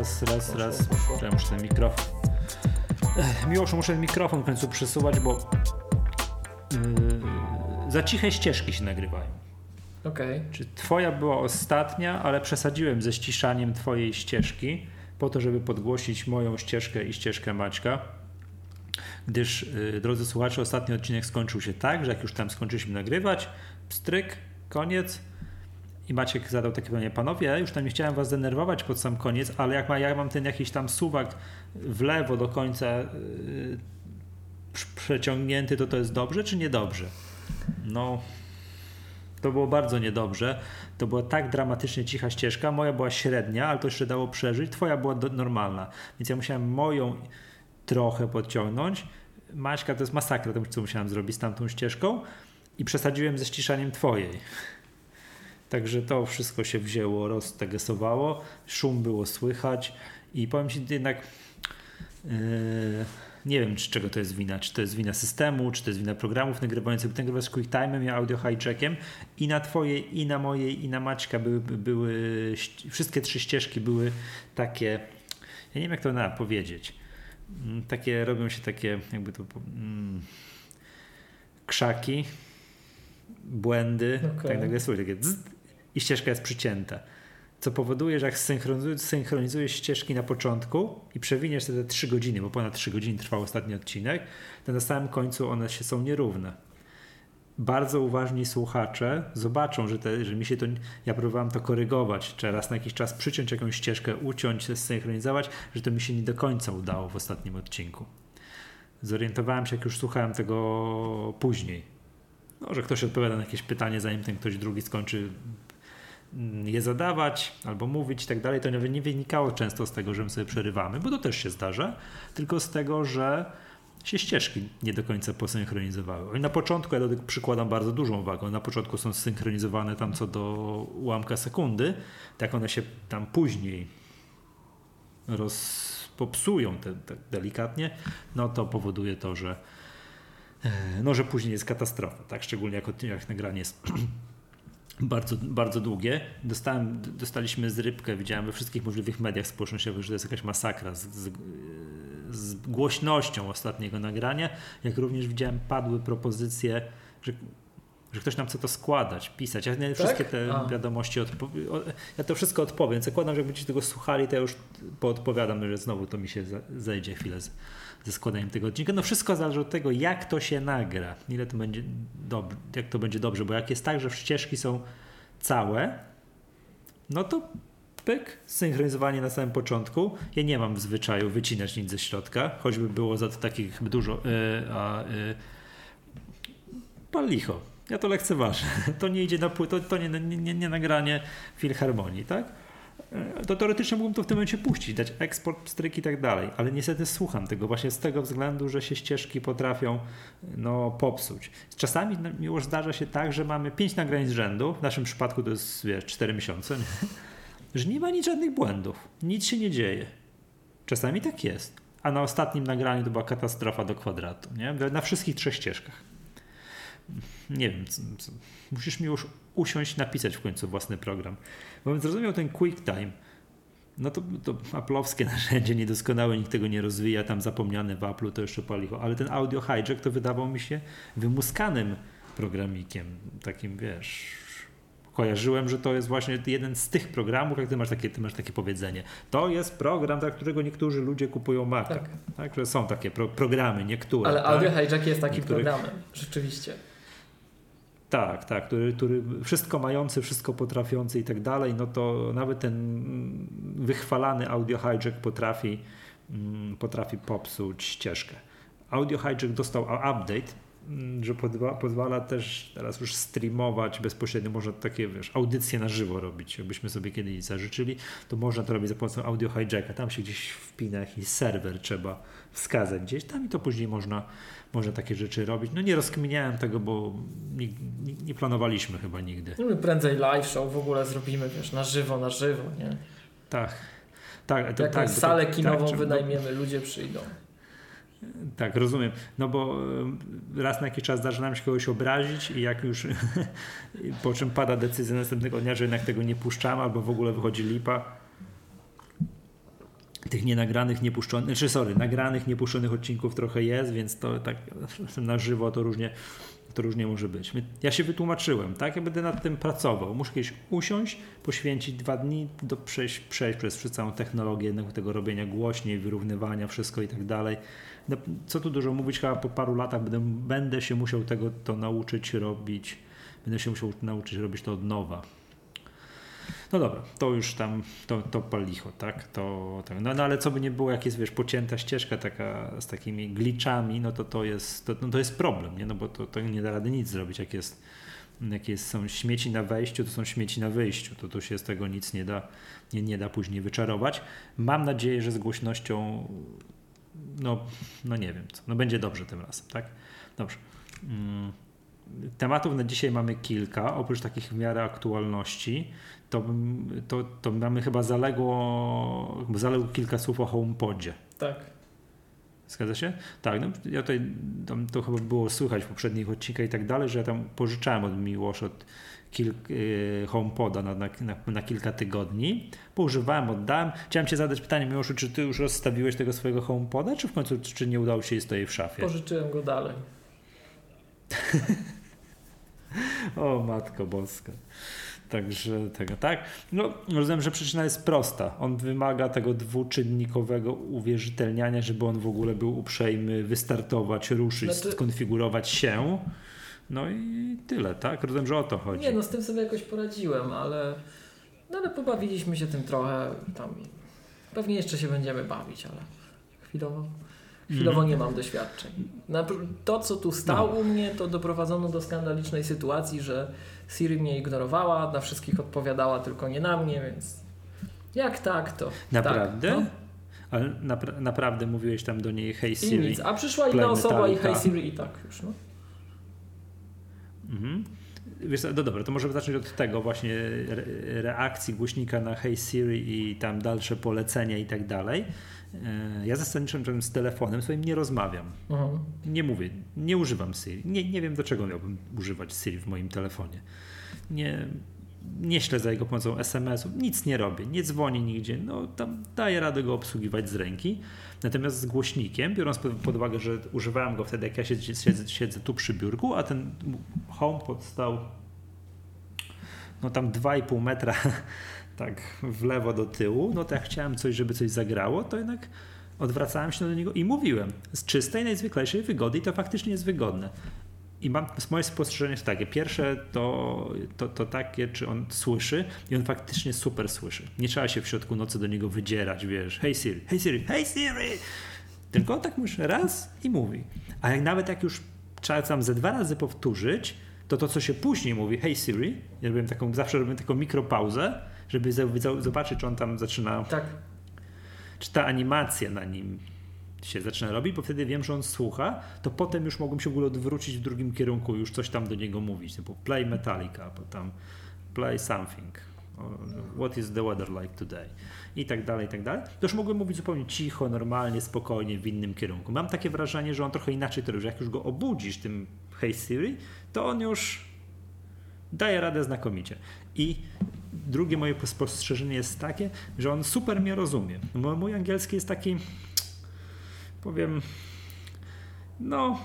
Raz, raz, raz. Ja muszę ten mikrofon. Miłoszu, muszę ten mikrofon w końcu przesuwać, bo yy, za ciche ścieżki się nagrywają. Okej. Okay. Czy twoja była ostatnia, ale przesadziłem ze ściszaniem twojej ścieżki po to, żeby podgłosić moją ścieżkę i ścieżkę Maćka. Gdyż, yy, drodzy słuchacze, ostatni odcinek skończył się tak, że jak już tam skończyliśmy nagrywać, pstryk, koniec, i Maciek zadał takie pytanie, panowie, ja już tam nie chciałem was denerwować pod sam koniec, ale jak, ma, jak mam ten jakiś tam suwak w lewo do końca yy, przeciągnięty, to to jest dobrze czy niedobrze? No, to było bardzo niedobrze. To była tak dramatycznie cicha ścieżka. Moja była średnia, ale to jeszcze dało przeżyć. Twoja była do, normalna. Więc ja musiałem moją trochę podciągnąć. Maćka to jest masakra, to co musiałem zrobić z tamtą ścieżką. I przesadziłem ze ściszaniem twojej. Także to wszystko się wzięło, roztegesowało, szum było słychać i powiem Ci jednak, yy, nie wiem, czy czego to jest wina, czy to jest wina systemu, czy to jest wina programów nagrywających, ty nagrywasz QuickTime'em, ja audio hijackiem i na twojej, i na mojej, i na Maćka były, były wszystkie trzy ścieżki były takie, ja nie wiem jak to na powiedzieć, mm, takie, robią się takie, jakby to, mm, krzaki, błędy, okay. tak nagle słyszę takie i ścieżka jest przycięta. Co powoduje, że jak synchronizujesz, ścieżki na początku i przewiniesz te 3 godziny, bo ponad 3 godziny trwał ostatni odcinek, to na samym końcu one się są nierówne. Bardzo uważni słuchacze zobaczą, że, te, że mi się to. Ja próbowałem to korygować, czy raz na jakiś czas przyciąć jakąś ścieżkę, uciąć, zsynchronizować, że to mi się nie do końca udało w ostatnim odcinku. Zorientowałem się, jak już słuchałem tego później. No, że ktoś odpowiada na jakieś pytanie, zanim ten ktoś drugi skończy je zadawać albo mówić i tak dalej, to nie wynikało często z tego, że my sobie przerywamy, bo to też się zdarza, tylko z tego, że się ścieżki nie do końca posynchronizowały. I na początku ja do tego przykładam bardzo dużą wagę. Na początku są synchronizowane tam co do ułamka sekundy, tak one się tam później rozpopsują te, tak delikatnie, no to powoduje to, że e, no, że później jest katastrofa, tak? Szczególnie jak, jak nagranie jest bardzo, bardzo długie. Dostałem, dostaliśmy zrybkę, widziałem we wszystkich możliwych mediach społecznościowych, że to jest jakaś masakra z, z, z głośnością ostatniego nagrania, jak również widziałem padły propozycje, że że ktoś nam chce to składać, pisać. Ja tak? wszystkie te A. wiadomości ja to wszystko odpowiem. Zakładam, że jak będziecie tego słuchali, to ja już poodpowiadam, że znowu to mi się zejdzie chwilę z, ze składaniem tego odcinka. No wszystko zależy od tego, jak to się nagra, ile to będzie jak to będzie dobrze, bo jak jest tak, że ścieżki są całe, no to pyk, synchronizowanie na samym początku. Ja nie mam w zwyczaju wycinać nic ze środka, choćby było za to takich dużo, yy, a yy, licho. Ja to lekceważę. To nie idzie na to, to nie, nie, nie nagranie filharmonii, tak? E, to teoretycznie mógłbym to w tym momencie puścić, dać eksport, stryk i tak dalej, ale niestety słucham tego właśnie z tego względu, że się ścieżki potrafią no, popsuć. Czasami już zdarza się tak, że mamy pięć nagrań z rzędu, w naszym przypadku to jest wiesz, 4 miesiące, nie? że nie ma nic żadnych błędów, nic się nie dzieje. Czasami tak jest, a na ostatnim nagraniu to była katastrofa do kwadratu, nie? na wszystkich trzech ścieżkach nie wiem, co, co. musisz mi już usiąść, napisać w końcu własny program. Bo bym zrozumiał ten QuickTime, no to, to Apple'owskie narzędzie niedoskonałe, nikt tego nie rozwija, tam zapomniane w Apple'u to jeszcze paliło, ale ten Audio Hijack to wydawał mi się wymuskanym programikiem, takim wiesz, kojarzyłem, że to jest właśnie jeden z tych programów, jak ty masz takie, ty masz takie powiedzenie. To jest program, dla którego niektórzy ludzie kupują Mac. Tak. tak. Że są takie pro, programy, niektóre. Ale tak? Audio Hijack jest takim Niektórych... programem, rzeczywiście. Tak, tak, który, który wszystko mający, wszystko potrafiący i tak dalej, no to nawet ten wychwalany audio hijack potrafi, mm, potrafi popsuć ścieżkę. Audio hijack dostał update, mm, że pozwala też teraz już streamować bezpośrednio, można takie wiesz, audycje na żywo robić. Jakbyśmy sobie kiedyś zażyczyli, to można to robić za pomocą audio hijacka. Tam się gdzieś wpina jakiś serwer, trzeba wskazać gdzieś tam i to później można może takie rzeczy robić. No nie rozkminiałem tego, bo nie, nie, nie planowaliśmy chyba nigdy. No prędzej live show w ogóle zrobimy, wiesz, na żywo, na żywo, nie? Tak. Tak, to, Jakąś tak, salę to, kinową tak, wynajmiemy, no, ludzie przyjdą. Tak, rozumiem. No bo raz na jakiś czas zdarza nam się kogoś obrazić i jak już po czym pada decyzja następnego dnia, że jednak tego nie puszczamy albo w ogóle wychodzi lipa, tych nienagranych, niepuszczonych, znaczy sorry, nagranych, niepuszczonych odcinków trochę jest, więc to tak na żywo to różnie, to różnie może być. Ja się wytłumaczyłem, tak? Ja będę nad tym pracował. Muszę kiedyś usiąść, poświęcić dwa dni, do przejść, przejść przez, przez całą technologię tego robienia głośniej, wyrównywania, wszystko i tak dalej. Co tu dużo mówić, chyba po paru latach będę, będę się musiał tego to nauczyć robić, będę się musiał nauczyć robić to od nowa. No dobra, to już tam, to, to palicho, tak? To, tak. No, no ale co by nie było, jak jest, wiesz, pocięta ścieżka taka z takimi glitchami, no to to jest, to, no to jest problem, nie? No bo to, to nie da rady nic zrobić, jak jest, jak jest, są śmieci na wejściu, to są śmieci na wyjściu, to, to się z tego nic nie da, nie, nie da później wyczarować. Mam nadzieję, że z głośnością, no, no nie wiem co, no będzie dobrze tym razem, tak? Dobrze. Mm. Tematów na dzisiaj mamy kilka, oprócz takich w miarę aktualności to, to, to mamy chyba zaległo, zaległo kilka słów o HomePodzie. Tak. Zgadza się? Tak, no ja tutaj, tam to chyba było słychać w poprzednich odcinkach i tak dalej, że ja tam pożyczałem od Miłosz od kilk, yy, HomePoda na, na, na, kilka tygodni. Poużywałem, oddałem. Chciałem cię zadać pytanie, Miłoszu, czy ty już rozstawiłeś tego swojego HomePoda, czy w końcu, czy nie udało się jest stoi w szafie? Pożyczyłem go dalej. o Matko Boska. Także tego, tak? No, rozumiem, że przyczyna jest prosta. On wymaga tego dwuczynnikowego uwierzytelniania, żeby on w ogóle był uprzejmy wystartować, ruszyć, znaczy... skonfigurować się. No i tyle, tak? Rozumiem, że o to chodzi. Nie, no z tym sobie jakoś poradziłem, ale, no, ale pobawiliśmy się tym trochę. Tam pewnie jeszcze się będziemy bawić, ale chwilowo. Chwilowo nie mam doświadczeń. To, co tu stało no. u mnie, to doprowadzono do skandalicznej sytuacji, że Siri mnie ignorowała, na wszystkich odpowiadała, tylko nie na mnie, więc jak tak, to. Naprawdę? Tak, no. Ale napra naprawdę mówiłeś tam do niej Hey Siri. I nic, a przyszła inna osoba i Hey Siri i tak już, no. Mhm. Wiesz, no dobra, to możemy zacząć od tego właśnie reakcji głośnika na Hey Siri i tam dalsze polecenia i tak dalej. E, ja zasadniczo z telefonem swoim nie rozmawiam. Mhm. Nie mówię, nie używam Siri. Nie, nie wiem, dlaczego miałbym używać Siri w moim telefonie. Nie, nie śledzę jego pomocą SMS-ów, nic nie robię, nie dzwonię nigdzie. No, tam daję radę go obsługiwać z ręki. Natomiast z głośnikiem, biorąc pod uwagę, że używałem go wtedy, jak ja siedzę, siedzę, siedzę tu przy biurku, a ten HomePod stał no tam 2,5 metra tak w lewo do tyłu, no to jak chciałem coś, żeby coś zagrało, to jednak odwracałem się do niego i mówiłem z czystej, najzwyklejszej wygody i to faktycznie jest wygodne. I mam, moje spostrzeżenie jest takie. Pierwsze to, to, to takie, czy on słyszy i on faktycznie super słyszy. Nie trzeba się w środku nocy do niego wydzierać, wiesz, hey Siri, hey Siri, hey Siri! Tylko on tak muszę raz i mówi. A jak nawet jak już trzeba tam ze dwa razy powtórzyć, to to, co się później mówi, hey Siri, ja robię taką, zawsze robię taką mikropauzę, żeby zobaczyć, czy on tam zaczyna. Tak. Czy ta animacja na nim się zaczyna robić, bo wtedy wiem, że on słucha, to potem już mogłem się w ogóle odwrócić w drugim kierunku, już coś tam do niego mówić, typu play Metallica, bo tam play something, what is the weather like today i tak dalej, i tak dalej. To już mogłem mówić zupełnie cicho, normalnie, spokojnie, w innym kierunku. Mam takie wrażenie, że on trochę inaczej to robi, jak już go obudzisz tym Hey Siri, to on już daje radę znakomicie. I drugie moje spostrzeżenie jest takie, że on super mnie rozumie. Mój angielski jest taki, powiem, no,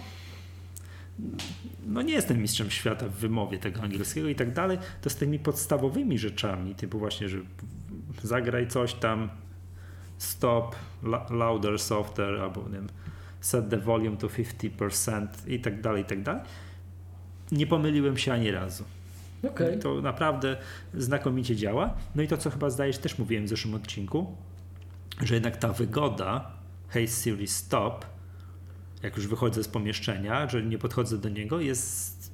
no nie jestem mistrzem świata w wymowie tego angielskiego i tak dalej, to z tymi podstawowymi rzeczami, typu właśnie, że zagraj coś tam, stop, louder, softer, albo nie wiem, set the volume to 50% i tak dalej, i tak dalej. Nie pomyliłem się ani razu. Okay. To naprawdę znakomicie działa. No i to, co chyba zdajesz, też mówiłem w zeszłym odcinku, że jednak ta wygoda Hey Siri Stop, jak już wychodzę z pomieszczenia, że nie podchodzę do niego, jest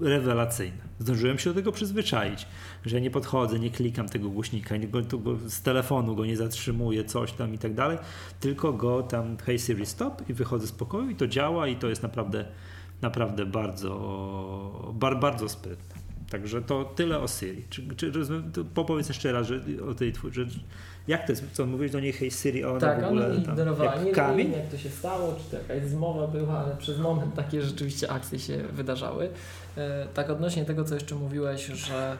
rewelacyjna. Zdążyłem się do tego przyzwyczaić, że nie podchodzę, nie klikam tego głośnika, nie go, go, z telefonu go nie zatrzymuję, coś tam i tak dalej, tylko go tam Hey Siri Stop i wychodzę z pokoju i to działa i to jest naprawdę naprawdę bardzo, bar, bardzo sprytne. Także to tyle o Siri. Czy, czy powiedz jeszcze raz, że o tej że, jak to jest, co mówisz do niej, hej Siri, ona tak, w ogóle ona ignorowała. Nie, nie wiem jak to się stało, czy to jakaś zmowa była, ale przez moment takie rzeczywiście akcje się wydarzały. E, tak odnośnie tego, co jeszcze mówiłeś, że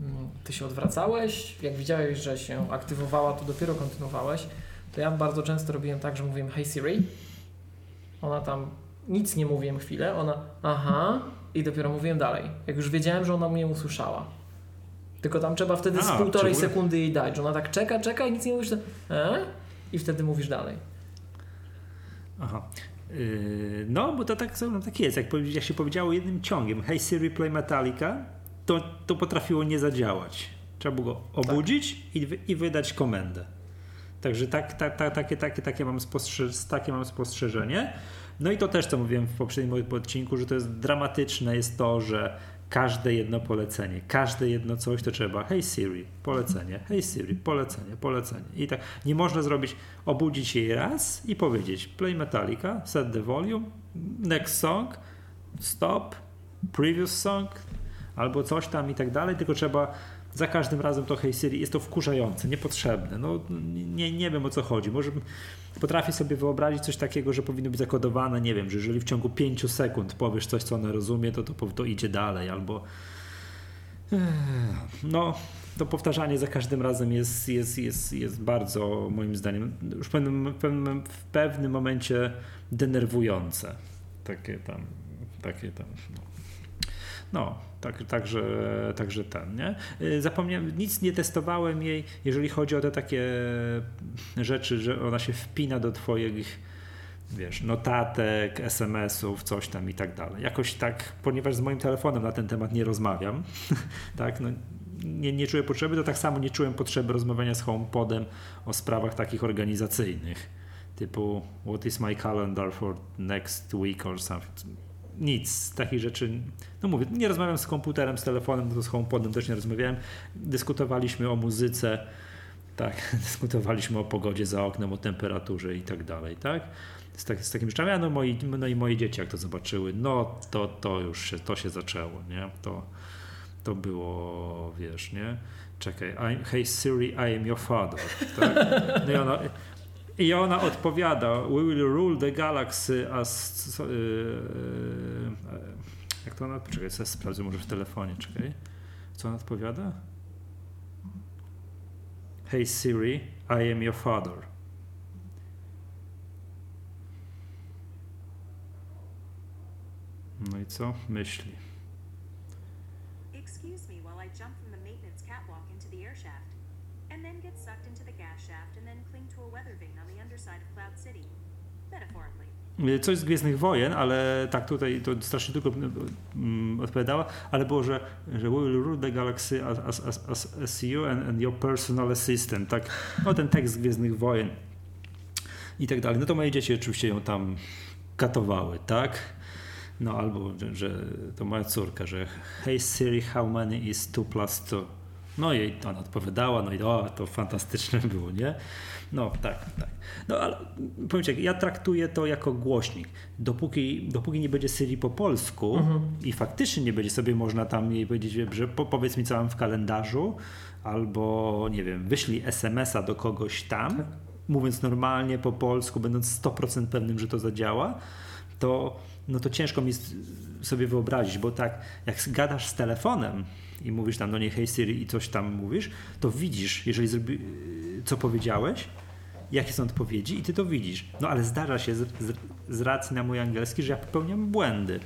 mm, ty się odwracałeś, jak widziałeś, że się aktywowała, to dopiero kontynuowałeś. to ja bardzo często robiłem tak, że mówiłem Hey Siri. Ona tam nic nie mówiłem chwilę, ona aha i dopiero mówiłem dalej. Jak już wiedziałem, że ona mnie usłyszała. Tylko tam trzeba wtedy A, z półtorej sekundy jej dać, że ona tak czeka, czeka i nic nie mówisz, to e? i wtedy mówisz dalej. Aha. Yy, no, bo to tak, no, tak jest. Jak, jak się powiedziało jednym ciągiem, hey Siri play Metallica, to, to potrafiło nie zadziałać. Trzeba było go obudzić i, wy- i wydać komendę. Także tak, tak, tak, takie, takie, takie, mam spostrze- takie mam spostrzeżenie. No i to też, co mówiłem w poprzednim odcinku, że to jest dramatyczne jest to, że każde jedno polecenie, każde jedno coś to trzeba hey Siri, polecenie, hey Siri, polecenie, polecenie. I tak nie można zrobić, obudzić jej raz i powiedzieć play Metallica, set the volume, next song, stop, previous song, albo coś tam i tak dalej, tylko trzeba za każdym razem to Hey Siri jest to wkurzające, niepotrzebne. No, nie, nie wiem o co chodzi. Może potrafię sobie wyobrazić coś takiego, że powinno być zakodowane, nie wiem, że jeżeli w ciągu 5 sekund powiesz coś, co ona rozumie, to to, to idzie dalej, albo no, to powtarzanie za każdym razem jest, jest, jest, jest bardzo, moim zdaniem, już w pewnym, w pewnym momencie denerwujące. Takie tam, takie tam, no. No, tak, także, także ten, nie? Y, Zapomniałem, nic nie testowałem jej, jeżeli chodzi o te takie rzeczy, że ona się wpina do twoich, wiesz, notatek, SMS-ów, coś tam i tak dalej. Jakoś tak, ponieważ z moim telefonem na ten temat nie rozmawiam, tak, no, nie, nie czuję potrzeby, to tak samo nie czułem potrzeby rozmawiania z HomePodem o sprawach takich organizacyjnych, typu what is my calendar for next week or something. Nic z takich rzeczy. No mówię, nie rozmawiam z komputerem, z telefonem, z HomePodem też nie rozmawiałem. Dyskutowaliśmy o muzyce, tak, dyskutowaliśmy o pogodzie za oknem, o temperaturze i tak dalej, tak? Z, tak, z takimi rzeczami, a no, moi, no i moje dzieci jak to zobaczyły, no to, to już się, to się zaczęło, nie? To, to było, wiesz, nie? Czekaj, I'm, hey Siri, I am your father, tak? No i ona, i ona odpowiada, we will rule the galaxy as... yy, jak to ona... Czekaj, sobie sprawdzę może w telefonie, czekaj. Co ona odpowiada? Hey Siri, I am your father. No i co? Myśli. Coś z Gwiezdnych Wojen, ale tak tutaj to strasznie tylko mm, odpowiadała, ale było, że, że we will rule the galaxy as, as, as, as, you and, and your personal assistant, tak? No ten tekst z Gwiezdnych Wojen i tak dalej. No to moje dzieci oczywiście ją tam katowały, tak? No albo, że, że to moja córka, że hey Siri, how many is 2 plus 2? No i ona odpowiadała, no i o, to fantastyczne było, nie? No tak, tak. No ale powiem ci, ja traktuję to jako głośnik. Dopóki, dopóki nie będzie Siri po polsku i faktycznie nie będzie sobie można tam jej powiedzieć, że po, powiedz mi co mam w kalendarzu, albo nie wiem, wyślij SMS-a do kogoś tam, mówiąc normalnie po polsku, będąc 100% pewnym, że to zadziała, to, no to ciężko mi sobie wyobrazić, bo tak jak gadasz z telefonem i mówisz tam do niej hey Siri i coś tam mówisz, to widzisz, jeżeli zrobi, co powiedziałeś, jakie są odpowiedzi i ty to widzisz. No ale zdarza się z, z, z racji na mój angielski, że ja popełniam błędy.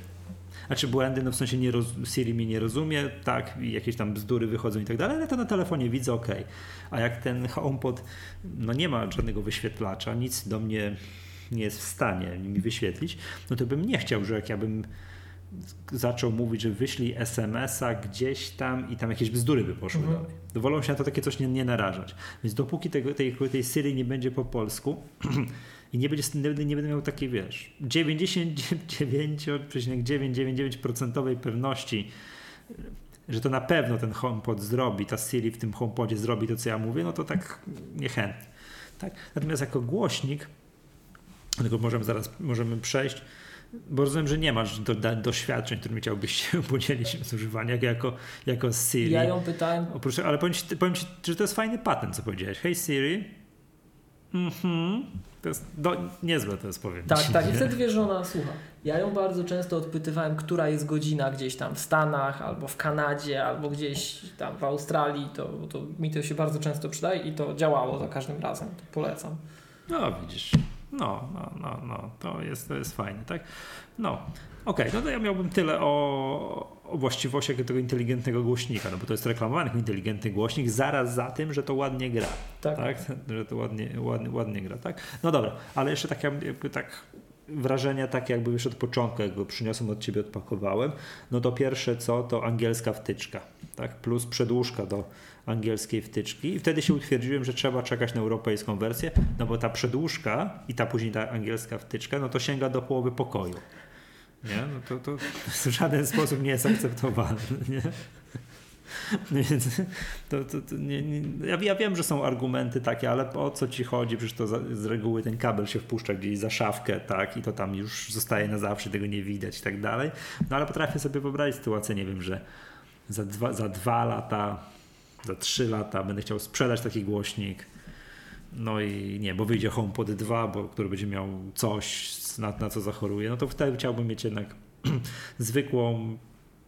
Znaczy błędy, no w sensie nie roz, Siri mnie nie rozumie, tak, jakieś tam bzdury wychodzą i tak dalej, ale to na telefonie widzę, ok. A jak ten HomePod, no nie ma żadnego wyświetlacza, nic do mnie nie jest w stanie mi wyświetlić, no to bym nie chciał, że jak ja bym zaczął mówić, że wyślij SMS-a gdzieś tam i tam jakieś bzdury by poszły Mhm. dalej. Wolą się na to takie coś nie, nie narażać. Więc dopóki tego, tej, tej Siri nie będzie po polsku i nie, będzie, nie, nie będę miał takiej, wiesz, 99,999% pewności, że to na pewno ten HomePod zrobi, ta Siri w tym HomePodzie zrobi to, co ja mówię, no to tak niechętnie. Tak? Natomiast jako głośnik, tylko możemy zaraz możemy przejść, bo rozumiem, że nie masz do, do, doświadczeń, którymi chciałbyś się podzielić z używania jako, jako Siri. Ja ją pytałem, Oprócz, ale powiem ci, powiem ci, że to jest fajny patent, co powiedziałeś. Hey Siri. Mhm. To jest do, niezłe, to jest powiem. tak, ci, tak, i nie? wtedy wiesz, że ona słucha. Ja ją bardzo często odpytywałem, która jest godzina gdzieś tam w Stanach, albo w Kanadzie, albo gdzieś tam w Australii, to, to mi to się bardzo często przydaje i to działało za każdym razem, to polecam. No widzisz. No, no, no, no. To jest, to jest fajne, tak? No. Okej, no to ja miałbym tyle o, o właściwościach tego inteligentnego głośnika, no bo to jest reklamowany jako inteligentny głośnik, zaraz za tym, że to ładnie gra. Tak. tak? Że to ładnie, ładnie, ładnie gra, tak? No dobra, ale jeszcze tak jakby tak wrażenia takie jakby już od początku, jak go przyniosłem od ciebie, odpakowałem, no to pierwsze co, to angielska wtyczka, tak? Plus przedłużka do angielskiej wtyczki i wtedy się utwierdziłem, że trzeba czekać na europejską wersję, no bo ta przedłużka i ta później ta angielska wtyczka, no to sięga do połowy pokoju. Nie? No to, to w żaden sposób nie jest akceptowalne. Nie? To, to, to nie, nie, ja, ja wiem, że są argumenty takie, ale o co ci chodzi? Przecież to za, z reguły ten kabel się wpuszcza gdzieś za szafkę, tak? I to tam już zostaje na zawsze, tego nie widać i tak dalej. No ale potrafię sobie wyobrazić sytuację, nie wiem, że za dwa, za dwa lata, za trzy lata będę chciał sprzedać taki głośnik. No i nie, bo wyjdzie HomePod 2, bo, który będzie miał coś, na, na co zachoruje, no to wtedy chciałbym mieć jednak zwykłą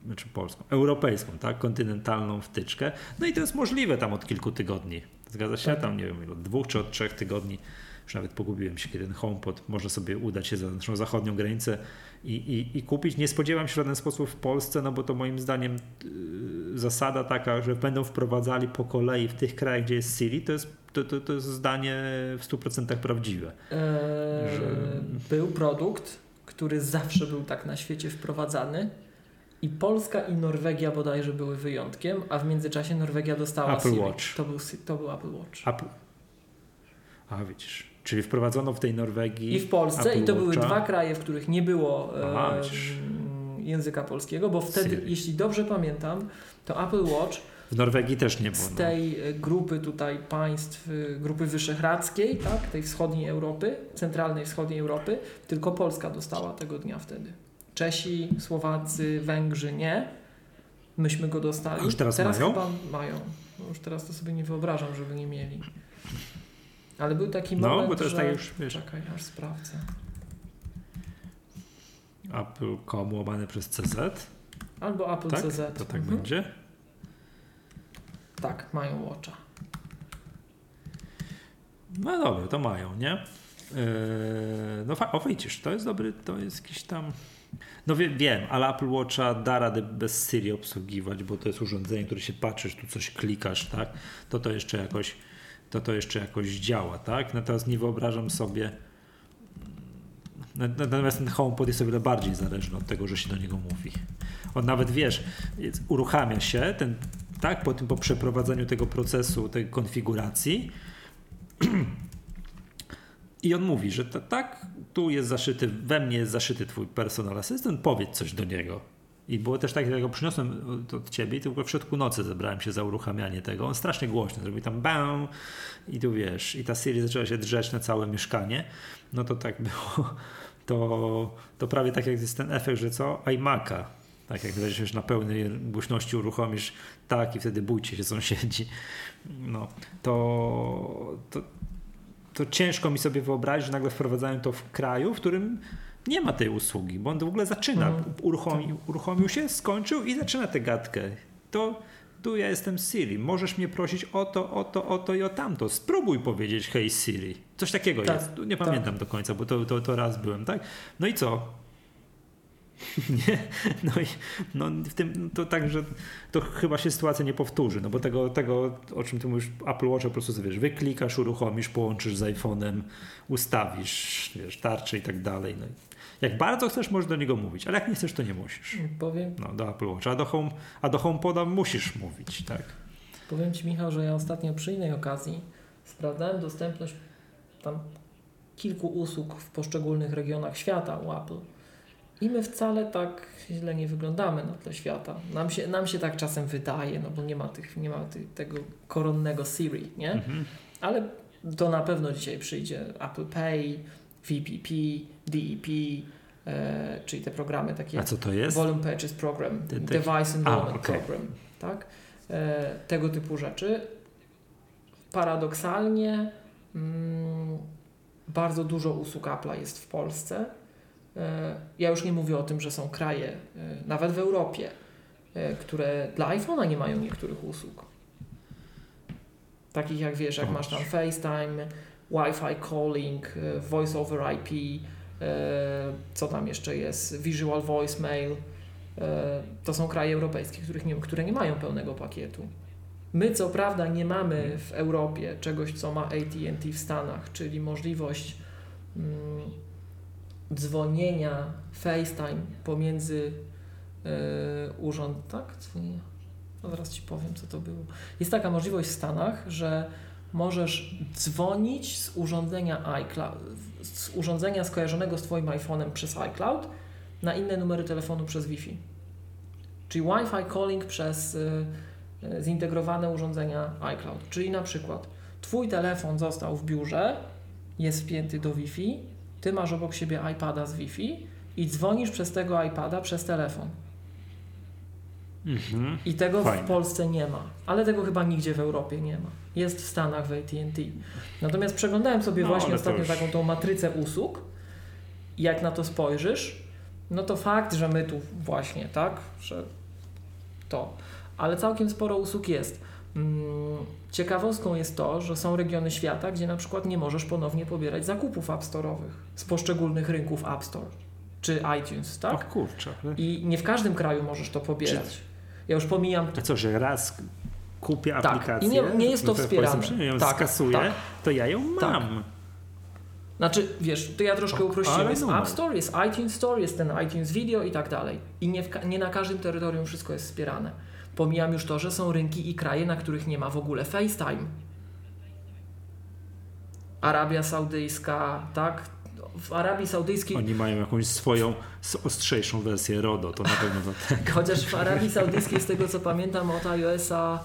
znaczy polską, europejską, tak, kontynentalną wtyczkę. No i to jest możliwe tam od kilku tygodni. Zgadza się? Tak. Tam nie wiem, od dwóch czy od trzech tygodni. Już nawet pogubiłem się, kiedy ten HomePod może sobie udać się za naszą zachodnią granicę i, i, i kupić. Nie spodziewam się w żaden sposób w Polsce, no bo to moim zdaniem yy, zasada taka, że będą wprowadzali po kolei w tych krajach, gdzie jest Siri, to jest, to, to, to jest zdanie w 100% prawdziwe. Eee, Że- Był produkt, który zawsze był tak na świecie wprowadzany. I Polska i Norwegia bodajże były wyjątkiem, a w międzyczasie Norwegia dostała Apple Siri. Watch. To był, to był Apple Watch. Apple. A widzisz, czyli wprowadzono w tej Norwegii. I w Polsce, Apple i to były Watcha. dwa kraje, w których nie było Aha, e, języka polskiego, bo wtedy, Siri. jeśli dobrze pamiętam, to Apple Watch W Norwegii też nie było. z no. tej e, grupy tutaj państw, e, grupy wyszehradzkiej, tak, tej wschodniej Europy, centralnej wschodniej Europy, tylko Polska dostała tego dnia wtedy. Czesi, Słowacy, Węgrzy nie. Myśmy go dostali. A już teraz mają? chyba mają. No już teraz to sobie nie wyobrażam, żeby nie mieli. Ale był taki No, moment, bo to że... tak już, wiesz, Czekaj, aż sprawdzę. Apple.com łamane przez CZ, Albo Apple tak? CZ. To tak Mhm. będzie. Tak, mają Watcha. No dobra, to mają, nie? Yy, no fa- o widzisz, to jest dobry, to jest jakiś tam... No wie, wiem, ale Apple Watcha da radę bez Siri obsługiwać, bo to jest urządzenie, które się patrzysz, tu coś klikasz, tak? To to jeszcze jakoś, to to jeszcze jakoś działa, tak? Natomiast nie wyobrażam sobie... Natomiast ten HomePod jest o wiele bardziej zależny od tego, że się do niego mówi. On nawet, wiesz, uruchamia się ten, tak, po tym, po przeprowadzeniu tego procesu, tej konfiguracji, i on mówi, że tak, tu jest zaszyty, we mnie jest zaszyty twój personal assistant, powiedz coś do niego. I było też tak, jak go przyniosłem to od ciebie i tylko w środku nocy zebrałem się za uruchamianie tego. On strasznie głośno zrobił tam bam i tu wiesz, i ta Siri zaczęła się drzeć na całe mieszkanie. No to tak było. To, to prawie tak jak jest ten efekt, że co? iMac'a. Tak jak weźmiesz na pełnej głośności uruchomisz tak i wtedy bójcie się sąsiedzi. No, to, to, to ciężko mi sobie wyobrazić, że nagle wprowadzają to w kraju, w którym nie ma tej usługi, bo on w ogóle zaczyna. Mhm. Uruchomił, uruchomił się, skończył i zaczyna tę gadkę. To tu ja jestem Siri. Możesz mnie prosić o to, o to, o to i o tamto. Spróbuj powiedzieć hej Siri. Coś takiego Tak, jest. Nie tak. pamiętam do końca, bo to, to, to raz byłem, tak? No i co? Nie? No i no w tym, to tak, że to chyba się sytuacja nie powtórzy, no bo tego, tego o czym ty mówisz, Apple Watch po prostu sobie, wiesz, wyklikasz, uruchomisz, połączysz z iPhone'em, ustawisz, wiesz, tarczy i tak dalej. No. Jak bardzo chcesz, możesz do niego mówić, ale jak nie chcesz, to nie musisz. Powiem, No, do Apple Watch, a do, home, a do HomePoda musisz mówić, tak? powiem Ci, Michał, że ja ostatnio przy innej okazji sprawdzałem dostępność tam kilku usług w poszczególnych regionach świata u Apple. I my wcale tak źle nie wyglądamy na tle świata. Nam się, nam się tak czasem wydaje, no bo nie ma, tych, nie ma tych, tego koronnego Siri, nie? Mhm. Ale to na pewno dzisiaj przyjdzie Apple Pay, VPP, DEP, e, czyli te programy takie A co to jest? Volume Purchase Program, Device Enrollment okej. Program, tak? E, tego typu rzeczy. Paradoksalnie mm, bardzo dużo usług Apple'a jest w Polsce. E, ja już nie mówię o tym, że są kraje, e, nawet w Europie, e, które dla iPhone'a nie mają niektórych usług. Takich jak wiesz, jak masz tam FaceTime, Wi-Fi calling, voice over IP, co tam jeszcze jest, visual voicemail. To są kraje europejskie, których nie, które nie mają pełnego pakietu. My co prawda nie mamy w Europie czegoś, co ma AT&T w Stanach, czyli możliwość mm, dzwonienia FaceTime pomiędzy e, urząd, tak? Dzwonienia. No zaraz Ci powiem, co to było. Jest taka możliwość w Stanach, że możesz dzwonić z urządzenia iCloud, z urządzenia skojarzonego z Twoim iPhone'em przez iCloud na inne numery telefonu przez Wi-Fi. Czyli Wi-Fi calling przez y, y, zintegrowane urządzenia iCloud. Czyli na przykład Twój telefon został w biurze, jest wpięty do Wi-Fi, Ty masz obok siebie iPada z Wi-Fi i dzwonisz przez tego iPada przez telefon. Mhm. I tego Fajne. w Polsce nie ma, ale tego chyba nigdzie w Europie nie ma. Jest w Stanach w AT&T. Natomiast przeglądałem sobie No, właśnie ostatnio już- taką tą matrycę usług. I Jak na to spojrzysz, no to fakt, że my tu właśnie, tak, że to. Ale całkiem sporo usług jest. Ciekawostką jest to, że są regiony świata, gdzie na przykład nie możesz ponownie pobierać zakupów App Store'owych z poszczególnych rynków App Store czy iTunes, tak? O kurczę. I nie w każdym kraju możesz to pobierać. Ja już pomijam A co, że raz kupię Tak. aplikację, I nie- nie jest to no wspierane. Polsce ją Tak, skasuję, tak. to ja ją Tak. mam. Znaczy, wiesz, to ja troszkę uprościłem. Jest. App Store, jest iTunes Store, jest ten iTunes Video i tak dalej. I nie, w, nie na każdym terytorium wszystko jest wspierane. Pomijam już to, że są rynki i kraje, na których nie ma w ogóle FaceTime. Arabia Saudyjska, tak? W Arabii Saudyjskiej, Oni mają jakąś swoją ostrzejszą wersję RODO, to na pewno za tak. chociaż w Arabii Saudyjskiej, z tego co pamiętam, od iOSa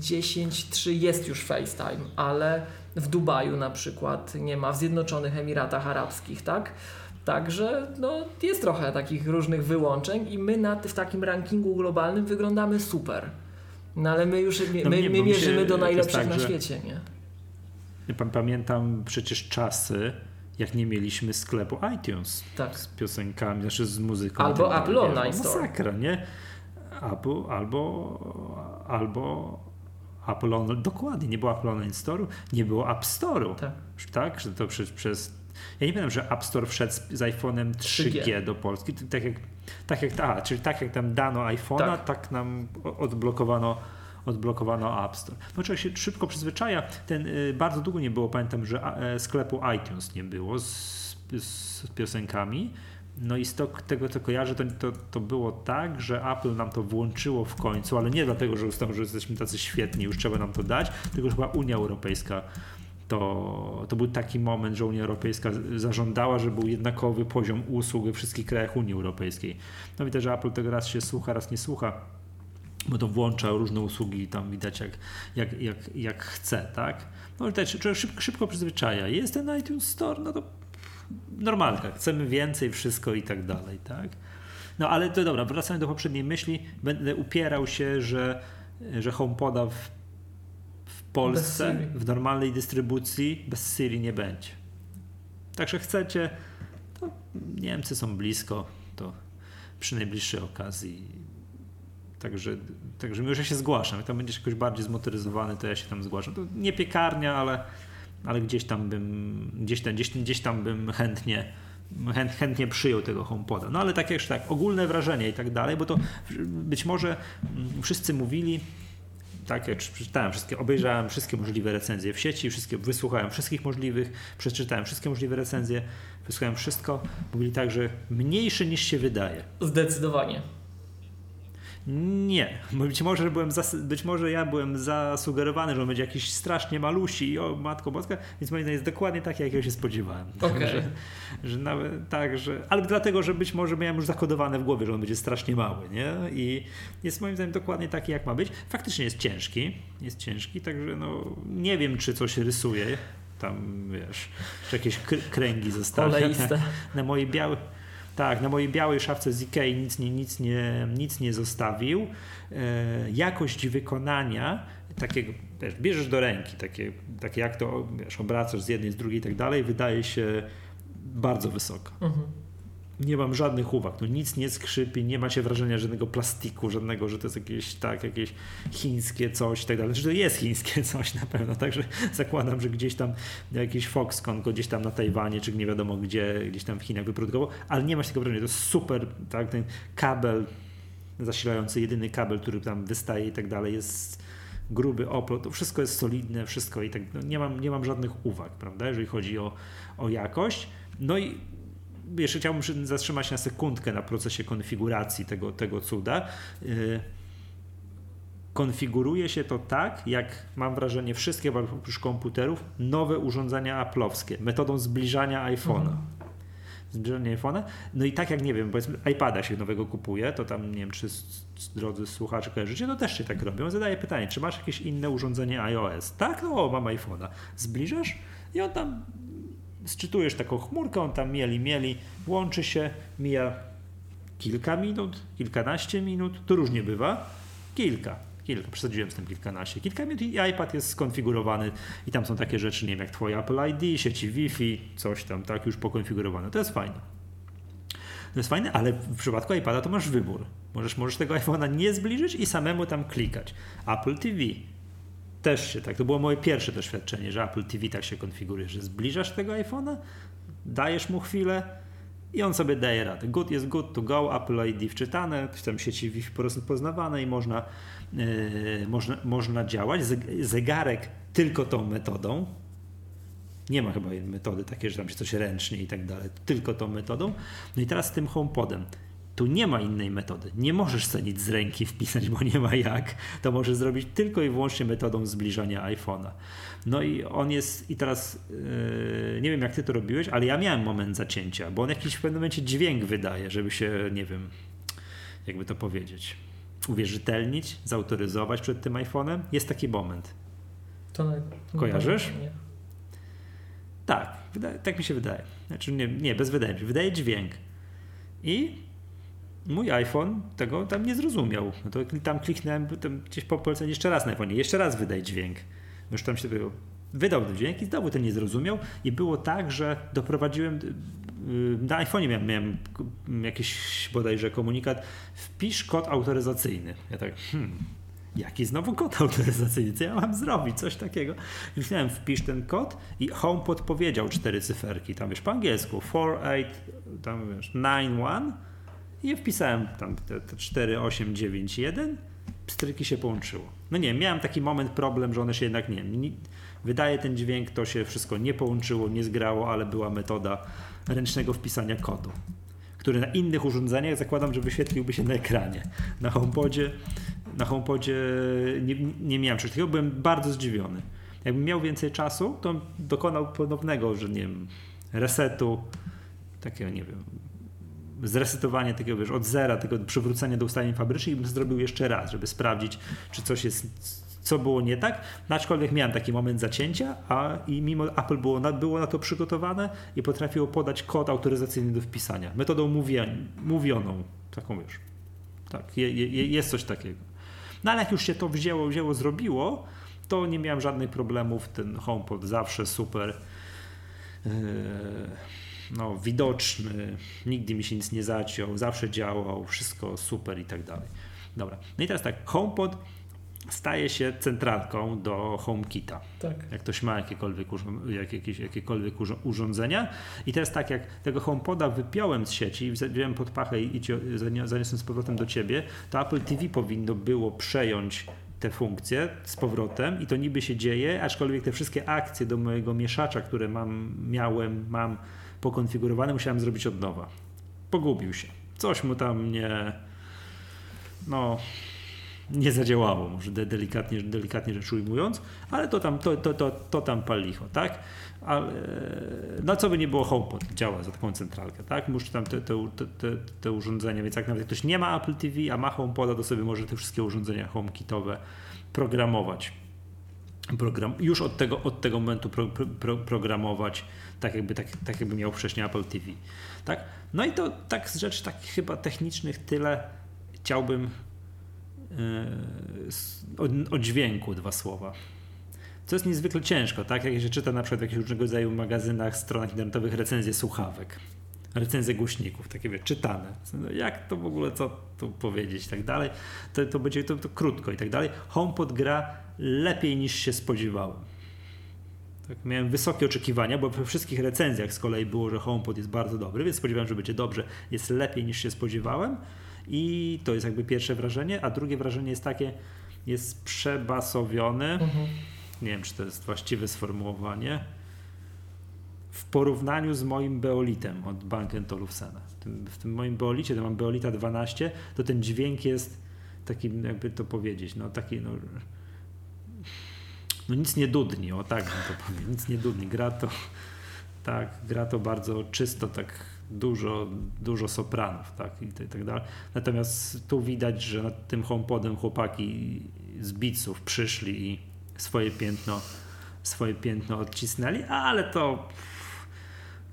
10.3 jest już FaceTime, ale w Dubaju na przykład nie ma, w Zjednoczonych Emiratach Arabskich, tak? Także no, jest trochę takich różnych wyłączeń i my na, w takim rankingu globalnym wyglądamy super. No ale my już my, No my, nie, my bo mi się- mierzymy do najlepszych tak, na świecie, nie? Ja Pamiętam przecież czasy, jak nie mieliśmy sklepu iTunes Tak. z piosenkami, znaczy z muzyką. Albo Apple dalej. Online No, Store. Masakra, nie? Apple, albo, albo Apple Online, dokładnie, nie było Apple Online Store'u, nie było App Store'u. Tak. Tak, że to przez, przez ja nie pamiętam, że App Store wszedł z, z iPhone'em 3G, 3G. do Polski, tak jak, tak jak, a, czyli tak jak tam dano iPhone'a, Tak. tak. nam odblokowano odblokowano App Store. No człowiek się szybko przyzwyczaja. Ten, y, bardzo długo nie było, pamiętam, że a, e, sklepu iTunes nie było z, z piosenkami. No i z to, tego, co kojarzę, to, to, to było tak, że Apple nam to włączyło w końcu, ale nie dlatego, że uznał, że jesteśmy tacy świetni, już trzeba nam to dać, tylko że chyba Unia Europejska to, to był taki moment, że Unia Europejska zażądała, żeby był jednakowy poziom usług we wszystkich krajach Unii Europejskiej. No widać, że Apple tego raz się słucha, raz nie słucha, bo to włącza różne usługi tam widać jak, jak, jak, jak chce, tak? No ale też człowiek szybko, szybko przyzwyczaja. Jest ten iTunes Store, no to normalka, chcemy więcej, wszystko i tak dalej, tak? No ale to dobra, wracając do poprzedniej myśli, będę upierał się, że, że HomePoda w, Polsce, w normalnej dystrybucji bez Siri nie będzie. Także chcecie, to Niemcy są blisko, to przy najbliższej okazji. Także, także już ja się zgłaszam. Jak tam będziesz jakoś bardziej zmotoryzowany, to ja się tam zgłaszam. To nie piekarnia, ale, ale gdzieś tam bym gdzieś tam, gdzieś, gdzieś tam bym chętnie chęt, chętnie przyjął tego HomePoda. No ale tak jak tak, ogólne wrażenie i tak dalej, bo to być może mm, wszyscy mówili, tak, ja przeczytałem wszystkie, obejrzałem wszystkie możliwe recenzje w sieci, wszystkie, wysłuchałem wszystkich możliwych, przeczytałem wszystkie możliwe recenzje, wysłuchałem wszystko. Mówili tak, że mniejszy niż się wydaje. Zdecydowanie. Nie, być może, byłem zas- być może ja byłem zasugerowany, że on będzie jakiś strasznie malusi i o matko boska, więc moim zdaniem jest dokładnie taki, jakiego się spodziewałem. Okej. Że, że nawet tak, że, ale dlatego, że być może miałem już zakodowane w głowie, że on będzie strasznie mały, nie? I jest moim zdaniem dokładnie taki, jak ma być. Faktycznie jest ciężki, jest ciężki, także no nie wiem, czy coś rysuje, tam wiesz, czy jakieś kr- kręgi zostawia Oleiste. na mojej białej. Tak, na mojej białej szafce z Ikei nic nie, nic nie, nic nie zostawił. E, jakość wykonania takiego, wiesz, bierzesz do ręki, takie, takie jak to wiesz, obracasz z jednej, z drugiej i tak dalej, wydaje się bardzo wysoka. Mhm. Nie mam żadnych uwag. No nic nie skrzypi, nie macie wrażenia żadnego plastiku, żadnego, że to jest jakieś tak, jakieś chińskie coś i tak dalej. Znaczy to jest chińskie coś na pewno, także zakładam, że gdzieś tam jakiś Foxconn go gdzieś tam na Tajwanie, czy nie wiadomo gdzie, gdzieś tam w Chinach wyprodukował, ale nie masz tego wrażenia. To jest super, tak, ten kabel zasilający, jedyny kabel, który tam wystaje i tak dalej, jest gruby oplot, to wszystko jest solidne, wszystko i tak, no nie, mam, nie mam żadnych uwag, prawda, jeżeli chodzi o, o jakość. No i jeszcze chciałbym się zatrzymać na sekundkę na procesie konfiguracji tego, tego cuda. Yy, konfiguruje się to tak, jak mam wrażenie wszystkie oprócz komputerów, nowe urządzenia Apple'owskie, metodą zbliżania iPhone'a. Mhm. Zbliżanie iPhone'a. No i tak jak nie wiem, powiedzmy iPada się nowego kupuje, to tam nie wiem, czy drodzy słuchacze kojarzycie, to też się tak robią. Zadaję pytanie, czy masz jakieś inne urządzenie iOS? Tak, no mam iPhone'a. Zbliżasz i on tam sczytujesz taką chmurkę, on tam mieli, mieli, łączy się, mija kilka minut, kilkanaście minut, to różnie bywa, kilka, kilka, przesadziłem z tym kilkanaście, kilka minut i iPad jest skonfigurowany i tam są takie rzeczy, nie wiem, jak twoje Apple ID, sieci Wi-Fi, coś tam, tak, już pokonfigurowane, to jest fajne. To jest fajne, ale w przypadku iPada to masz wybór. Możesz, możesz tego iPhone'a nie zbliżyć i samemu tam klikać. Apple TV też się tak, to było moje pierwsze doświadczenie, że Apple TV tak się konfiguruje, że zbliżasz tego iPhone'a, dajesz mu chwilę i on sobie daje radę. Good jest good to go, Apple ID wczytane, coś tam sieci Wi-Fi poznawane i można, yy, można, można działać. Zeg- Zegarek tylko tą metodą, nie ma chyba metody takiej, że tam się coś ręcznie i tak dalej, tylko tą metodą. No i teraz z tym HomePodem. Tu nie ma innej metody. Nie możesz sobie nic z ręki wpisać, bo nie ma jak. To możesz zrobić tylko i wyłącznie metodą zbliżania iPhone'a. No i on jest, i teraz yy, nie wiem jak ty to robiłeś, ale ja miałem moment zacięcia, bo on jakiś w pewnym momencie dźwięk wydaje, żeby się, nie wiem, jakby to powiedzieć, uwierzytelnić, zautoryzować przed tym iPhone'em. Jest taki moment. To na- Kojarzysz? Nie. Tak, wydaje, tak mi się wydaje. Znaczy nie, nie, bez wydaje mi się. Wydaje dźwięk. I mój iPhone tego tam nie zrozumiał. No to tam kliknąłem tam gdzieś po poleceniu jeszcze raz na iPhone. Jeszcze raz wydaj dźwięk. Już tam się tego wydał ten dźwięk i znowu ten nie zrozumiał. I było tak, że doprowadziłem yy, na iPhone'ie miałem, miałem jakiś bodajże komunikat wpisz kod autoryzacyjny. Ja tak, hmm, Jaki znowu kod autoryzacyjny? Co ja mam zrobić? Coś takiego. I myślałem, wpisz ten kod i Home podpowiedział cztery cyferki. Tam wiesz, po angielsku 4, 8, tam wiesz, 9, 1 i wpisałem tam te, te 4, 8, 9, 1. Pstryki się połączyło. No nie, miałem taki moment, problem, że one się jednak nie, nie wydaje ten dźwięk, to się wszystko nie połączyło, nie zgrało, ale była metoda ręcznego wpisania kodu który na innych urządzeniach zakładam, że wyświetliłby się na ekranie. Na HomePodzie, na HomePodzie nie, nie miałem czegoś takiego, byłem bardzo zdziwiony. Jakbym miał więcej czasu, to dokonał ponownego, że nie wiem, resetu, takiego, nie wiem, zresetowanie takiego, wiesz, od zera, tego przywrócenia do ustawień fabrycznych i bym zrobił jeszcze raz, żeby sprawdzić, czy coś jest, co było nie tak. No, aczkolwiek miałem taki moment zacięcia, a i mimo Apple było na, było na to przygotowane i potrafiło podać kod autoryzacyjny do wpisania. Metodą mówia, mówioną, taką wiesz. Tak, je, je, jest coś takiego. No ale jak już się to wzięło, wzięło, zrobiło, to nie miałem żadnych problemów. Ten HomePod zawsze super. Yy, no, widoczny, nigdy mi się nic nie zaciął, zawsze działał, wszystko super i tak dalej. Dobra. No i teraz tak, HomePod staje się centralką do HomeKita. Tak. Jak ktoś ma jakiekolwiek, jak, jakieś, jakiekolwiek urządzenia. I teraz tak, jak tego HomePoda wypiąłem z sieci wziąłem pod pachę i zaniosłem z powrotem do ciebie, to Apple TV powinno było przejąć te funkcje z powrotem i to niby się dzieje, aczkolwiek te wszystkie akcje do mojego mieszacza, które mam, miałem, mam pokonfigurowane, musiałem zrobić od nowa. Pogubił się. Coś mu tam nie, no, nie zadziałało, może de- delikatnie, delikatnie rzecz ujmując, ale to tam, to, to, to, to tam pal tak? Ale, no co by nie było, HomePod działa za taką centralkę, tak? Muszę tam te, te, te, te, te urządzenia, więc jak nawet ktoś nie ma Apple TV, a ma HomePoda, to sobie może te wszystkie urządzenia HomeKitowe programować. Program, już od tego, od tego momentu pro, pro, pro, programować, tak jakby, tak, tak jakby miał wcześniej Apple TV. Tak? No i to tak z rzeczy takich chyba technicznych tyle chciałbym Yy, o, o dźwięku dwa słowa. Co jest niezwykle ciężko, tak? Jak się czyta na przykład w jakichś różnego rodzaju magazynach, stronach internetowych recenzje słuchawek. recenzje głośników, takie wie, czytane. No jak to w ogóle, co tu powiedzieć i tak dalej. To, to będzie to, to krótko i tak dalej. HomePod gra lepiej niż się spodziewałem. Tak, miałem wysokie oczekiwania, bo we wszystkich recenzjach z kolei było, że HomePod jest bardzo dobry, więc spodziewałem, że będzie dobrze. Jest lepiej niż się spodziewałem i to jest jakby pierwsze wrażenie, a drugie wrażenie jest takie, jest przebasowiony. Mhm. Nie wiem, czy to jest właściwe sformułowanie. W porównaniu z moim Beolitem od Bank Olufsena. W tym, w tym moim Beolicie, to mam Beolita 12, to ten dźwięk jest taki, jakby to powiedzieć, no taki, no, no nic nie dudni, o tak bym to powiedział, nic nie dudni. Gra to, tak, gra to bardzo czysto, tak dużo, dużo sopranów, tak, i, tak dalej. Natomiast tu widać, że nad tym HomePodem chłopaki z Beatsów przyszli i swoje piętno, swoje piętno odcisnęli, ale to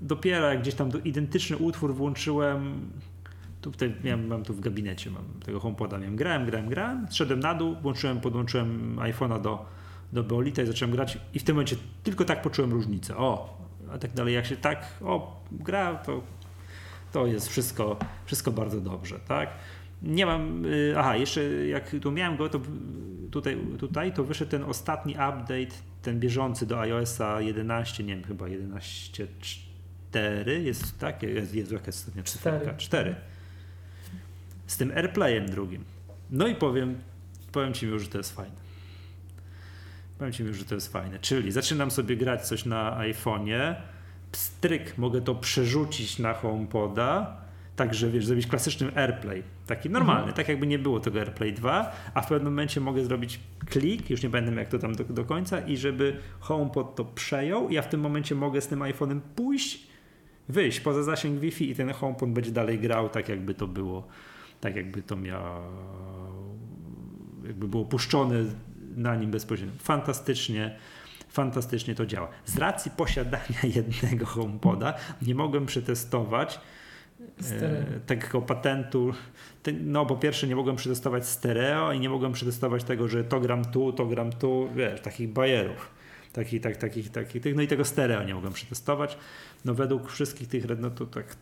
dopiero jak gdzieś tam identyczny utwór włączyłem, tutaj miałem, mam tu w gabinecie, mam tego HomePoda, miałem, grałem, grałem, grałem, zszedłem na dół, włączyłem, podłączyłem iPhone'a do, do Beolita i zacząłem grać i w tym momencie tylko tak poczułem różnicę. O, a tak dalej, jak się tak, o, gra, to, to jest wszystko, wszystko bardzo dobrze, tak? Nie mam, y, aha, jeszcze jak tu miałem go, to tutaj, tutaj to wyszedł ten ostatni update, ten bieżący do iOSa 11, nie wiem, chyba 11.4 jest tak, jest, jest jaka jest ostatnia cyferka? Cztery. 4. Z tym AirPlayem drugim. No i powiem, powiem Ci już, że to jest fajne. Powiem Ci już, że to jest fajne. Czyli zaczynam sobie grać coś na iPhone'ie, pstryk, mogę to przerzucić na HomePoda, tak, że wiesz, zrobić klasyczny AirPlay, taki normalny, Mhm. tak jakby nie było tego AirPlay 2, a w pewnym momencie mogę zrobić klik, już nie pamiętam jak to tam do, do końca i żeby HomePod to przejął, ja w tym momencie mogę z tym iPhone'em pójść, wyjść poza zasięg Wi-Fi i ten HomePod będzie dalej grał tak jakby to było, tak jakby to miał, jakby było puszczone na nim bezpośrednio. Fantastycznie, fantastycznie to działa. Z racji posiadania jednego HomePoda nie mogłem przetestować Stereo. e, tego patentu. Te- No, po pierwsze, nie mogłem przetestować stereo i nie mogłem przetestować tego, że to gram tu, to gram tu, wiesz, takich bajerów. Takich, tak, takich, takich, tych, no i tego stereo nie mogłem przetestować. No według wszystkich tych, no to tak,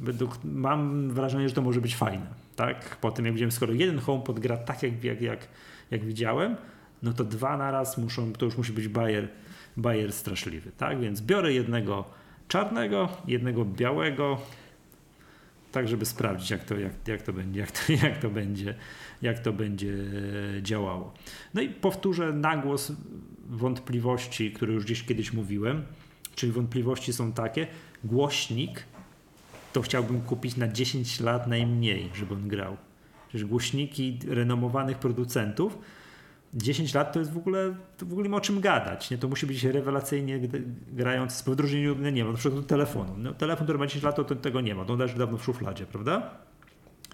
według, mam wrażenie, że to może być fajne, tak? Po tym jak widziałem, skoro jeden HomePod gra tak jak, jak, jak, jak widziałem, no to dwa naraz muszą, to już musi być bajer, bajer straszliwy, tak? Więc biorę jednego czarnego, jednego białego, tak żeby sprawdzić jak to, jak, jak to będzie, jak to, jak to będzie, jak to będzie działało. No i powtórzę na głos wątpliwości, które już gdzieś kiedyś mówiłem, czyli wątpliwości są takie, głośnik to chciałbym kupić na 10 lat najmniej, żeby on grał. Przecież głośniki renomowanych producentów 10 lat to jest w ogóle, to w ogóle nie ma o czym gadać. Nie? To musi być rewelacyjnie g- grający w odróżnieniu, no nie ma, na przykład telefonu. No, telefon, który ma 10 lat, to to tego nie ma. To on leży dawno w szufladzie, prawda?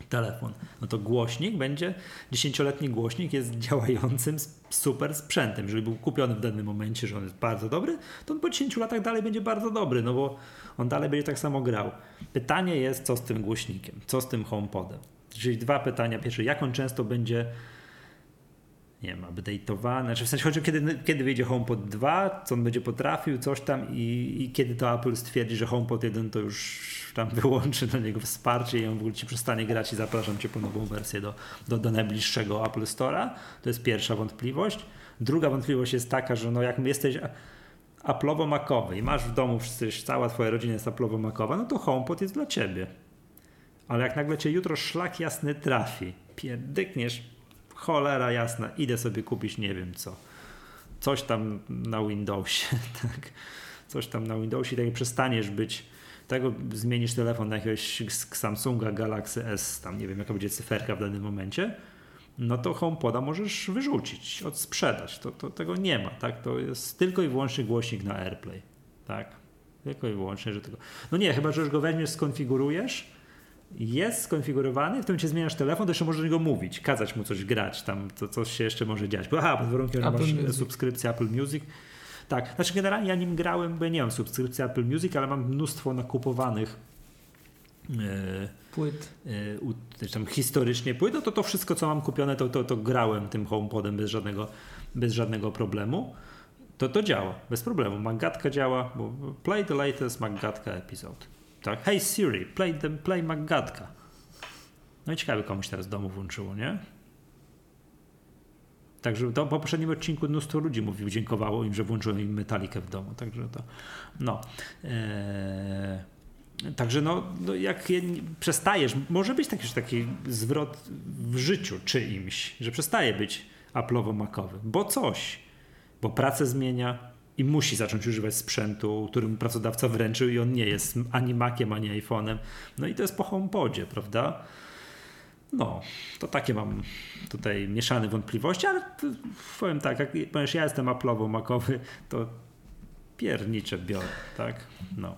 Telefon. No to głośnik będzie, 10-letni głośnik jest działającym super sprzętem. Jeżeli był kupiony w danym momencie, że on jest bardzo dobry, to on po 10 latach dalej będzie bardzo dobry, no bo on dalej będzie tak samo grał. Pytanie jest, co z tym głośnikiem, co z tym HomePodem. Czyli dwa pytania. Pierwsze, jak on często będzie nie wiem, update'owany, znaczy w sensie chodzi o kiedy, kiedy wyjdzie HomePod 2, co on będzie potrafił, coś tam i, i kiedy to Apple stwierdzi, że HomePod 1 to już tam wyłączy dla niego wsparcie i on w ogóle ci przestanie grać i zapraszam cię po nową wersję do, do, do najbliższego Apple Store'a. To jest pierwsza wątpliwość. Druga wątpliwość jest taka, że no jak jesteś Apple'owo-makowy i masz w domu, przecież cała twoja rodzina jest Apple'owo-makowa, no to HomePod jest dla ciebie. Ale jak nagle cię jutro szlak jasny trafi, pierdykniesz, cholera jasna, idę sobie kupić nie wiem co. Coś tam na Windowsie, tak. Coś tam na Windowsie, tak przestaniesz być, tego zmienisz telefon na jakiegoś Samsunga Galaxy S, tam nie wiem jaka będzie cyferka w danym momencie, no to HomePoda możesz wyrzucić, odsprzedać. To, to tego nie ma, tak? To jest tylko i wyłącznie głośnik na AirPlay, tak? Tylko i wyłącznie, że tego. No nie, chyba że już go weźmiesz, skonfigurujesz, jest skonfigurowany, w tym momencie zmieniasz telefon, to jeszcze możesz do niego mówić, kazać mu coś grać, tam to coś się jeszcze może dziać. Bo, aha, pod warunkiem, że Apple masz Music. subskrypcję Apple Music. Tak, znaczy generalnie ja nim grałem, bo nie mam subskrypcji Apple Music, ale mam mnóstwo nakupowanych e, Płyt. e, u- tam historycznie płyt, no to to wszystko, co mam kupione, to, to, to grałem tym HomePodem bez żadnego, bez żadnego problemu. To to działa, bez problemu. Magatka działa, bo play the latest Magatka episode. Tak? Hey Siri, play, the, play Maggatka. No i ciekawe, komuś teraz domu włączyło, nie? Także to po poprzednim odcinku mnóstwo ludzi mówił, dziękowało im, że włączyłem im metalikę w domu. Także to, no. Eee, także no, no jak je, przestajesz, może być taki, taki zwrot w życiu czyimś, że przestaje być Apple'owo-makowy, bo coś, bo pracę zmienia i musi zacząć używać sprzętu, którym pracodawca wręczył i on nie jest ani Maciem, ani iPhone'em. No i to jest po HomePodzie, prawda? No, to takie mam tutaj mieszane wątpliwości, ale to powiem tak, jak, ponieważ ja jestem Apple'owo makowy, to piernicze biorę, tak? No.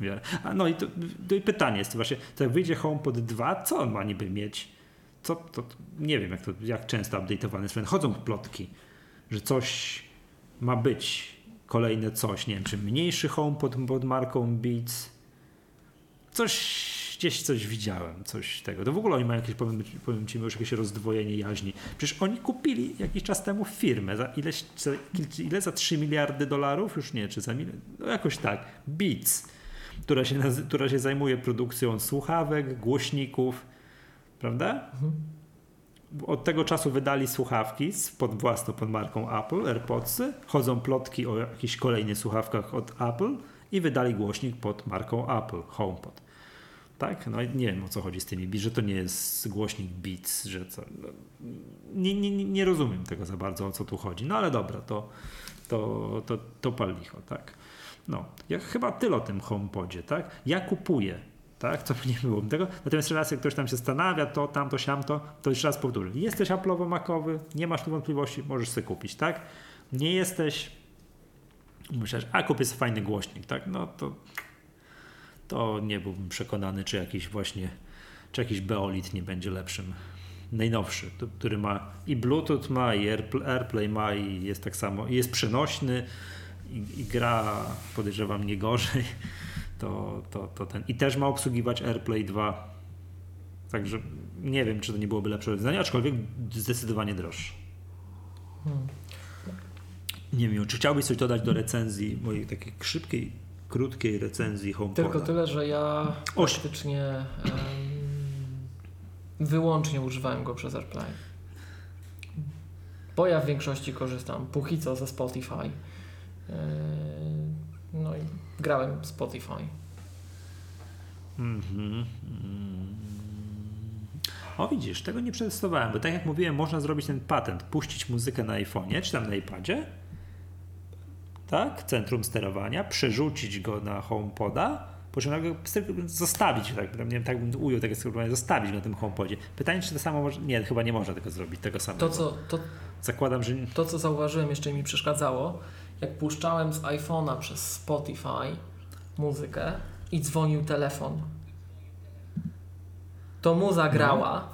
Biorę. A no i, to, to i pytanie jest właśnie, to jak wyjdzie HomePod 2, co on ma niby mieć? Co to, nie wiem jak, to, jak często update'owany sprzęt. Chodzą plotki, że coś ma być, kolejne coś, nie wiem, czy mniejszy HomePod pod marką Beats, coś gdzieś coś widziałem, coś tego. To w ogóle oni mają jakieś, powiem, powiem ci, już jakieś rozdwojenie jaźni. Przecież oni kupili jakiś czas temu firmę za ileś, za, ile za 3 miliardy dolarów? Już nie, czy za miliard? No jakoś tak. Beats, która się, która się zajmuje produkcją słuchawek, głośników, prawda? Od tego czasu wydali słuchawki pod własną pod marką Apple, AirPodsy. Chodzą plotki o jakichś kolejnych słuchawkach od Apple i wydali głośnik pod marką Apple, HomePod. Tak? No nie wiem o co chodzi z tymi że to nie jest głośnik Beats, że co. No, nie, nie- nie rozumiem tego za bardzo o co tu chodzi. No ale dobra, to, to, to, to pal licho, tak. No, ja chyba tyle o tym HomePodzie, tak? Ja kupuję, tak? To nie było tego. Natomiast jak ktoś tam się zastanawia, to, tamto, siamto, to jeszcze raz powtórzę. Jesteś Apple'owo-makowy, nie masz tu wątpliwości, możesz sobie kupić, tak? Nie jesteś, myślisz, a kupię sobie fajny głośnik, tak? No to to nie byłbym przekonany, czy jakiś właśnie, czy jakiś Beolit nie będzie lepszym. Najnowszy, który ma i Bluetooth ma, i Airpl- AirPlay ma, i jest tak samo, i jest przenośny, i, i gra, podejrzewam, nie gorzej. To, to, to ten. I też ma obsługiwać AirPlay 2. Także nie wiem, czy to nie byłoby lepsze rozwiązanie, aczkolwiek zdecydowanie droższe. Nie wiem, czy chciałbyś coś dodać do recenzji, mojej takiej szybkiej, krótkiej recenzji HomePoda? Tylko tyle, że ja praktycznie em, wyłącznie używałem go przez AirPlay. Bo ja w większości korzystam póki co ze Spotify. Yy, No i grałem Spotify. Mhm. Mm. O widzisz, tego nie przetestowałem, bo tak jak mówiłem, można zrobić ten patent, puścić muzykę na iPhone'ie czy tam na iPadzie, tak, centrum sterowania, przerzucić go na HomePoda, po czym nagle zostawić, tak, nie wiem, tak bym ujął tego skryptowania, zostawić na tym HomePodzie. Pytanie, czy to samo może, nie, chyba nie można tego zrobić, tego samego. To co, to, Zakładam, że to, co zauważyłem, jeszcze mi przeszkadzało, jak puszczałem z iPhone'a przez Spotify muzykę i dzwonił telefon, to muza grała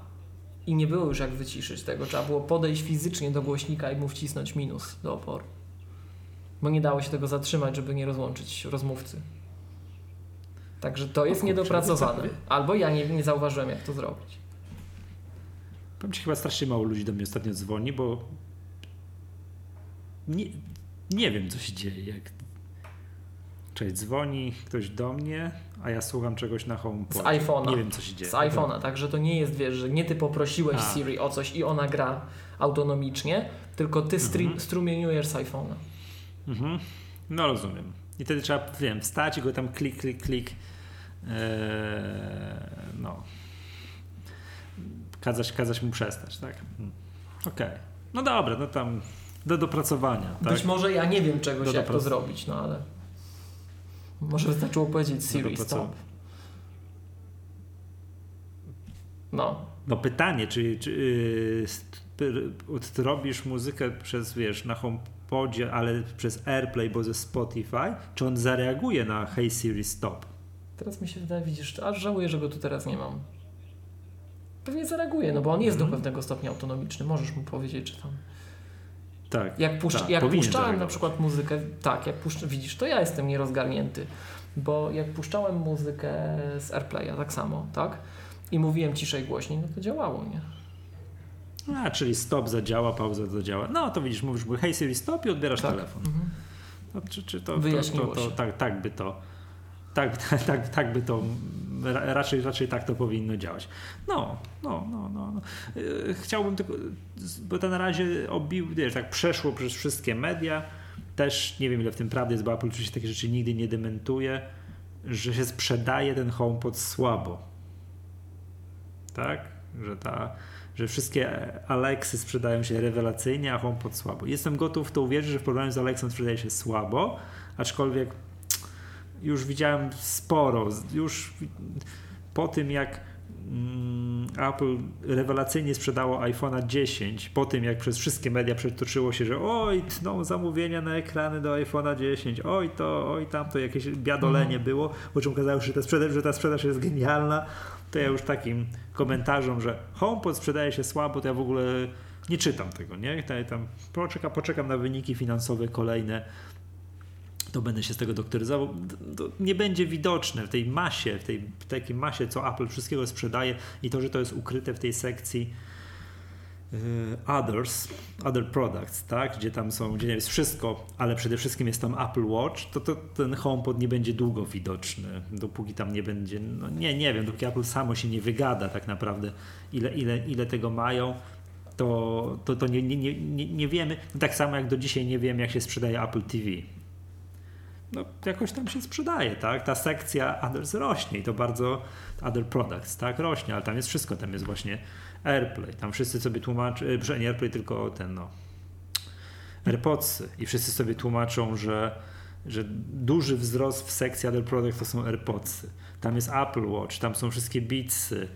i nie było już jak wyciszyć tego. Trzeba było podejść fizycznie do głośnika i mu wcisnąć minus do oporu. Bo nie dało się tego zatrzymać, żeby nie rozłączyć rozmówcy. Także to jest niedopracowane. Albo ja nie, nie zauważyłem, jak to zrobić. Powiem ci, chyba strasznie mało ludzi do mnie ostatnio dzwoni, bo nie, nie wiem, co się dzieje. Jak... Cześć, dzwoni ktoś do mnie, a ja słucham czegoś na HomePod. Z iPhone'a. Nie wiem, co się dzieje. Z iPhone'a, także to nie jest, wiesz, że nie ty poprosiłeś A. Siri o coś i ona gra autonomicznie, tylko ty Mhm. strumieniujesz z iPhone'a. Mhm. No rozumiem. I wtedy trzeba, wiem, wstać i go tam klik, klik, klik. Eee, no. Kazać, kazać mu przestać, tak? Mm. Okej. No dobra, no tam do dopracowania. Tak? Być może ja nie wiem czegoś, Do jak to zrobić, no ale może wystarczyło powiedzieć Siri stop. No, No pytanie, czy, czy yy, odrobisz muzykę przez, wiesz, na HomePodzie, ale przez AirPlay, bo ze Spotify, czy on zareaguje na Hey Siri Stop? teraz mi się wydaje, widzisz, aż żałuję, że go tu teraz nie mam. Pewnie zareaguje, no bo on jest do Mhm. pewnego stopnia autonomiczny, możesz mu powiedzieć, czy tam. Tak. Jak, puszcz, tak, jak puszczałem na przykład muzykę, tak, jak puszcz, widzisz, to ja jestem nierozgarnięty, bo jak puszczałem muzykę z AirPlaya, tak samo, tak, i mówiłem ciszej, głośniej, no to działało, nie? A, czyli stop zadziała, pauza zadziała. No to widzisz, mówisz, Hey Siri Stop i odbierasz Tak. telefon. Mhm. No, czy, czy to, to, to, to, tak, tak by to tak, tak, tak by to raczej, raczej tak to powinno działać. No, no, no, no. no. Chciałbym tylko, bo to na razie obił, wiesz, tak przeszło przez wszystkie media. Też nie wiem ile w tym prawdy jest, bo Apple oczywiście takie rzeczy nigdy nie dementuje, że się sprzedaje ten HomePod słabo. Tak? Że ta że wszystkie Alexy sprzedają się rewelacyjnie, a HomePod słabo. Jestem gotów to uwierzyć, że w porównaniu z Alexą sprzedaje się słabo, aczkolwiek już widziałem sporo, już po tym jak mm, Apple rewelacyjnie sprzedało iPhone'a 10, po tym jak przez wszystkie media przetoczyło się, że oj, tną zamówienia na ekrany do iPhone'a 10, oj to, oj tamto, jakieś biadolenie mhm. było, po czym okazało się, że ta sprzedaż, że ta sprzedaż jest genialna, to ja już takim komentarzom, że HomePod sprzedaje się słabo, to ja w ogóle nie czytam tego, nie? Tam poczekam, poczekam na wyniki finansowe kolejne to będę się z tego doktoryzował, to nie będzie widoczne w tej masie, w tej takiej masie, co Apple wszystkiego sprzedaje i to, że to jest ukryte w tej sekcji yy, others, other products, tak, gdzie tam są, gdzie jest wszystko, ale przede wszystkim jest tam Apple Watch, to, to ten HomePod nie będzie długo widoczny, dopóki tam nie będzie, no nie, nie wiem, dopóki Apple samo się nie wygada tak naprawdę, ile, ile, ile tego mają, to, to, to nie, nie, nie, nie wiemy. Tak samo jak do dzisiaj nie wiem, jak się sprzedaje Apple TV no, jakoś tam się sprzedaje, tak? Ta sekcja others rośnie i to bardzo other products, tak? Rośnie, ale tam jest wszystko, tam jest właśnie AirPlay, tam wszyscy sobie tłumaczą, że nie AirPlay, tylko ten, no, AirPodsy i wszyscy sobie tłumaczą, że, że duży wzrost w sekcji other products to są AirPodsy. Tam jest Apple Watch, tam są wszystkie Beatsy,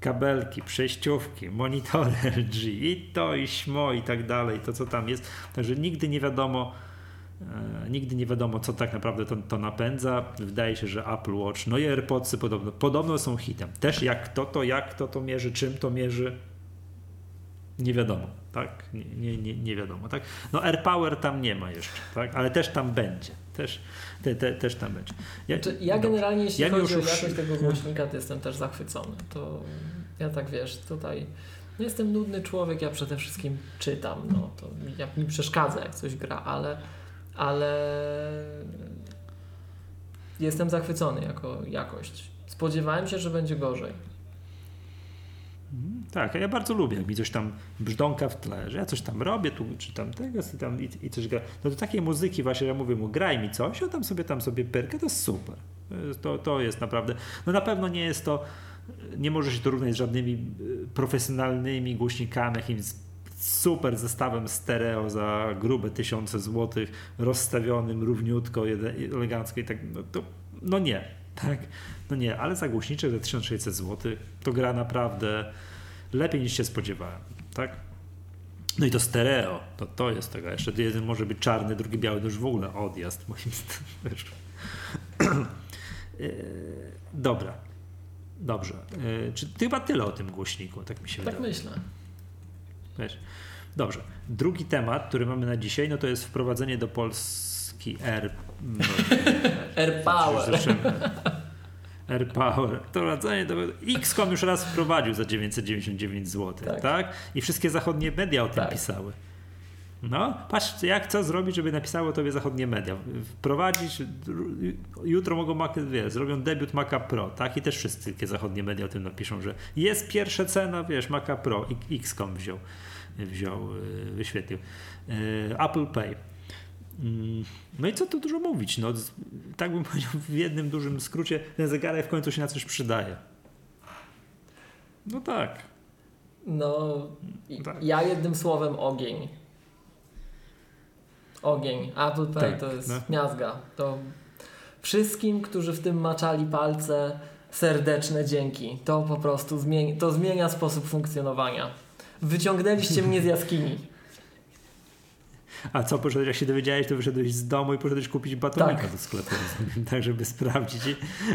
kabelki, przejściówki, monitory LG i to i śmo i tak dalej, to co tam jest. Także nigdy nie wiadomo, nigdy nie wiadomo, co tak naprawdę to, to, napędza. Wydaje się, że Apple Watch, no i AirPodsy podobno, podobno są hitem. Też jak to, to jak to to mierzy, czym to mierzy, nie wiadomo, tak? Nie, nie, nie, wiadomo, tak? No AirPower tam nie ma jeszcze, tak? Ale też tam będzie. Też, te, te, też tam będzie. Ja, znaczy, ja generalnie, jeśli ja chodzi o jakość tego głośnika, to jestem też zachwycony. To ja tak wiesz, tutaj no jestem nudny człowiek, ja przede wszystkim czytam, no to jak mi przeszkadza, jak coś gra, ale ale jestem zachwycony jako jakość. Spodziewałem się, że będzie gorzej. Mhm, tak, ja bardzo lubię, jak mi coś tam brzdąka w tle, że ja coś tam robię, tu czytam tego tam i, i coś gra. No do takiej muzyki właśnie, ja mówię mu, graj mi coś, on tam sobie tam sobie perkę, to jest super. To, to jest naprawdę, no na pewno nie jest to, nie może się to równać z żadnymi y, profesjonalnymi głośnikami, jakimś super zestawem stereo za grube tysiące złotych, rozstawionym równiutko, elegancko i tak, no, to, no nie, tak, no nie, ale za głośniczek za 1600 zł to gra naprawdę lepiej niż się spodziewałem, tak. No i to stereo, to, to jest tego, jeszcze jeden może być czarny, drugi biały, to już w ogóle odjazd moim zdaniem. E, dobra, dobrze. E, czy chyba tyle o tym głośniku, tak mi się tak wydaje. Tak myślę. Wiesz. Dobrze. Drugi temat, który mamy na dzisiaj, no to jest wprowadzenie do Polski Air. No, Power. Air Power. Wprowadzenie do. XCOM już raz wprowadził za 999 zł, tak? tak? I wszystkie zachodnie media o tym tak. pisały. No, patrz, jak co zrobić, żeby napisało tobie zachodnie media. Wprowadzić, jutro mogą Mac, wie, zrobią debiut Maca Pro, tak? I też wszystkie zachodnie media o tym napiszą, że jest pierwsza cena, wiesz, Maca Pro, XCOM wziął wziął, y, wyświetlił. Y, Apple Pay. Mm, no i co tu dużo mówić? No, tak bym powiedział w jednym dużym skrócie, ten zegarek w końcu się na coś przydaje. No tak. No, tak. ja jednym słowem ogień. Ogień. Apple Pay tak, to jest no. miazga. To wszystkim, którzy w tym maczali palce, serdeczne dzięki. To po prostu zmieni to zmienia sposób funkcjonowania. Wyciągnęliście mnie z jaskini. A co, poszedłeś, jak się dowiedziałeś, to wyszedłeś z domu i poszedłeś kupić batonika tak. do sklepu, tak, żeby sprawdzić,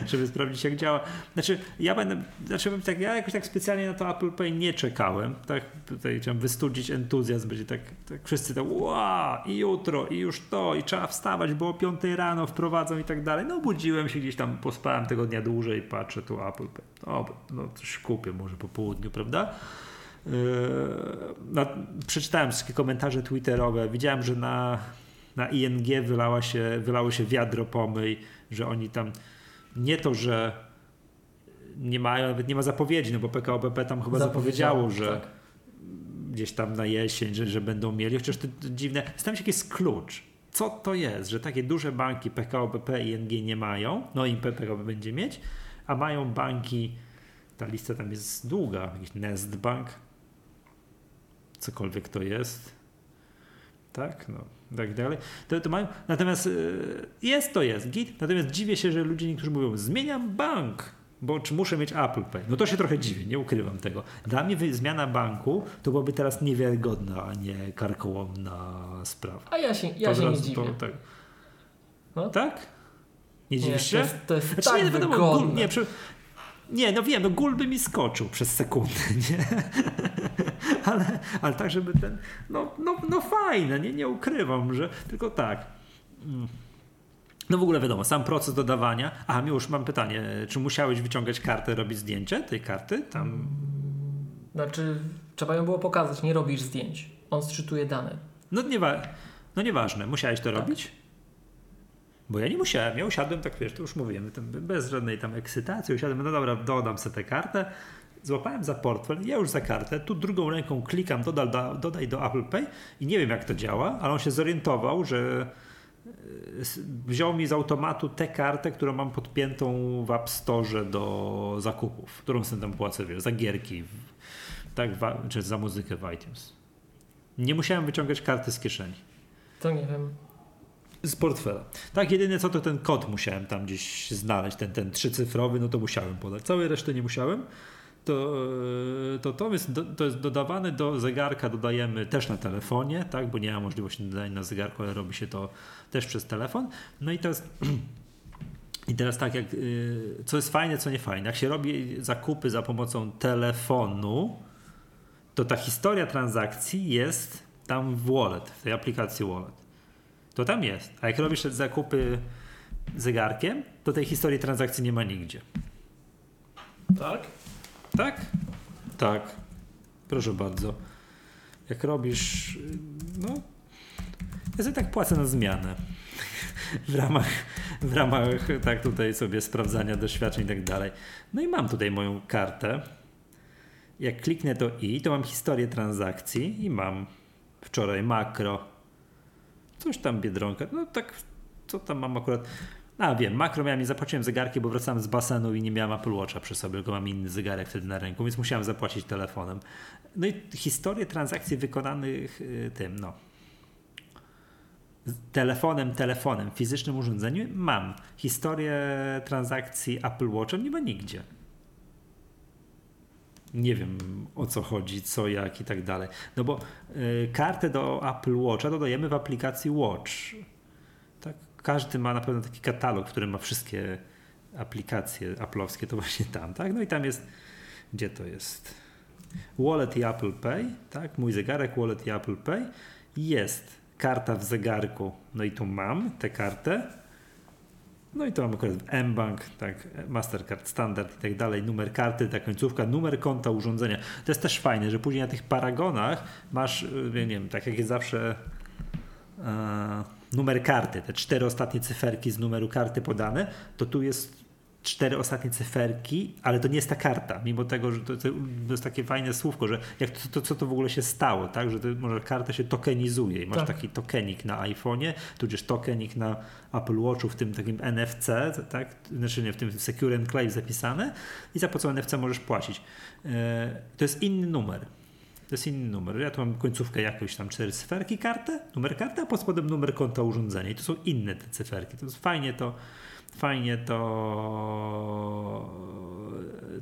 żeby sprawdzić, jak działa. Znaczy, ja będę, znaczy, tak, ja jakoś tak specjalnie na to Apple Pay nie czekałem, tak, tutaj chciałem wystudzić entuzjazm, będzie tak, tak wszyscy tak, wow, i jutro, i już to, i trzeba wstawać, bo o 5 rano wprowadzą i tak dalej. No, budziłem się gdzieś tam, pospałem tego dnia dłużej patrzę tu Apple Pay. No, no coś kupię może po południu, prawda? Yy, no, przeczytałem wszystkie komentarze twitterowe, widziałem, że na, na ING wylała się, wylało się wiadro pomyj, że oni tam Nie to, że nie mają, nawet nie ma zapowiedzi, no bo PKO BP tam chyba zapowiedziało, że tak. gdzieś tam na jesień, że, że będą mieli, chociaż to, to dziwne. Zastanawiam się, jaki jest klucz. Co to jest, że takie duże banki PKO BP i ING nie mają, no i PKO będzie mieć, a mają banki, ta lista tam jest długa, jakiś Nest Bank, cokolwiek to jest, tak, no, tak dalej. To, to mają, natomiast y, jest to jest, git, natomiast dziwię się, że ludzie niektórzy mówią, zmieniam bank, bo czy muszę mieć Apple Pay? No to się trochę dziwię, nie ukrywam tego. Dla mnie zmiana banku to byłaby teraz niewiarygodna, a nie karkołomna sprawa. A ja się, ja To się nie dziwię. To, tak. No. tak? Nie dziwisz to się? jest, to jest Znaczy, tak nie, wiadomo, nie, przy... nie, no wiem, no gul by mi skoczył przez sekundę, nie? ale, ale tak, żeby ten, no, no, no fajne, nie, nie ukrywam, że tylko tak. Mm. No w ogóle wiadomo, sam proces dodawania. A już mam pytanie, czy musiałeś wyciągać kartę, robić zdjęcie tej karty? Tam Znaczy, trzeba ją było pokazać, nie robisz zdjęć. On sczytuje dane. No, niewa- no nieważne, musiałeś to Tak. robić? Bo ja nie musiałem, ja usiadłem, tak wiesz, to już mówiłem, bez żadnej tam ekscytacji, usiadłem, no dobra, dodam sobie tę kartę, złapałem za portfel, ja już za kartę, tu drugą ręką klikam, dodaj do, dodaj do Apple Pay i nie wiem jak to działa, ale on się zorientował, że e, wziął mi z automatu tę kartę, którą mam podpiętą w App Store do zakupów, którą sobie tam płacę, wiesz, za gierki, tak, w, czy za muzykę w iTunes. Nie musiałem wyciągać karty z kieszeni. To nie wiem. Z portfela. Tak, jedyne co to ten kod musiałem tam gdzieś znaleźć, ten, ten trzycyfrowy, no to musiałem podać. Całej reszty nie musiałem. To e, to, to, jest, to jest dodawane do zegarka, dodajemy też na telefonie, tak, bo nie ma możliwości dodania na zegarku, ale robi się to też przez telefon. No i to jest. I teraz tak, jak, y, co jest fajne, co nie fajne. Jak się robi zakupy za pomocą telefonu, to ta historia transakcji jest tam w wallet, w tej aplikacji wallet. To tam jest. A jak robisz zakupy zegarkiem, to tej historii transakcji nie ma nigdzie. Tak? Tak? Tak. Proszę bardzo. Jak robisz, no, ja sobie tak płacę na zmianę. W ramach, w ramach tak tutaj sobie sprawdzania doświadczeń i tak dalej. No i mam tutaj moją kartę. Jak kliknę to i, to mam historię transakcji i mam wczoraj makro. Coś tam Biedronka. No tak, co tam mam akurat. A wiem, makro miałem, nie zapłaciłem zegarki, bo wracałem z basenu i nie miałem Apple Watcha przy sobie, tylko mam inny zegarek wtedy na ręku, więc musiałem zapłacić telefonem. No i historię transakcji wykonanych y, tym, no. Telefonem, telefonem, fizycznym urządzeniu mam. Historię transakcji Apple Watchem nie ma nigdzie. Nie wiem o co chodzi, co, jak i tak dalej. No bo y, kartę do Apple Watcha dodajemy w aplikacji Watch. Tak, każdy ma na pewno taki katalog, który ma wszystkie aplikacje Apple'owskie, to właśnie tam, tak? No i tam jest, gdzie to jest? Wallet i Apple Pay, tak? Mój zegarek, wallet i Apple Pay. Jest karta w zegarku, no i tu mam tę kartę. No i to mam akurat M-Bank, tak, Mastercard Standard i tak dalej, numer karty, ta końcówka, numer konta urządzenia. To jest też fajne, że później na tych paragonach masz, y, nie wiem, tak jak jest zawsze e, numer karty, te cztery ostatnie cyferki z numeru karty podane, to tu jest cztery ostatnie cyferki, ale to nie jest ta karta, mimo tego, że to, to, jest takie fajne słówko, że jak to, to, co to w ogóle się stało, tak, że to, może karta się tokenizuje i masz Tak. taki tokenik na iPhone'ie, tudzież tokenik na Apple Watchu w tym takim NFC, tak, znaczy nie, w tym Secure Enclave zapisane i za pomocą NFC możesz płacić. E, To jest inny numer. To jest inny numer. Ja tu mam końcówkę jakąś tam cztery cyferki, kartę, numer karty, a pod spodem numer konta urządzenia. I to są inne te cyferki. To jest fajnie to, fajnie to,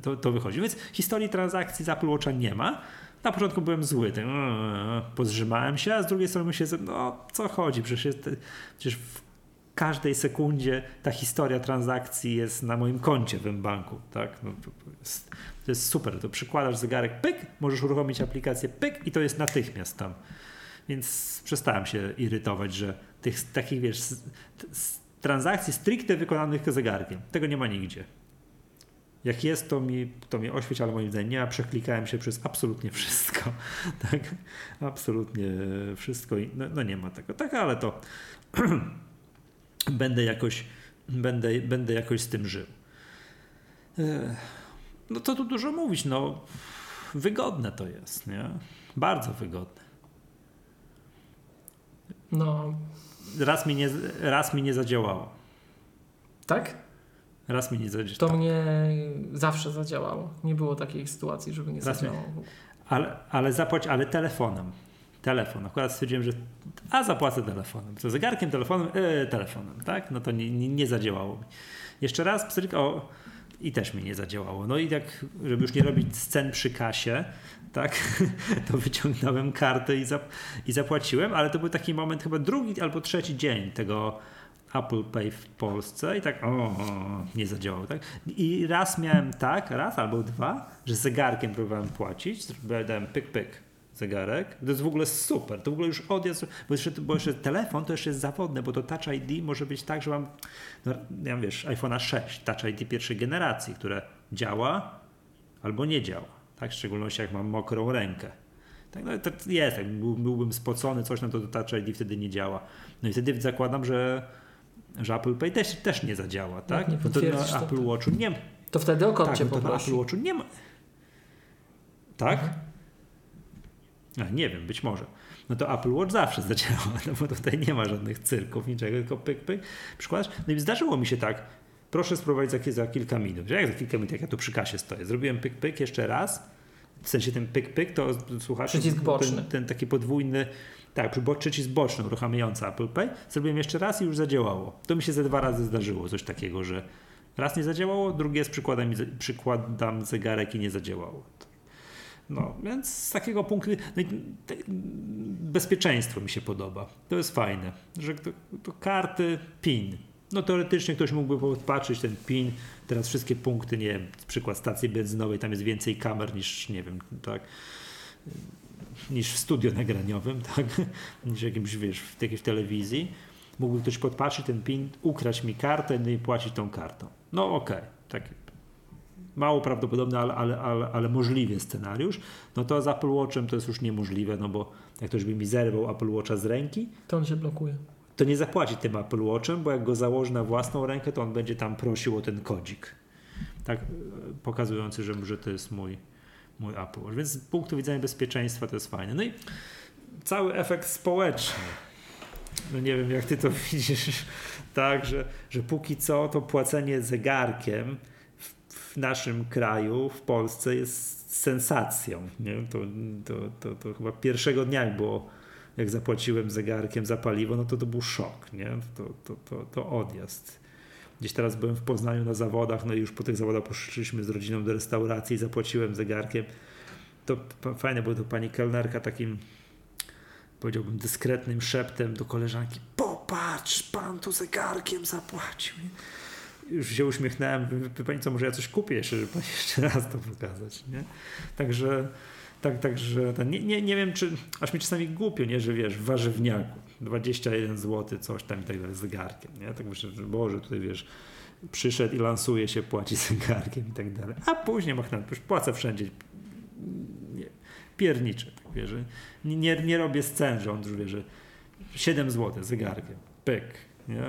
to, to wychodzi. Więc historii transakcji z Apple Watcha nie ma. Na początku byłem zły, tak, mm, pozrzymałem się, a z drugiej strony myślę, no co chodzi, przecież, jest, przecież w każdej sekundzie ta historia transakcji jest na moim koncie w banku, tak? No, to, jest, to jest super, to przykładasz zegarek, pyk, możesz uruchomić aplikację, pyk i to jest natychmiast tam. Więc przestałem się irytować, że tych takich, wiesz, s- s- transakcji stricte wykonanych zegarkiem, tego nie ma nigdzie. Jak jest, to mi, to mi oświeć, ale moim zdaniem nie, a przeklikałem się przez absolutnie wszystko. Tak, absolutnie wszystko. i No, no nie ma tego. Tak, ale to będę jakoś, będę, będę jakoś z tym żył. E, No to tu dużo mówić, no wygodne to jest, nie? Bardzo wygodne. No, Raz mi nie, raz mi nie zadziałało. tak? Raz mi nie zadziałało. To mnie zawsze zadziałało. Nie było takiej sytuacji, żeby nie Raz zadziałało. Ale, ale zapłać, ale telefonem. Telefon. Akurat stwierdziłem, że a zapłacę telefonem. Co zegarkiem, telefonem, e, telefonem, tak? No to nie, nie, nie zadziałało mi. Jeszcze raz pstryk, o i też mi nie zadziałało. No i tak, żeby już nie robić scen przy kasie, tak, to wyciągnąłem kartę i, zap, i zapłaciłem, ale to był taki moment, chyba drugi albo trzeci dzień tego Apple Pay w Polsce i tak, o, o, nie zadziałało, tak? I raz miałem tak, raz albo dwa, że zegarkiem próbowałem płacić, dałem pyk, pyk, zegarek. To jest w ogóle super. To w ogóle już odjazd, bo jeszcze, bo jeszcze telefon to jeszcze jest zawodne, bo to Touch ID może być tak, że mam, no, ja wiesz, iPhone'a 6, Touch ID pierwszej generacji, które działa albo nie działa, tak? W szczególności jak mam mokrą rękę. Tak, no to jest, był, byłbym spocony, coś, no to Touch ID wtedy nie działa. No i wtedy zakładam, że, że Apple Pay też, też nie zadziała, tak? nie Bo to na to- Apple Watchu nie ma. To wtedy o Tak, koncie no to na Apple. Watchu nie ma. Tak? Mhm. A, nie wiem, być może. No to Apple Watch zawsze zadziała, no bo tutaj nie ma żadnych cyrków, niczego, tylko pyk, pyk, przykładasz. No i zdarzyło mi się tak, proszę spróbować za, za kilka minut. Jak za kilka minut, jak ja tu przy kasie stoję. Zrobiłem pyk, pyk jeszcze raz, w sensie ten pyk, pyk, to słuchasz... Przycisk boczny. Ten, ten taki podwójny, tak, przycisk boczny uruchamiający Apple Pay. Zrobiłem jeszcze raz i już zadziałało. To mi się ze dwa razy zdarzyło, coś takiego, że raz nie zadziałało, drugi jest przykładam, przykładam zegarek i nie zadziałało. No, więc z takiego punktu no bezpieczeństwo mi się podoba. To jest fajne, że to, to karty PIN. No teoretycznie ktoś mógłby podpatrzeć ten PIN, teraz wszystkie punkty, nie wiem, przykład stacji benzynowej, tam jest więcej kamer niż, nie wiem, tak, niż w studio nagraniowym, tak, niż jakimś, wiesz, w takiej telewizji. Mógłby ktoś podpatrzeć ten PIN, ukraść mi kartę no i płacić tą kartą. No okej, tak mało prawdopodobny, ale, ale, ale, ale możliwy scenariusz, no to z Apple Watchem to jest już niemożliwe, no bo jak ktoś by mi zerwał Apple Watcha z ręki, To on się blokuje. To nie zapłaci tym Apple Watchem, bo jak go założy na własną rękę, to on będzie tam prosił o ten kodzik. Tak, e, pokazujący, że, że to jest mój, mój Apple Watch. Więc z punktu widzenia bezpieczeństwa to jest fajne. No i cały efekt społeczny. No nie wiem, jak ty to widzisz, tak, że, że póki co to płacenie zegarkiem w, w naszym kraju, w Polsce jest sensacją. Nie? To, to, to, to chyba pierwszego dnia było, jak zapłaciłem zegarkiem za paliwo, no to to był szok, nie? To, to, to, to odjazd. Gdzieś teraz byłem w Poznaniu na zawodach, no i już po tych zawodach poszliśmy z rodziną do restauracji i zapłaciłem zegarkiem. To fajne, bo to pani kelnerka takim powiedziałbym dyskretnym szeptem do koleżanki popatrz, pan tu zegarkiem zapłacił. Już się uśmiechnąłem, pani co, może ja coś kupię jeszcze, żeby pani jeszcze raz to pokazać, nie? Także, tak, także nie, nie, nie wiem, czy, aż mi czasami głupio, nie, że wiesz, w warzywniaku 21 zł, coś tam i tak dalej, z zegarkiem, nie? Tak myślę, że Boże, tutaj wiesz, przyszedł i lansuje się, płaci zegarkiem i tak dalej. A później machnąłem, już płacę wszędzie. Nie, pierniczę, tak wiesz, nie, nie, nie robię scen, że on już wie, że 7 zł zegarkiem, pyk, nie?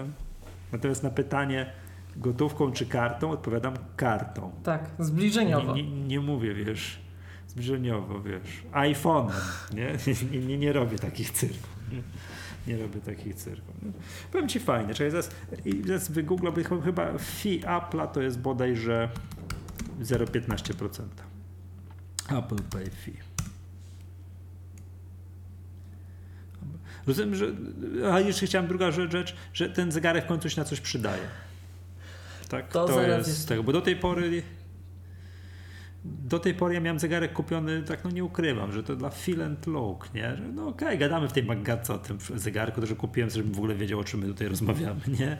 Natomiast na pytanie gotówką czy kartą odpowiadam kartą. Tak, zbliżeniowo. Nie, nie, nie mówię, wiesz, zbliżeniowo, wiesz, iPhone'em, nie? Nie, nie, nie robię takich cyrków. Nie, nie robię takich cyrków. Nie? Powiem Ci fajnie, czekaj, zaraz, zaraz wygooglam, chyba fee Apple'a to jest bodajże 0,15%. Apple Pay fee. Rozumiem, że. A jeszcze chciałem druga rzecz, rzecz, że ten zegarek w końcu się na coś przydaje. Tak, To to, jest, jest- tego, bo do tej pory. Do tej pory ja miałem zegarek kupiony, tak no nie ukrywam, że to dla feel and look, nie? Że no okej, gadamy w tej magatce o tym zegarku, to że kupiłem, żebym w ogóle wiedział, o czym my tutaj rozmawiamy, nie?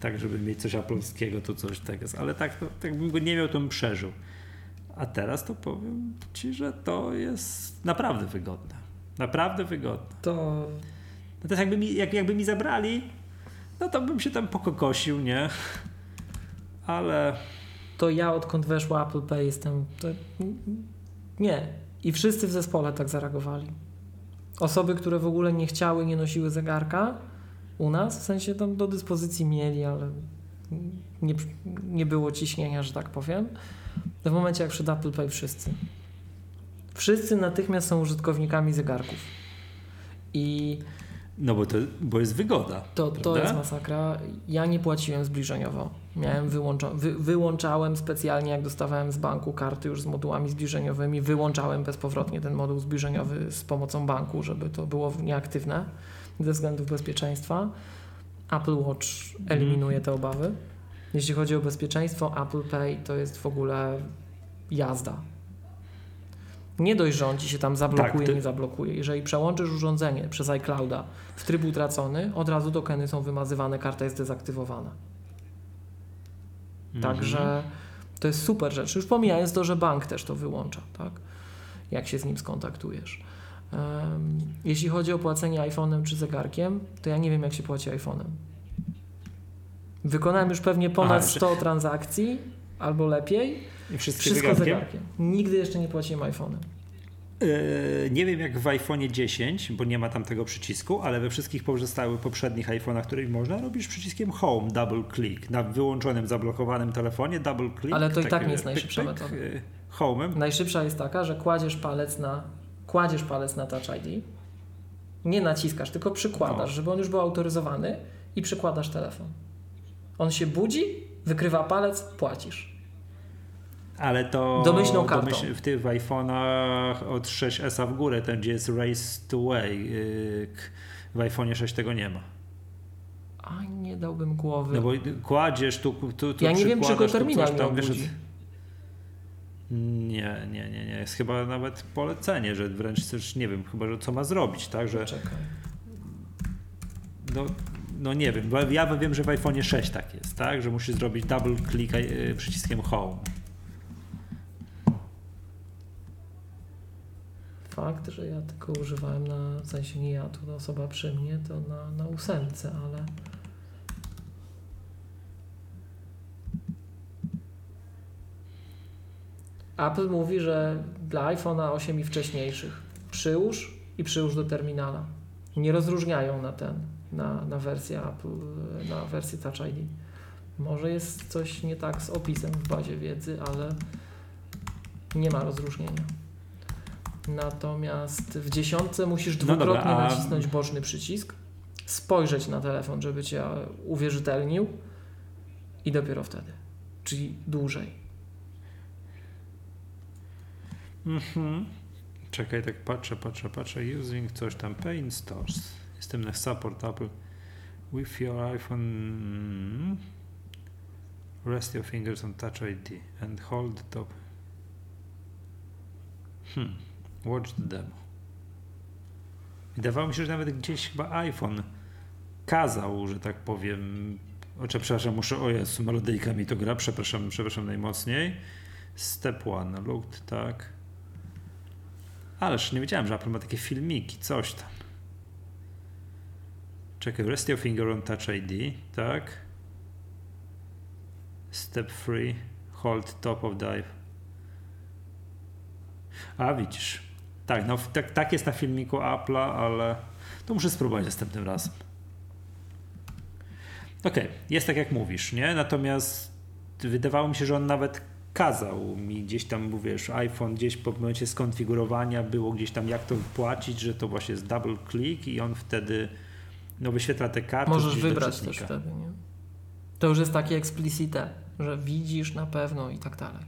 Tak, żeby mieć coś apolskiego, to coś tak jest. Ale tak, to, tak bym go nie miał, to bym przeżył. A teraz to powiem Ci, że to jest naprawdę wygodne. Naprawdę wygodne. To No to jakby mi, jak, jakby mi zabrali, no to bym się tam pokokosił, nie? Ale to ja odkąd weszło Apple Pay jestem. Nie. I wszyscy w zespole tak zareagowali. Osoby, które w ogóle nie chciały, nie nosiły zegarka u nas, w sensie tam do dyspozycji mieli, ale nie, nie było ciśnienia, że tak powiem. W momencie jak wszedł Apple Pay wszyscy. Wszyscy natychmiast są użytkownikami zegarków. I No bo to bo jest wygoda. to, to prawda? jest masakra. Ja nie płaciłem zbliżeniowo. Miałem wyłącza, wy, wyłączałem specjalnie, jak dostawałem z banku karty już z modułami zbliżeniowymi, wyłączałem bezpowrotnie ten moduł zbliżeniowy z pomocą banku, żeby to było nieaktywne ze względów bezpieczeństwa. Apple Watch eliminuje te obawy. Jeśli chodzi o bezpieczeństwo, Apple Pay to jest w ogóle jazda. Nie dość, że on ci się tam zablokuje, Tak, ty- nie zablokuje. Jeżeli przełączysz urządzenie przez iClouda w tryb utracony, od razu tokeny są wymazywane, karta jest dezaktywowana. Mhm. Także to jest super rzecz. Już pomijając to, że bank też to wyłącza, tak? Jak się z nim skontaktujesz. Em, jeśli chodzi o płacenie iPhone'em czy zegarkiem, to ja nie wiem, jak się płaci iPhone'em. Wykonałem już pewnie ponad Aha, że- 100 transakcji, albo lepiej. I wszystkie Wszystko zegarkiem? zegarkiem. Nigdy jeszcze nie płaciłem iPhone'em. Yy, nie wiem jak w iPhone'ie 10, bo nie ma tam tego przycisku, ale we wszystkich pozostałych poprzednich iPhone'ach, których można, robisz przyciskiem Home, double click. Na wyłączonym, zablokowanym telefonie double click. Ale to i tak nie jest najszybsza pyk, metoda. yy, Home'em. Najszybsza jest taka, że kładziesz palec na, kładziesz palec na Touch ID, nie naciskasz, tylko przykładasz, No. żeby on już był autoryzowany i przykładasz telefon. On się budzi, wykrywa palec, płacisz. Ale to Domyślną kartą. w tych iPhone'ach od 6S w górę, ten gdzie jest Race to Way, yy, w iPhone'ie 6 tego nie ma. A nie dałbym głowy. No bo kładziesz tu, tu, tu ja nie wiem, czy go tu terminal nie tam, wiesz, obudzi. Nie, nie, nie, nie. Jest chyba nawet polecenie, że wręcz też nie wiem, chyba, że co ma zrobić, tak? Że Czekaj. no, no nie wiem, bo ja wiem, że w iPhone 6 tak jest, tak? Że musisz zrobić double click e, przyciskiem home. Fakt, że ja tylko używałem na, w sensie nie ja, tu osoba przy mnie, to na, na ósemce, ale... Apple mówi, że dla iPhone'a 8 i wcześniejszych przyłóż i przyłóż do terminala. Nie rozróżniają na ten, na, na wersję Apple, na wersję Touch ID. Może jest coś nie tak z opisem w bazie wiedzy, ale nie ma rozróżnienia. Natomiast w dziesiątce musisz No dobra, dwukrotnie a- nacisnąć boczny przycisk, spojrzeć na telefon, żeby cię uwierzytelnił i dopiero wtedy. Czyli dłużej. Mhm. Czekaj, tak patrzę, patrzę, patrzę. Using coś tam, pay in stores. Jestem na support Apple. With your iPhone. mm, Rest your fingers on Touch ID and hold the top. Hmm. Watch the demo. Wydawało mi się, że nawet gdzieś chyba iPhone kazał, że tak powiem. O, czy, przepraszam, muszę. O Jezu, melodyjka mi to gra. Przepraszam, przepraszam najmocniej. Step one, looked, tak. Ależ nie wiedziałem, że Apple ma takie filmiki, coś tam. Czekaj, rest your finger on Touch ID, tak. Step 3, hold top of dive. A widzisz. Tak, no tak, tak jest na filmiku Apple'a, ale to muszę spróbować następnym razem. Okej, jest tak jak mówisz, nie? Natomiast wydawało mi się, że on nawet kazał mi gdzieś tam, wiesz, iPhone gdzieś po momencie skonfigurowania było gdzieś tam jak to płacić, że to właśnie jest double click i on wtedy no wyświetla te karty. Możesz wybrać też wtedy, nie? To już jest takie explicite, że widzisz na pewno i tak dalej.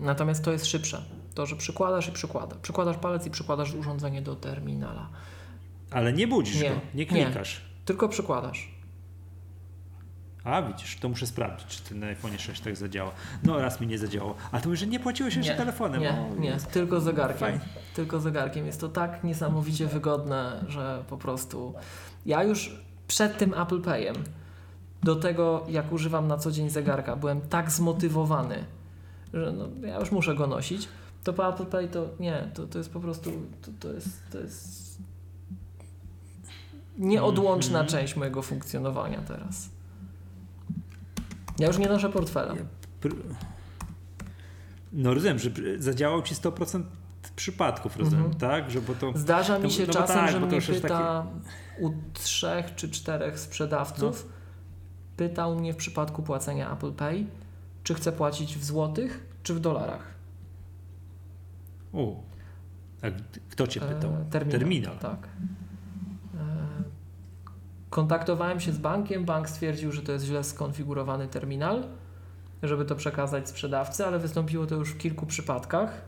Natomiast to jest szybsze. To, że przykładasz i przykładasz. Przykładasz palec i przykładasz urządzenie do terminala. Ale nie budzisz Nie, go, nie nie. klikasz. Tylko przykładasz. A widzisz, to muszę sprawdzić, czy ten iPhone 6 tak zadziała. No raz mi nie zadziałało. A to że nie płaciłeś jeszcze telefonem. Nie, O, nie, jest. tylko zegarkiem. Fajnie. Tylko zegarkiem. Jest to tak niesamowicie wygodne, że po prostu ja już przed tym Apple Payem do tego, jak używam na co dzień zegarka, byłem tak zmotywowany, że no, ja już muszę go nosić. To po Apple Pay to nie, to, to jest po prostu, to, to jest, to jest nieodłączna Mhm. część mojego funkcjonowania teraz. Ja już nie noszę portfela. No rozumiem, że zadziałał ci 100% przypadków, rozumiem, Mhm. tak? Że bo to... Zdarza mi No- się no czasem, tak, że mnie pyta u trzech czy czterech sprzedawców, pytał mnie w przypadku płacenia Apple Pay, czy chcę płacić w złotych, czy w dolarach. U. A g- kto cię pytał? E, terminal. Terminal. Tak. E, kontaktowałem się z bankiem, bank stwierdził, że to jest źle skonfigurowany terminal, żeby to przekazać sprzedawcy, ale wystąpiło to już w kilku przypadkach.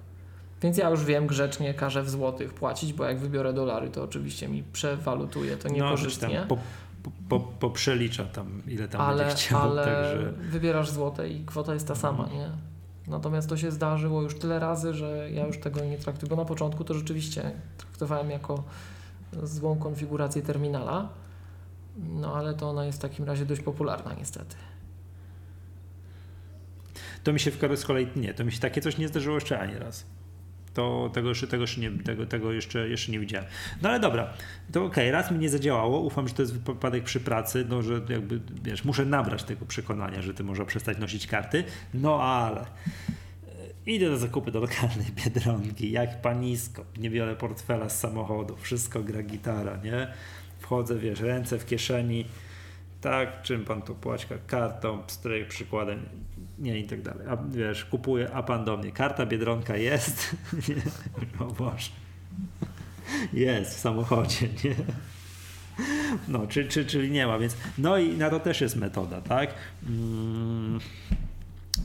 Więc ja już wiem, grzecznie każę w złotych płacić, bo jak wybiorę dolary, to oczywiście mi przewalutuje to No, niekorzystnie. tam po, po, poprzelicza tam, ile tam ale będzie chciał, ale także... wybierasz złote i kwota jest ta sama, nie? Natomiast to się zdarzyło już tyle razy, że ja już tego nie traktuję, bo na początku to rzeczywiście traktowałem jako złą konfigurację terminala, no ale to ona jest w takim razie dość popularna niestety. To mi się w z kolei nie, to mi się takie coś nie zdarzyło jeszcze ani raz. To tego jeszcze, tego jeszcze, nie, tego, tego jeszcze, jeszcze nie widziałem. No ale dobra, to okej, raz mi nie zadziałało, ufam, że to jest wypadek przy pracy, no że jakby, wiesz, muszę nabrać tego przekonania, że ty można przestać nosić karty, no ale e, idę do zakupy do lokalnej Biedronki, jak panisko, nie biorę portfela z samochodu, wszystko gra gitara, nie? Wchodzę, wiesz, ręce w kieszeni, tak, czym pan tu płaci? Kartą, stryk, przykładem, nie i tak dalej. A wiesz, kupuję, a pan do mnie, karta Biedronka jest? O Boże. Jest w samochodzie, nie? No, czy, czy, czyli nie ma, więc no i na to też jest metoda, tak? Mm.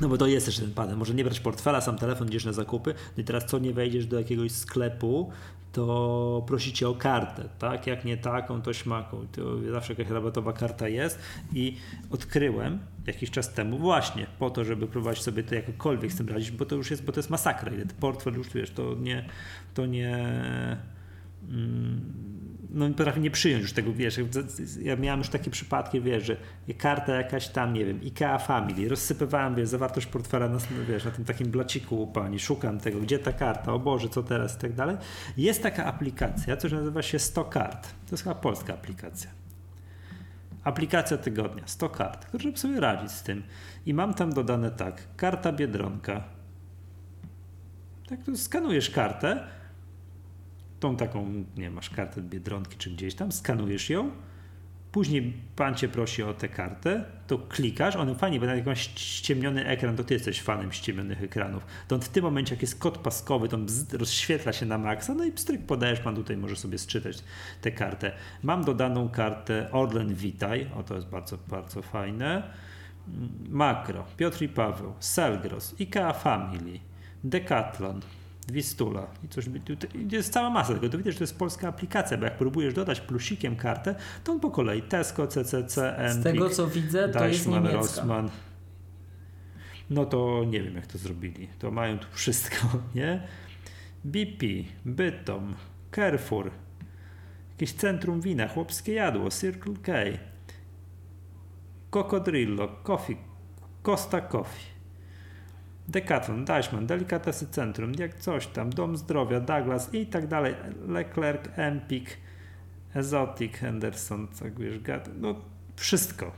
No bo to jest też ten patent. Może nie brać portfela, sam telefon, idziesz na zakupy. No i teraz co nie wejdziesz do jakiegoś sklepu, to prosicie o kartę, tak? Jak nie taką, to śmaką. To zawsze jakaś rabatowa karta jest i odkryłem jakiś czas temu właśnie po to, żeby próbować sobie to jakokolwiek z tym radzić, bo to już jest, bo to jest masakra. Ile portfel już, wiesz, to nie, to nie mm, no potrafię nie przyjąć już tego, wiesz, ja miałem już takie przypadki, wiesz, że karta jakaś tam, nie wiem, IKEA Family, rozsypywałem, wiesz, zawartość portfela na, wiesz, na tym takim blaciku u pani, szukam tego, gdzie ta karta, o Boże, co teraz i tak dalej. Jest taka aplikacja, coś nazywa się 100 kart, to jest chyba polska aplikacja. Aplikacja tygodnia, 100 kart, żeby sobie radzić z tym. I mam tam dodane tak, karta Biedronka. Tak, tu skanujesz kartę, tą taką, nie masz kartę Biedronki czy gdzieś tam, skanujesz ją, później pan cię prosi o tę kartę, to klikasz, on fajnie, bo na jakiś ściemniony ekran, to ty jesteś fanem ściemnionych ekranów, to w tym momencie, jak jest kod paskowy, to rozświetla się na maksa, no i pstryk podajesz, pan tutaj może sobie sczytać tę kartę. Mam dodaną kartę Orlen Witaj, o to jest bardzo, bardzo fajne, Makro, Piotr i Paweł, Selgros, IKEA Family, Decathlon, Wistula i coś, jest cała masa tego. To widać, że to jest polska aplikacja, bo jak próbujesz dodać plusikiem kartę, to on po kolei Tesco, CCC, Empik, Z tego co widzę, to jest niemiecka. Rossmann. No to nie wiem, jak to zrobili. To mają tu wszystko, nie? BP, Bytom, Carrefour, jakieś centrum wina, chłopskie jadło, Circle K, Cocodrillo, Coffee, Costa Coffee. Decathlon, Deichmann, Delikatesy Centrum, jak coś tam, Dom Zdrowia, Douglas i tak dalej, Leclerc, Empik, Exotic, Henderson, tak wiesz, no wszystko.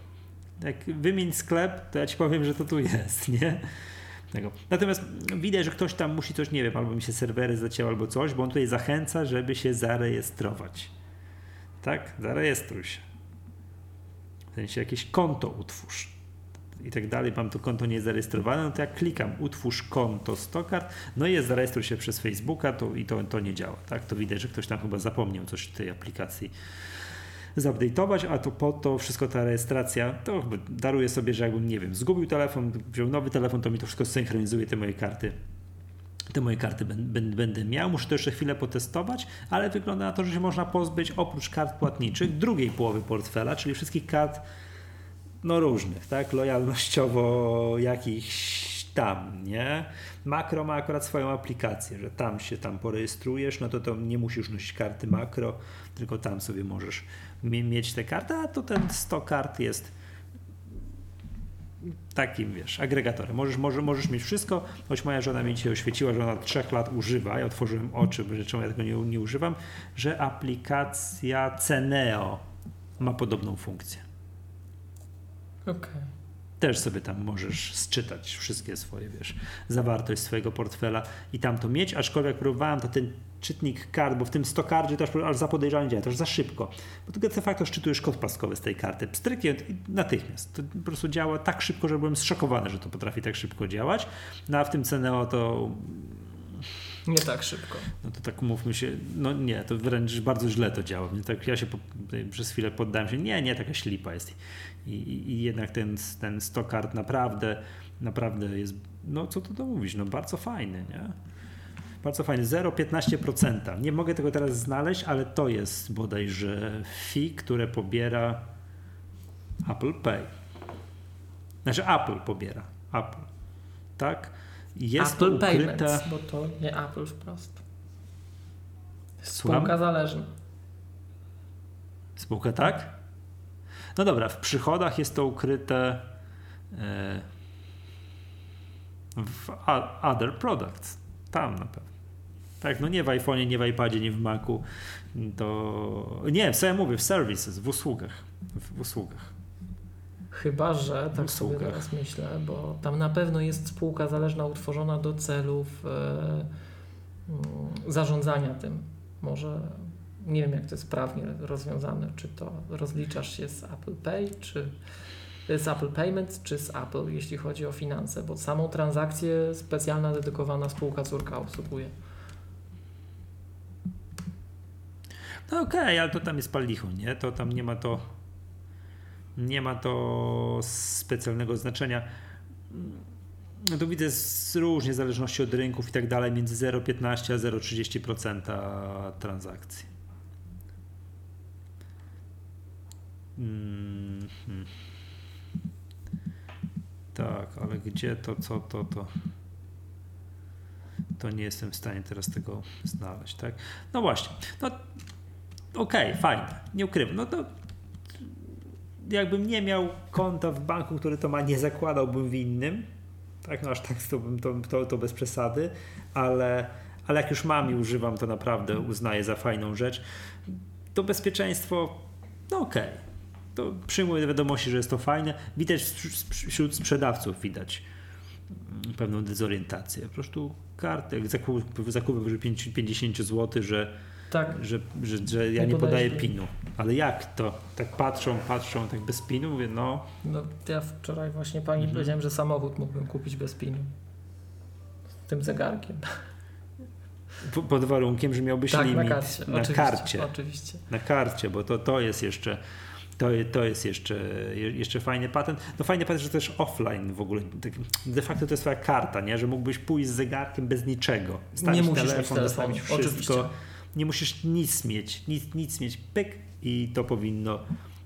Jak wymień sklep, to ja ci powiem, że to tu jest, nie? Natomiast widać, że ktoś tam musi coś, nie wiem, albo mi się serwery zacięły, albo coś, bo on tutaj zachęca, żeby się zarejestrować. Tak? Zarejestruj się. W sensie jakieś konto utwórz i tak dalej, mam to konto niezarejestrowane, no to jak klikam utwórz konto Stokart, no i jest zarejestruj się przez Facebooka to, i to, to nie działa, tak? To widać, że ktoś tam chyba zapomniał coś w tej aplikacji zupdate'ować, a to po to wszystko ta rejestracja, to daruję sobie, że jakbym, nie wiem, zgubił telefon, wziął nowy telefon, to mi to wszystko synchronizuje te moje karty te moje karty będę miał. Muszę to jeszcze chwilę potestować, ale wygląda na to, że się można pozbyć oprócz kart płatniczych drugiej połowy portfela, czyli wszystkich kart no różnych, tak, lojalnościowo jakichś tam, nie? Makro ma akurat swoją aplikację, że tam się tam porejestrujesz, no to, to nie musisz nosić karty makro, tylko tam sobie możesz mieć te karty, a to ten 100 kart jest takim, wiesz, agregatorem. Możesz, może, możesz mieć wszystko, choć moja żona mi dzisiaj oświeciła, że ona od trzech lat używa, ja otworzyłem oczy, bo czemu ja tego nie, nie używam, że aplikacja Ceneo ma podobną funkcję. Okay. Też sobie tam możesz sczytać wszystkie swoje, wiesz, zawartość swojego portfela i tam to mieć, aczkolwiek próbowałem, to ten czytnik kart, bo w tym 100 kardzie to aż, aż za podejrzanie działa, to już za szybko. Bo ty de facto szczytujesz kod paskowy z tej karty. Pstryknie natychmiast. To po prostu działa tak szybko, że byłem zszokowany, że to potrafi tak szybko działać. No a w tym Ceneo to Nie tak szybko. no to tak umówmy się, no nie, to wręcz bardzo źle to działa. Tak ja się po, przez chwilę poddałem się, nie, nie, taka ślipa jest. I, i, i jednak ten, ten 100 kart naprawdę, naprawdę jest, no co tu to mówisz, no bardzo fajny, nie? Bardzo fajny, 0,15%. Nie mogę tego teraz znaleźć, ale to jest bodajże fee, które pobiera Apple Pay. Znaczy Apple pobiera, Apple, tak? Jest Apple to ukryte... Payments, bo to nie Apple wprost. Słucham? Spółka zależna. Spółka tak? No dobra, w przychodach jest to ukryte e, w other products. Tam na pewno. Tak, no nie w iPhone'ie, nie w iPadzie, nie w Macu. To. Nie, co ja mówię, w services, w usługach. W usługach. Chyba, że tak sobie teraz myślę, bo tam na pewno jest spółka zależna utworzona do celów e, mm, zarządzania tym. Może nie wiem, jak to jest prawnie rozwiązane, czy to rozliczasz się z Apple Pay, czy z Apple Payments, czy z Apple, jeśli chodzi o finanse, bo samą transakcję specjalna, dedykowana spółka córka obsługuje. No okej, ale to tam jest palicho, nie? To tam nie ma to. Nie ma to specjalnego znaczenia. No to widzę z, różnie, w zależności od rynków i tak dalej, między 0,15 a 0,30% transakcji. Mhm. Tak, ale gdzie to, co to, to. To nie jestem w stanie teraz tego znaleźć, tak? No właśnie. No, Okej, fajnie, nie ukrywam. No to jakbym nie miał konta w banku, który to ma, nie zakładałbym w innym. Tak, no aż tak to, to, to, bez przesady, ale, ale jak już mam i używam, to naprawdę uznaję za fajną rzecz. To bezpieczeństwo, no okej. To przyjmuję do wiadomości, że jest to fajne. Widać wśród- sprzedawców widać mm, pewną dezorientację. Po prostu karty, jak zakup, zakupy powyżej 50 zł, że Tak, że, że, że ja Nie nie podaję podajesz pinu. Ale jak to? Tak patrzą, patrzą, tak bez pinu, mówię, no, no ja wczoraj właśnie pani Mhm. powiedziałem, że samochód mógłbym kupić bez pinu. Z tym zegarkiem. po- pod warunkiem, że miałbyś tak, limit na karcie. na oczywiście, karcie. Oczywiście. Na karcie, bo to, to jest jeszcze to, to jest jeszcze, je- jeszcze fajny patent. No fajny patent, że też offline w ogóle. Tak, de facto to jest twoja karta, nie? że mógłbyś pójść z zegarkiem bez niczego. Stawić Nie musisz mieć telefon, dostawić wszystko. oczywiście. Nie musisz nic mieć, nic, nic mieć, pyk i to powinno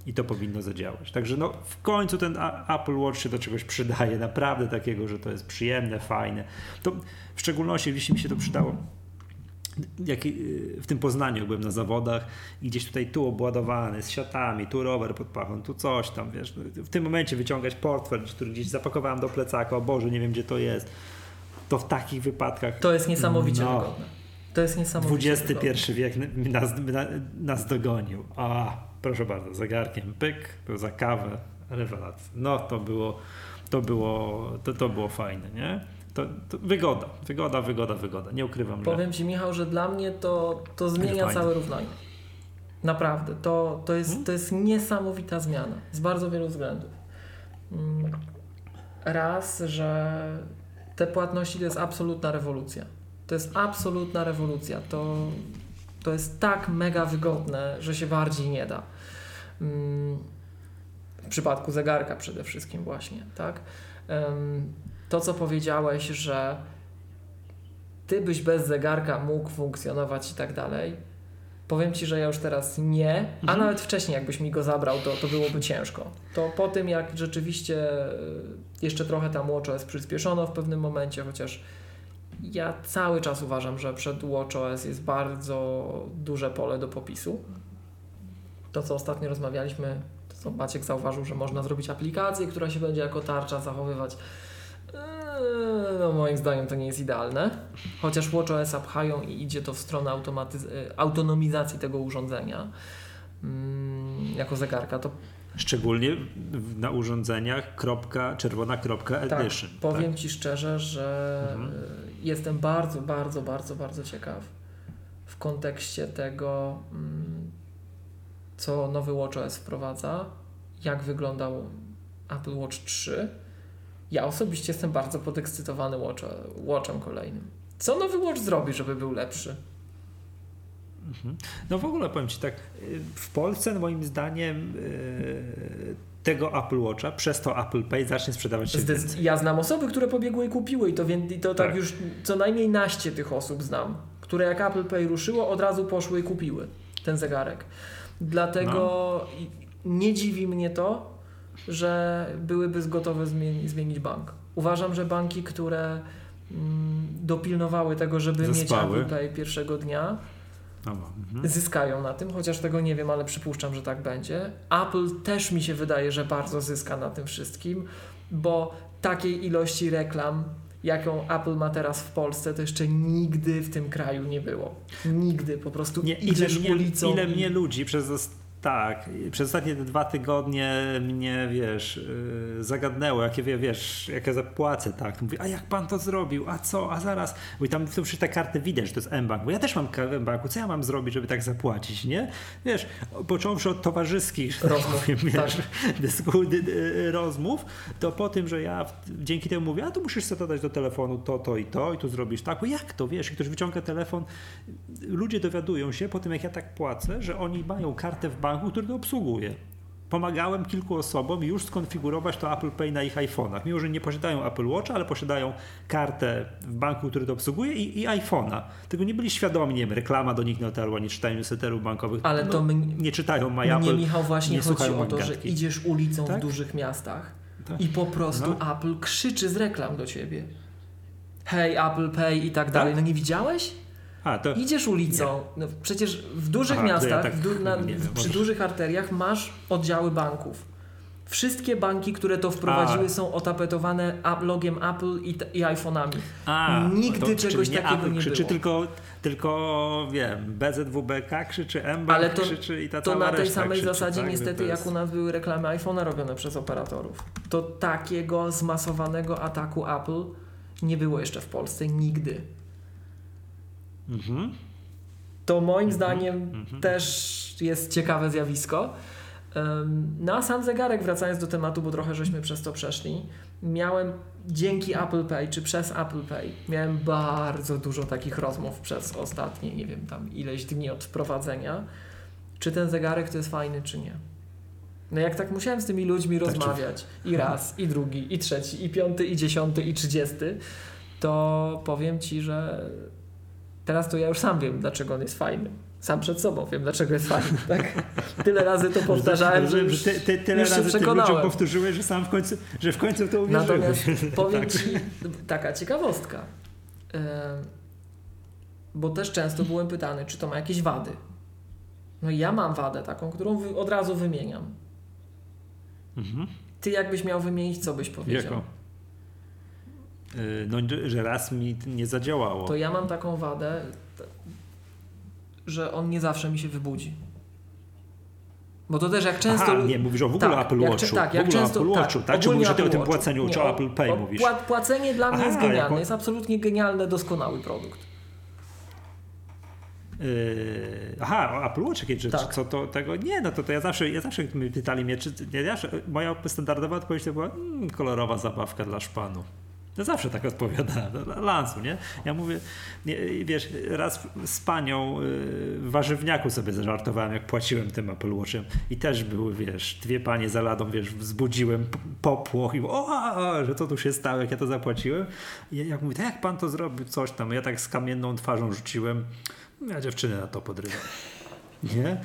i to powinno zadziałać. Także no, w końcu ten Apple Watch się do czegoś przydaje, naprawdę takiego, że to jest przyjemne, fajne. To w szczególności, jeśli mi się to przydało, jak w tym Poznaniu byłem na zawodach i gdzieś tutaj tu obładowany z siatami, tu rower pod pachą, tu coś tam, wiesz, no, w tym momencie wyciągać portfel, który gdzieś zapakowałem do plecaka, o Boże, nie wiem gdzie to jest, to w takich wypadkach To jest niesamowicie No. wygodne. To jest niesamowicie wygodne. XXI wiek nas, na- nas dogonił. A, proszę bardzo, zegarkiem pyk, za kawę, rewelacja. No to było, to było, to, to było fajne, nie? To, to wygoda, wygoda, wygoda, wygoda. Nie ukrywam, że... Powiem Ci Michał, że dla mnie to, to zmienia całe równanie. Naprawdę, to, to, Hmm? jest, to jest niesamowita zmiana z bardzo wielu względów. Mm, Raz, że te płatności to jest absolutna rewolucja. To jest absolutna rewolucja. To, to jest tak mega wygodne, że się bardziej nie da. Mm, W przypadku zegarka przede wszystkim właśnie, tak? To, co powiedziałeś, że ty byś bez zegarka mógł funkcjonować i tak dalej. Powiem ci, że ja już teraz nie, a Mhm. nawet wcześniej, jakbyś mi go zabrał, to, to byłoby ciężko. To po tym, jak rzeczywiście e, jeszcze trochę tam WatchOS przyspieszono w pewnym momencie, chociaż ja cały czas uważam, że przed WatchOS jest bardzo duże pole do popisu. To, co ostatnio rozmawialiśmy, to co Maciek zauważył, że można zrobić aplikację, która się będzie jako tarcza zachowywać. Eee, No moim zdaniem to nie jest idealne. Chociaż WatchOS pchają i idzie to w stronę e, autonomizacji tego urządzenia mm, jako zegarka, to Szczególnie na urządzeniach kropka, czerwona kropka tak, edition. powiem Ci szczerze, że Mhm. jestem bardzo, bardzo, bardzo, bardzo ciekaw w kontekście tego, mm, co nowy WatchOS wprowadza, jak wyglądał Apple Watch 3. Ja osobiście jestem bardzo podekscytowany watch, Watchem kolejnym. Co nowy Watch zrobi, żeby był lepszy? No w ogóle powiem Ci tak, y, w Polsce moim zdaniem y, tego Apple Watcha przez to Apple Pay zacznie sprzedawać się Zdec- ja znam osoby, które pobiegły i kupiły i to, i to tak. Tak. już co najmniej naście tych osób znam, które jak Apple Pay ruszyło, od razu poszły i kupiły ten zegarek. Dlatego No. nie dziwi mnie to, że byłyby gotowe zmieni- zmienić bank. Uważam, że banki, które mm, dopilnowały tego, żeby mieć Zaspały. Apple Pay pierwszego dnia, mhm. Zyskają na tym, chociaż tego nie wiem, ale przypuszczam, że tak będzie. Apple też mi się wydaje, że bardzo zyska na tym wszystkim, bo takiej ilości reklam, jaką Apple ma teraz w Polsce, to jeszcze nigdy w tym kraju nie było. Nigdy, po prostu Nie, ile, mnie, ulicą ile mnie ludzi przez tak, przez ostatnie dwa tygodnie mnie, wiesz, yy, zagadnęło, jakie, wie- wiesz, jak ja zapłacę, tak. Mówię, a jak pan to zrobił, a co, a zaraz, bo tam to przy te karty widać, że to jest M-Bank, bo ja też mam M-Banku, co ja mam zrobić, żeby tak zapłacić, nie? Wiesz, począwszy od towarzyskich tak Rozmów, powiem, tak. dy, dy, rozmów, to po tym, że ja dzięki temu mówię, a tu musisz sobie dodać do telefonu to, to i to i tu zrobisz tak, bo jak to, wiesz, i ktoś wyciąga telefon, ludzie dowiadują się po tym, jak ja tak płacę, że oni mają kartę w banku, który to obsługuje. Pomagałem kilku osobom już skonfigurować to Apple Pay na ich iPhone'ach. Mimo, że nie posiadają Apple Watcha, ale posiadają kartę w banku, który to obsługuje i, i iPhone'a. Tego nie byli świadomi, nie wiem, reklama do nich nie dotarła, nie czytają newsletterów bankowych. Ale to my- nie czytają My Mnie, Apple, Michał, właśnie nie chodzi o to, że magatki. idziesz ulicą w Tak? dużych miastach Tak. i po prostu No. Apple krzyczy z reklam do ciebie. Hej, Apple Pay i tak dalej. No nie widziałeś? A, to, Idziesz ulicą, no przecież w dużych Aha, to ja miastach, tak du- na, nie przy może- dużych arteriach masz oddziały banków. Wszystkie banki, które to wprowadziły, A. są otapetowane logiem Apple i, i iPhone'ami. Nigdy to, czegoś nie takiego Apple nie krzyczy, było. tylko, tylko wiem, BZWBK krzyczy, MBank Ale to, krzyczy i ta to na tej samej krzyczy, zasadzie tak? niestety To jak jest- u nas były reklamy iPhone'a robione przez operatorów. To takiego zmasowanego ataku Apple nie było jeszcze w Polsce nigdy. Mhm. To moim Mhm. zdaniem też jest ciekawe zjawisko. No a sam zegarek, wracając do tematu, bo trochę żeśmy przez to przeszli, miałem dzięki Apple Pay, czy przez Apple Pay, miałem bardzo dużo takich rozmów przez ostatnie, nie wiem, tam ileś dni od wprowadzenia, czy ten zegarek to jest fajny, czy nie. No jak tak musiałem z tymi ludźmi Tak, czy- rozmawiać i raz, i drugi, i trzeci, i piąty, i dziesiąty, i trzydziesty, to powiem Ci, że teraz to ja już sam wiem, dlaczego on jest fajny. Sam przed sobą wiem, dlaczego jest fajny. Tak? Tyle razy to powtarzałem, że już, ty, ty, tyle już się razy przekonałem. ludziom powtórzyłeś, że sam w końcu, że w końcu to uwierzyłeś. Natomiast powiem Tak. Ci taka ciekawostka. Em, Bo też często byłem pytany, czy to ma jakieś wady. No i ja mam wadę taką, którą od razu wymieniam. Mhm. Ty jakbyś miał wymienić, co byś powiedział? Jaką? Y, No, że raz mi nie zadziałało. To ja mam taką wadę, że on nie zawsze mi się wybudzi. Bo to też jak często... Aha, nie, mówisz o w ogóle Tak, Apple jak, Watchu. czy- tak, w jak ogóle często, Apple tak, Watchu, tak? Czy ogólnie mówisz o, tym Watchu. płaceniu, Nie, czy o Apple Pay o, mówisz? pła- Płacenie dla mnie Aha, jest genialne, jako- jest absolutnie genialne, doskonały produkt. Yy, aha, Apple Watch jakieś rzeczy, Tak. co to tego? Nie, no to, to ja zawsze, ja zawsze pytali mnie, czy ja, moja standardowa odpowiedź to była mm, kolorowa zabawka dla szpanu. Ja zawsze tak odpowiadałem, dla lansu, nie? Ja mówię, nie, wiesz, raz z panią yy, w warzywniaku sobie zażartowałem, jak płaciłem tym Apple Watchem i też były, wiesz, dwie panie za ladą, wiesz, wzbudziłem popłoch i o, a, że to tu się stało, jak ja to zapłaciłem. I ja- jak mówię, to jak pan to zrobił, coś tam, ja tak z kamienną twarzą rzuciłem, ja dziewczynę na to podrywam. Nie?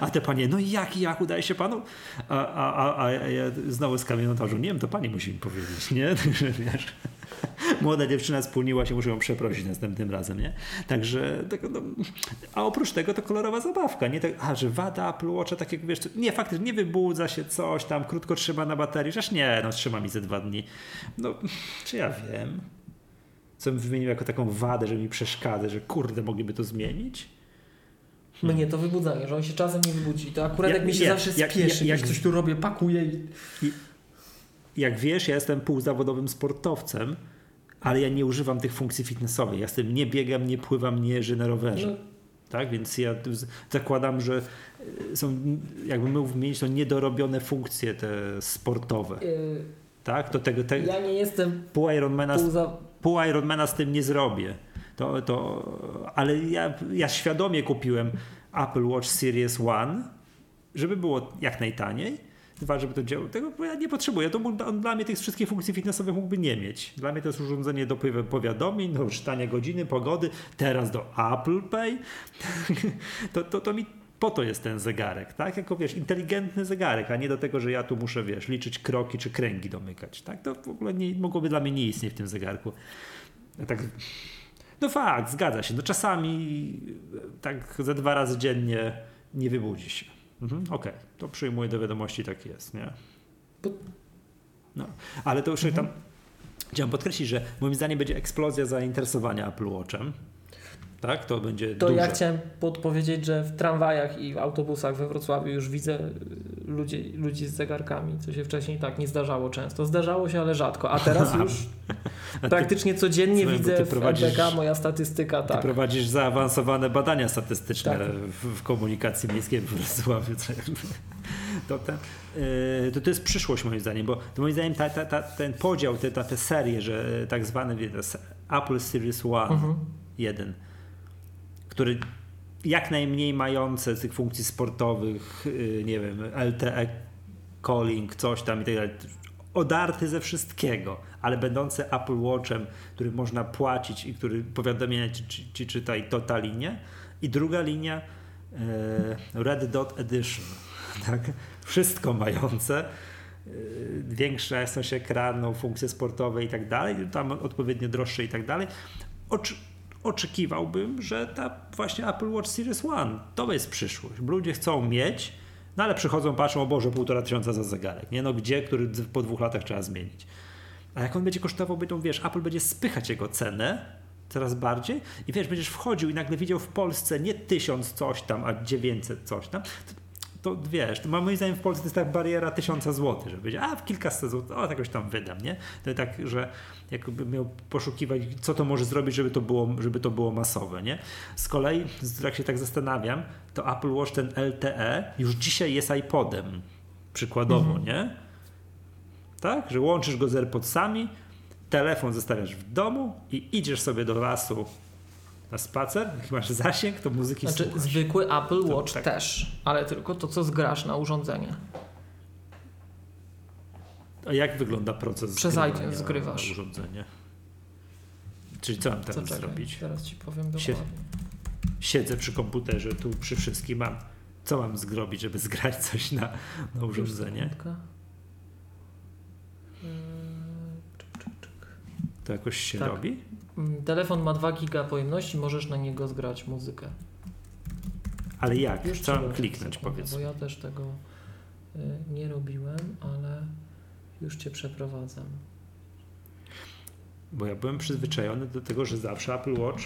A te panie, no jak, jak udaje się panu? A, a, a, a ja znowu z kamienną twarzą, nie wiem, to pani musi mi powiedzieć, nie? Że wiesz, młoda dziewczyna spłoniła się, muszę ją przeprosić następnym razem, nie? Także, tak, no, a oprócz tego to kolorowa zabawka, nie? Tak, a, że wada Apple Watcha, tak jak wiesz, nie, faktycznie nie wybudza się coś tam, krótko trzyma na baterii, żeż nie, no trzyma mi ze dwa dni. No, czy ja wiem? Co bym wymienił jako taką wadę, że mi przeszkadza, że kurde, mogliby to zmienić? Mnie to wybudzanie, że on się czasem nie wybudzi. To akurat Ja- jak mi się ja- zawsze jak- spieszy, jak- jak coś tu robię, pakuję i... Jak wiesz, ja jestem półzawodowym sportowcem, ale ja nie używam tych funkcji fitnessowych. Ja z tym nie biegam, nie pływam, nie jeżdżę na rowerze. No. Tak, więc ja zakładam, że y, są, jakby mógł mieć to niedorobione funkcje te sportowe. Yy, Tak, to tego, te, ja nie jestem pół Ironmana, pół za... pół Ironmana z tym nie zrobię. To, to, ale ja, ja świadomie kupiłem Apple Watch Series One, żeby było jak najtaniej. Dwa, żeby to działało. Tego ja nie potrzebuję. To on dla mnie tych wszystkich funkcji fitnessowych mógłby nie mieć. Dla mnie to jest urządzenie do powi- powiadomień, do czytania godziny, pogody, teraz do Apple Pay. to, to, to mi po to jest ten zegarek, tak? Jako wiesz, inteligentny zegarek, a nie do tego, że ja tu muszę, wiesz, liczyć kroki czy kręgi domykać, tak? To w ogóle nie, mogłoby dla mnie nie istnieć w tym zegarku. Ja tak, no fakt, zgadza się. No czasami tak ze dwa razy dziennie nie wybudzi się. Mhm, Okej, to przyjmuję do wiadomości, tak jest, nie? No, ale to już tam chciałem podkreślić, że moim zdaniem będzie eksplozja zainteresowania Apple Watchem. Tak, to będzie To duże. ja chciałem podpowiedzieć, że w tramwajach i w autobusach we Wrocławiu już widzę y, ludzi, ludzi z zegarkami, co się wcześniej tak nie zdarzało często. Zdarzało się, ale rzadko, a teraz już A ty, praktycznie codziennie widzę ty w MDK moja statystyka, ty tak. prowadzisz zaawansowane badania statystyczne Tak. w, w komunikacji miejskiej w Wrocławiu. To, ten, yy, to, to jest przyszłość moim zdaniem, bo moim zdaniem ta, ta, ta, ten podział, te, ta, te serie, że tak wie, to jest Apple Series One, Mhm. jeden, który jak najmniej mające tych funkcji sportowych, yy, nie wiem, LTE calling, coś tam i tak dalej, odarty ze wszystkiego, ale będący Apple Watchem, który można płacić i który powiadomienia ci, ci, ci czyta i to ta linia. I druga linia e, Red Dot Edition, tak? Wszystko mające, e, większa jasność ekranu, funkcje sportowe i tak dalej, tam odpowiednio droższe i tak dalej. Oczekiwałbym, że ta właśnie Apple Watch Series One to jest przyszłość. Ludzie chcą mieć, no ale przychodzą, patrzą, o Boże, półtora tysiąca za zegarek. Nie no, gdzie, który po dwóch latach trzeba zmienić. A jak on będzie kosztował, będą, wiesz, Apple będzie spychać jego cenę coraz bardziej i wiesz, będziesz wchodził i nagle widział w Polsce nie tysiąc coś tam, a 900 coś tam, to, to wiesz, to moim zdaniem w Polsce to jest tak bariera tysiąca złotych, żeby powiedzieć, a w kilkaset złotych, o, jakoś tam wydam, nie? To tak, że jakby miał poszukiwać, co to może zrobić, żeby to było, żeby to było masowe, nie? Z kolei, jak się tak zastanawiam, to Apple Watch ten LTE już dzisiaj jest iPodem, przykładowo, nie? Tak? Że łączysz go z AirPodsami, telefon zostawiasz w domu i idziesz sobie do lasu na spacer, jak masz zasięg, to muzyki Znaczy słuchasz. zwykły Apple To Watch tak. też, ale tylko to, co zgrasz na urządzenie. A jak wygląda proces Przez iTunes zgrywasz. urządzenie? Czyli co mam Co teraz czekaj, zrobić? Zaraz ci powiem dokładnie. Siedzę przy komputerze, tu przy wszystkim mam. Co mam zrobić, żeby zgrać coś na, na urządzenie? Yy. To jakoś się Tak. robi? Mm, Telefon ma 2 giga pojemności, możesz na niego zgrać muzykę. Ale jak? Już ci powiem, kliknąć, sekundę, powiedz? Bo ja też tego y, nie robiłem, ale już cię przeprowadzam. Bo ja byłem przyzwyczajony do tego, że zawsze Apple Watch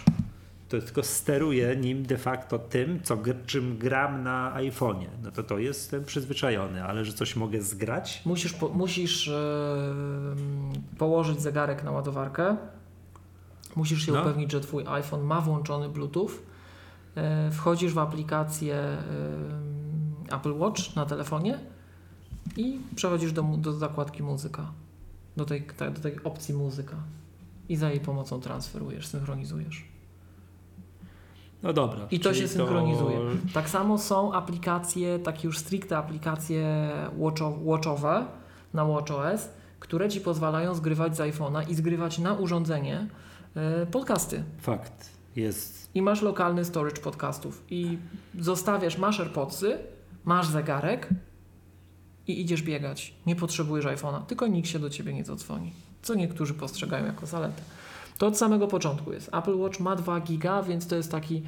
to tylko steruje nim de facto tym, co, czym gram na iPhone'ie. No to to jestem przyzwyczajony, ale że coś mogę zgrać? Musisz, po, musisz e, położyć zegarek na ładowarkę. Musisz się No. upewnić, że twój iPhone ma włączony Bluetooth. E, wchodzisz w aplikację Apple Watch na telefonie i przechodzisz do, do zakładki muzyka. Do tej, tak, do tej opcji muzyka. I za jej pomocą transferujesz, synchronizujesz. No dobra. I to się synchronizuje. Tak samo są aplikacje, takie już stricte aplikacje watcho- watchowe na WatchOS, które ci pozwalają zgrywać z iPhone'a i zgrywać na urządzenie podcasty. Fakt. Jest. I masz lokalny storage podcastów. I zostawiasz, masz AirPodsy, masz zegarek i idziesz biegać. Nie potrzebujesz iPhone'a, tylko nikt się do ciebie nie zadzwoni. Co niektórzy postrzegają jako zaletę. To od samego początku jest. Apple Watch ma 2 giga, więc to jest taki,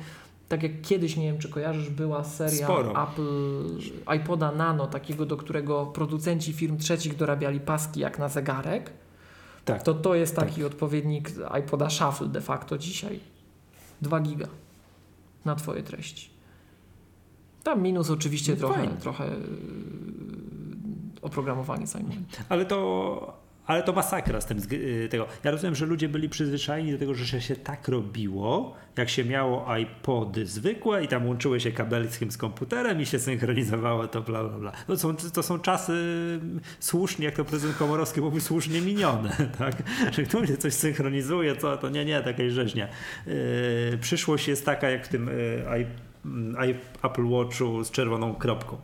tak jak kiedyś, nie wiem czy kojarzysz, była seria Sporo. Apple iPoda Nano, takiego, do którego producenci firm trzecich dorabiali paski jak na zegarek. Tak. To to jest taki odpowiednik iPoda Shuffle de facto dzisiaj. 2 giga na twoje treści. Tam minus oczywiście No trochę, fajnie. trochę yy, oprogramowanie zajmuje. Ale to ale to masakra z tym zg- y, tego. Ja rozumiem, że ludzie byli przyzwyczajeni do tego, że się tak robiło, jak się miało iPody zwykłe i tam łączyły się kabelskiem z komputerem i się synchronizowało to bla bla bla. No są, to są czasy mm, słusznie, jak to prezydent Komorowski mówił, słusznie minione, tak? Że ktoś coś synchronizuje, co to nie, nie, takiej rzeźnia. Yy, przyszłość jest taka jak w tym yy, Apple Watchu z czerwoną kropką.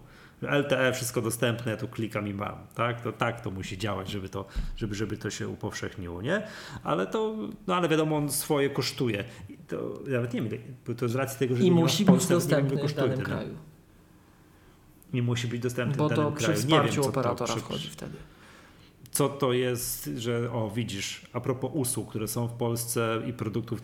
LTE wszystko dostępne, tu klikam i mam, tak? To tak to musi działać, żeby to, żeby, żeby to się upowszechniło, nie? Ale to, no ale wiadomo, on swoje kosztuje. I to nawet nie wiem, bo to z racji tego, że I nie musi być dostępny w danym ten- kraju. Nie musi być dostępny Bo w danym to przy kraju. nie wsparciu wiem, operatora to, przy- wchodzi wtedy. co to jest, że o widzisz, a propos usług, które są w Polsce i produktów,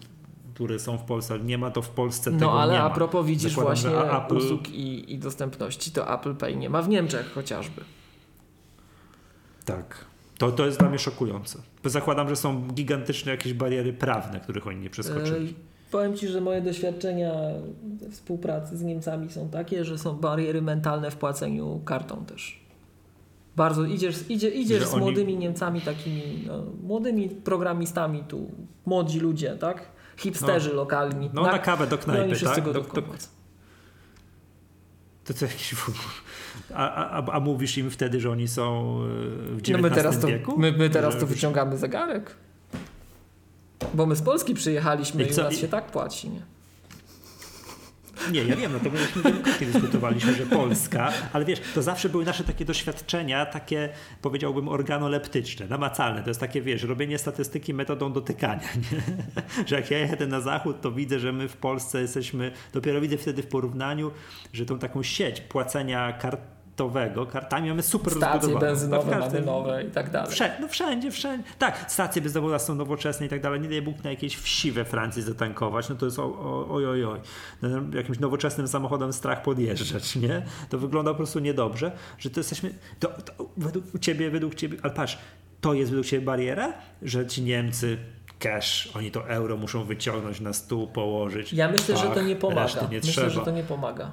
które są w Polsce, ale nie ma to w Polsce tego No ale nie a ma. propos widzisz Zakładam, właśnie Apple- usług i, i dostępności, to Apple Pay nie ma w Niemczech chociażby. Tak. To, to jest dla mnie szokujące. Bo zakładam, że są gigantyczne jakieś bariery prawne, których oni nie przeskoczyli. E, Powiem Ci, że moje doświadczenia współpracy z Niemcami są takie, że są bariery mentalne w płaceniu kartą też. Bardzo idziesz, idzie, idziesz Że z oni- młodymi Niemcami, takimi no, młodymi programistami tu, młodzi ludzie, tak? Hipsterzy lokalni. No na kawę do knajpy, wszyscy tak? Do, do, płacą. to co jakiś a, a, a mówisz im wtedy, że oni są e, w XIX No my teraz, to, wieku? my, my teraz Że- to wyciągamy zegarek. Bo my z Polski przyjechaliśmy I i, u nas się tak płaci, nie? Nie, ja wiem, no to myśmy wielokrotnie dyskutowaliśmy, że Polska, ale wiesz, to zawsze były nasze takie doświadczenia, takie powiedziałbym organoleptyczne, namacalne. To jest takie, wiesz, robienie statystyki metodą dotykania, nie? Że jak ja jadę na zachód, to widzę, że my w Polsce jesteśmy, dopiero widzę wtedy w porównaniu, że tą taką sieć płacenia kartowego, kartami mamy super Stacje rozbudowaną. benzynowe W każdym- mamy nowe i tak dalej. Wszędzie, no wszędzie, wszędzie. Tak, stacje bezdomowe są nowoczesne i tak dalej. Nie daj Bóg na jakieś wsi we Francji zatankować, no to jest oj, oj, oj. No, jakimś nowoczesnym samochodem strach podjeżdżać, nie? To wygląda po prostu niedobrze, że to jesteśmy, to, to według ciebie, według ciebie, ale patrz, to jest według ciebie bariera, że ci Niemcy cash, oni to euro muszą wyciągnąć na stół, położyć. Ja myślę, że to Pach, nie pomaga. reszty nie myślę, trzeba. że to nie pomaga.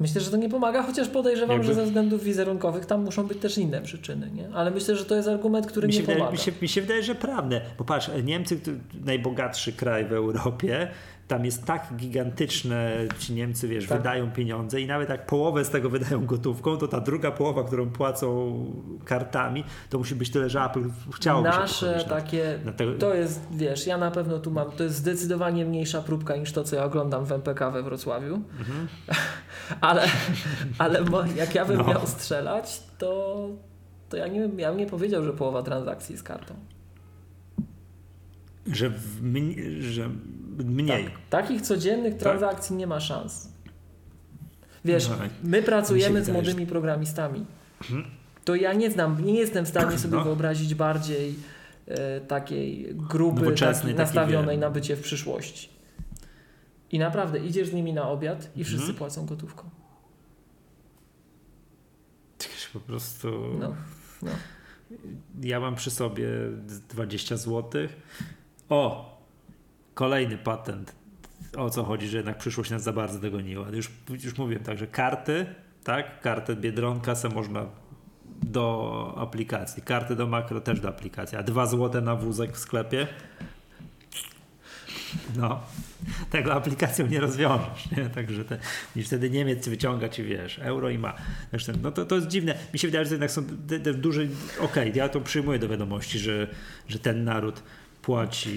Myślę, że to nie pomaga, chociaż podejrzewam, Jakby- że ze względów wizerunkowych tam muszą być też inne przyczyny, nie? Ale myślę, że to jest argument, który Mi się, nie wydaje, pomaga. mi, się, mi się wydaje, że prawdę. Bo patrz, Niemcy, to najbogatszy kraj w Europie, tam jest tak gigantyczne, ci Niemcy, wiesz, Tak. wydają pieniądze i nawet jak połowę z tego wydają gotówką, to ta druga połowa, którą płacą kartami, to musi być tyle, że Apple chciałoby się Nasze na- takie, na tego- to jest, wiesz, ja na pewno tu mam, to jest zdecydowanie mniejsza próbka niż to, co ja oglądam w MPK we Wrocławiu. ale ale mo- jak ja bym Mhm. No. miał strzelać, to, to ja, nie, ja bym nie powiedział, że połowa transakcji z kartą. Że, mniej, że mniej. Tak. Takich codziennych transakcji nie ma szans. Wiesz, No, my pracujemy z młodymi programistami. To ja nie znam, nie jestem w stanie sobie No. wyobrazić bardziej e, takiej grupy takiej, takiej, nastawionej na bycie w przyszłości. I naprawdę idziesz z nimi na obiad i wszyscy Mhm. płacą gotówką. Po prostu... No, no. Ja mam przy sobie 20 zł. O! Kolejny patent. O co chodzi, że jednak przyszłość nas za bardzo dogoniła. Już, już mówiłem tak, że karty, tak? Kartę Biedronka se można do aplikacji. Karty do makro też do aplikacji. A 2 zł na wózek w sklepie? No. Tego aplikacją nie rozwiążesz, nie? Także te, i wtedy Niemiec wyciąga ci, wiesz, euro i ma. Zresztą, no to, to jest dziwne. Mi się wydaje, że jednak są te, te duże, okej, ja to przyjmuję do wiadomości, że, że ten naród płaci,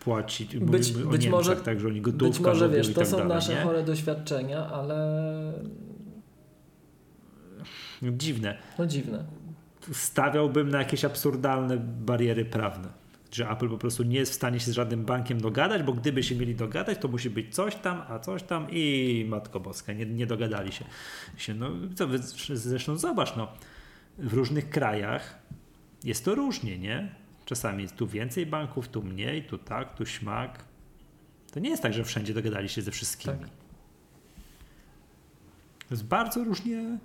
płaci, Być- mówimy być Niemcach, może- tak, że oni gotówkę Być może wiesz, to tak są dalej, nasze nie? chore doświadczenia, ale Dziwne. no dziwne. Stawiałbym na jakieś absurdalne bariery prawne. Że Apple po prostu nie jest w stanie się z żadnym bankiem dogadać, bo gdyby się mieli dogadać, to musi być coś tam, a coś tam i Matko Boska, nie, nie dogadali się. się no, co, zresztą zobacz, no, w różnych krajach jest to różnie, nie? Czasami tu więcej banków, tu mniej, tu tak, tu śmak. To nie jest tak, że wszędzie dogadali się ze wszystkimi. Tak. To jest bardzo różnie,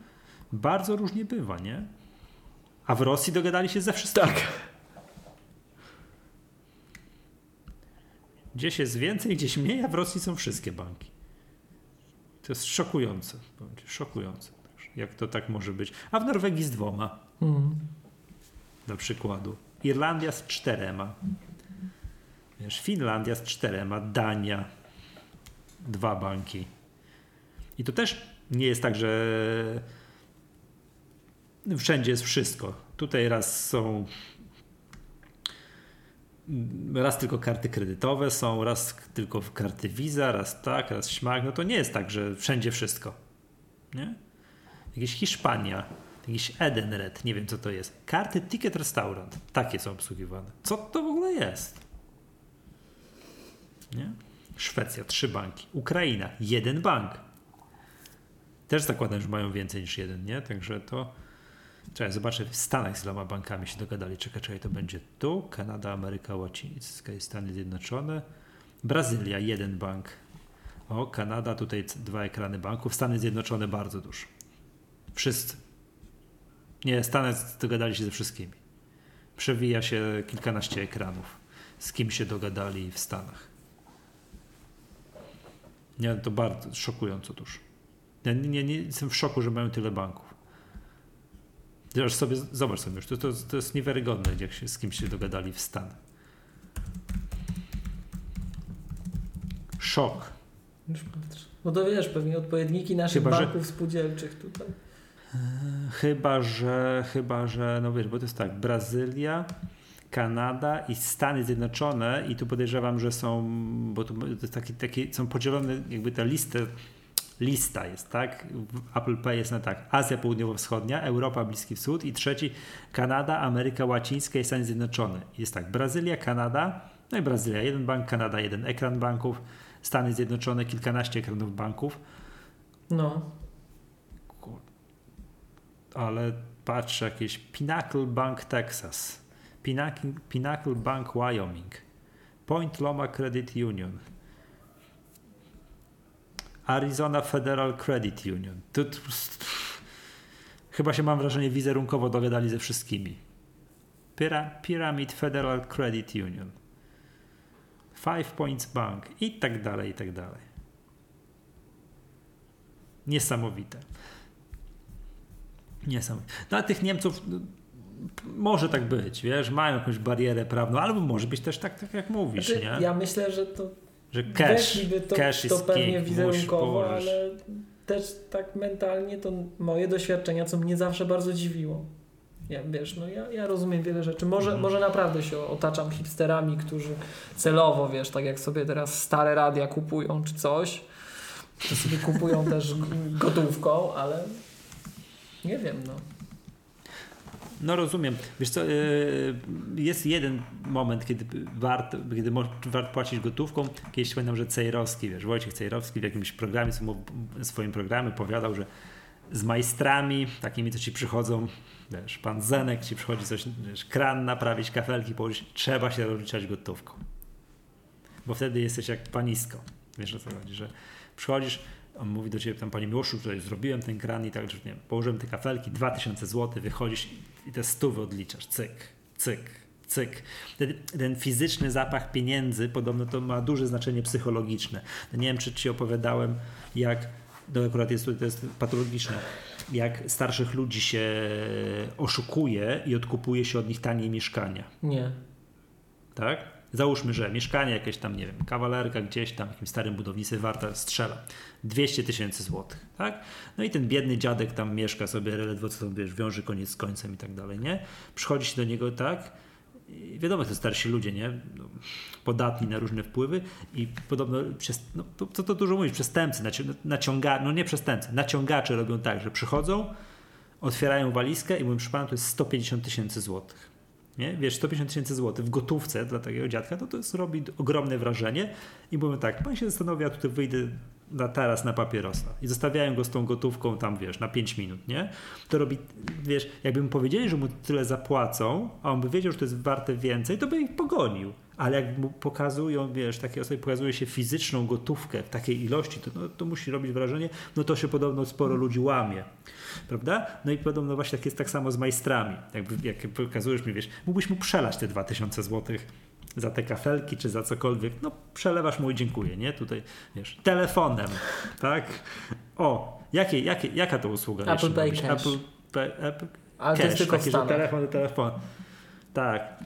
bardzo różnie bywa, nie? A w Rosji dogadali się ze wszystkimi. Tak. Gdzieś jest więcej, gdzieś mniej, a w Rosji są wszystkie banki. To jest szokujące. Szokujące. Jak to tak może być? A w Norwegii z dwoma, Mhm. dla przykładu. Irlandia z czterema. Wiesz, Finlandia z czterema, Dania dwa banki. I to też nie jest tak, że wszędzie jest wszystko. Tutaj raz są raz tylko karty kredytowe są, raz tylko karty Visa, raz tak, raz śmak. No to nie jest tak, że wszędzie wszystko. Nie? Jakieś Hiszpania, jakiś Edenred, nie wiem co to jest. Karty Ticket Restaurant, takie są obsługiwane. Co to w ogóle jest? Nie? Szwecja, trzy banki. Ukraina, jeden bank. Też zakładam, że mają więcej niż jeden, nie? Także to. Czekaj, zobaczę w Stanach z iloma bankami się dogadali. Czekaj, czekaj, to będzie tu. Kanada, Ameryka Łacińska i Stany Zjednoczone. Brazylia, jeden bank. O, Kanada, tutaj dwa ekrany banków. Stany Zjednoczone bardzo dużo. Wszyscy. Nie, Stany dogadali się ze wszystkimi. Przewija się kilkanaście ekranów. Z kim się dogadali w Stanach. Nie, to bardzo szokująco dużo. Ja nie, nie, nie jestem w szoku, że mają tyle banków. Zobacz sobie, zobacz sobie już, to, to, to jest niewiarygodne, jak się z kimś się dogadali w Stanach. Szok. No to wiesz, pewnie odpowiedniki naszych Chyba, że- banków spółdzielczych tutaj. Chyba, że, chyba, że, no wiesz, bo to jest tak, Brazylia, Kanada i Stany Zjednoczone i tu podejrzewam, że są, bo tu taki, taki, są podzielone jakby ta lista, lista jest, tak? Apple Pay jest na tak, Azja Południowo-Wschodnia, Europa, Bliski Wschód i trzeci Kanada, Ameryka Łacińska i Stany Zjednoczone. Jest tak, Brazylia, Kanada, no i Brazylia, jeden bank, Kanada, jeden ekran banków, Stany Zjednoczone, kilkanaście ekranów banków, No. Ale patrzę jakieś Pinnacle Bank Texas, Pinnacle, Pinnacle Bank Wyoming, Point Loma Credit Union, Arizona Federal Credit Union. Tu, tu, chyba się mam wrażenie wizerunkowo dogadali ze wszystkimi. Pyra, Pyramid Federal Credit Union, Five Points Bank i tak dalej, i tak dalej. Niesamowite. Niesamowite. Dla tych Niemców no, może tak być, wiesz, mają jakąś barierę prawną, albo może być też tak, tak jak mówisz, Znaczy, nie? ja myślę, że to Że cash, to, cash to pewnie wizerunkowo, ale też tak mentalnie to moje doświadczenia, co mnie zawsze bardzo dziwiło. Ja, wiesz, no ja, ja rozumiem wiele rzeczy. Może, Mhm. może naprawdę się otaczam hipsterami, którzy celowo, wiesz, tak jak sobie teraz stare radia kupują czy coś, to sobie kupują też gotówką, ale nie wiem, no. No rozumiem. Wiesz co, yy, jest jeden moment, kiedy warto, kiedy warto płacić gotówką. Kiedyś pamiętam, że Cejrowski, wiesz, Wojciech Cejrowski w jakimś programie, w swoim programie powiadał, że z majstrami, takimi, co ci przychodzą, wiesz, pan Zenek ci przychodzi coś, wiesz, kran naprawić, kafelki położyć, trzeba się rozliczać gotówką. Bo wtedy jesteś jak panisko. Wiesz o co chodzi, że przychodzisz, on mówi do ciebie tam, panie Miłoszu, tutaj zrobiłem ten kran i tak, że nie wiem, położyłem te kafelki, 2000 zł, wychodzisz i te stówy odliczasz, cyk, cyk, cyk. Ten, ten fizyczny zapach pieniędzy, podobno to ma duże znaczenie psychologiczne. Nie wiem, czy ci opowiadałem, jak, no akurat jest to, jest patologiczne, jak starszych ludzi się oszukuje i odkupuje się od nich tanie mieszkania Nie. tak? Załóżmy, że mieszkanie jakieś tam, nie wiem, kawalerka gdzieś tam w jakimś starym budownictwie warta strzela 200 tysięcy złotych, tak? No i ten biedny dziadek tam mieszka sobie ledwo co tam, wiesz, wiąże koniec z końcem i tak dalej, nie? Przychodzi się do niego tak, i wiadomo, to starsi ludzie, nie? No, podatni na różne wpływy i podobno, przez, no, to, to, to dużo mówić, przestępcy, naci- naciąga, no nie przestępcy, naciągacze robią tak, że przychodzą, otwierają walizkę i mówią, proszę pana, to jest 150 tysięcy złotych. Nie? Wiesz, 150 tysięcy złotych w gotówce dla takiego dziadka, no to jest, robi ogromne wrażenie i mówią tak, pan się zastanawia, tutaj wyjdę na taras na papierosa i zostawiają go z tą gotówką tam, wiesz, na 5 minut, nie? To robi, wiesz, jakby mu powiedzieli, że mu tyle zapłacą, a on by wiedział, że to jest warte więcej, to by ich pogonił. Ale jak mu pokazują, wiesz, takie osoby pokazuje się fizyczną gotówkę w takiej ilości, to, no, to musi robić wrażenie, no to się podobno sporo ludzi łamie. Prawda? No i podobno właśnie tak jest tak samo z majstrami. Jakby, jak pokazujesz mi, wiesz, mógłbyś mu przelać te 2000 złotych za te kafelki czy za cokolwiek, no przelewasz mu i dziękuję, nie? Tutaj, wiesz, telefonem, tak? O, Jakie, jakie, jaka to usługa? Apple Pay. Apple Pay, Apple Ale to Cash, jest tylko taki, że telefon do telefonu. Tak.